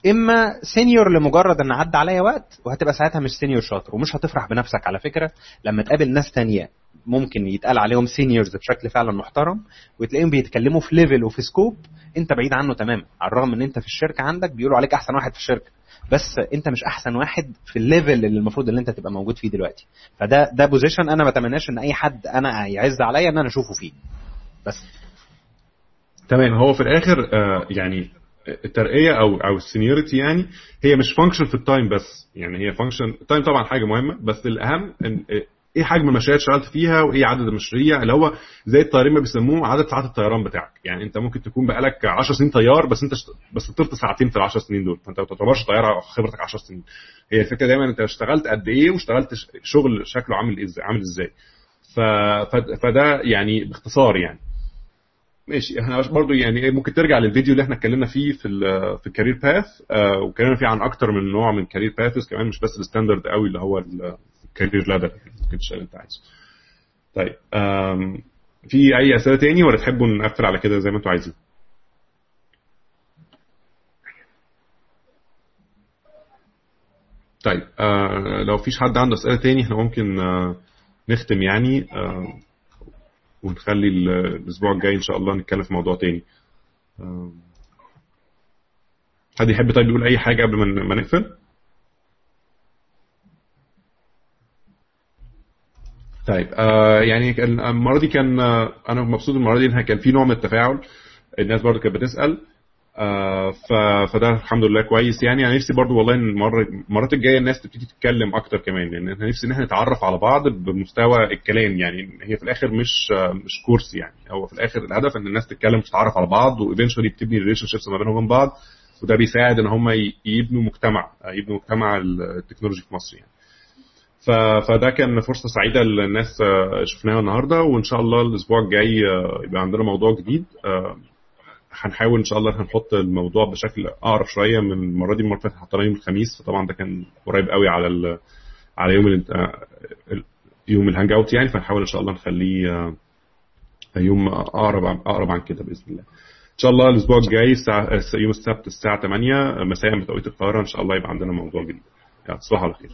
إما senior لمجرد إن عدى عليا وقت وهتبقى ساعتها مش senior شاطر ومش هتفرح بنفسك على فكرة. لما تقابل ناس تانية ممكن يتقال عليهم seniors بشكل فعلا محترم وتلاقيهم بيتكلموا في level وفي scope أنت بعيد عنه تماما على الرغم إن أنت في الشركة عندك بيقولوا عليك أحسن واحد في الشركة. بس انت مش احسن واحد في ال level اللي المفروض ان انت تبقى موجود فيه دلوقتي. فده ده position أنا ما اتمناش ان اي حد أنا يعز عليا ان أنا اشوفه فيه. بس. تمام. هو في الآخر آه يعني الترقية أو أو ال seniority يعني هي مش function في ال time بس. يعني هي function ال time طبعا حاجة مهمة بس الأهم إن إيه حجم المشاريع اشتغلت فيها وإيه عدد المشاريع اللي هو زي الطيارين ما بيسموه عدد ساعات الطيران بتاعك. يعني أنت ممكن تكون بقالك 10 سنين طيار بس أنت. بس طرت ساعتين في ال 10 سنين دول. فأنت ما تعتبرش طيار خبرتك 10 سنين. هي الفكرة دايما أنت اشتغلت قد إيه واشتغلت شغل شكله عامل إزاي عامل إزاي. ف... فده يعني باختصار يعني. ماشي. إحنا برضو يعني ممكن ترجع للفيديو اللي إحنا اتكلمنا فيه في ال في ال career path آه واتكلمنا فيه عن أكتر من نوع من career paths كمان مش بس ال standard قوي اللي هو ال career ladder ممكن تشتغل انت عايزه. طيب في أي أسئلة تاني ولا تحبوا نقفل على كده زي ما أنتوا عايزين؟ طيب آه لو فيش حد عنده أسئلة تاني إحنا ممكن آه نختم يعني آه ونخلي الأسبوع الجاي إن شاء الله نتكلم في موضوع تاني. حد يحب طيب يقول أي حاجة قبل ما نقفل؟ طيب آه يعني المرة دي كان آه أنا مبسوط المرة دي انها كان في نوع من التفاعل. الناس برضو كانت بتسأل آه فده الحمد لله كويس. يعني أنا نفسي برضو والله المرة المرات الجاية الناس تبتدي تتكلم أكتر كمان لأن إحنا نفسي إن إحنا نتعرف على بعض بمستوى الكلام. يعني هي في الآخر مش مش course يعني. هو في الآخر الهدف إن الناس تتكلم وتتعرف على بعض و eventually بتبني relationships ما بينهم وبين بعض وده بيساعد إن هم يبنوا مجتمع يبنوا مجتمع ال technology في مصر يعني. فده كان فرصة سعيدة للناس شفناها النهارده وإن شاء الله الأسبوع الجاي يبقى عندنا موضوع جديد هنحاول إن شاء الله هنحط الموضوع بشكل أقرب شوية من المرة دي. المرة اللي فاتت حطيناه يوم الخميس فطبعا ده كان قريب قوي على على يوم يوم الهانج أوت يعني. فنحاول إن شاء الله نخليه يوم أقرب أقرب عن كده بإذن الله. إن شاء الله الأسبوع الجاي يوم السبت الساعة 8 مساء بتوقيت القاهرة إن شاء الله يبقى عندنا موضوع جديد. تصبحوا على خير.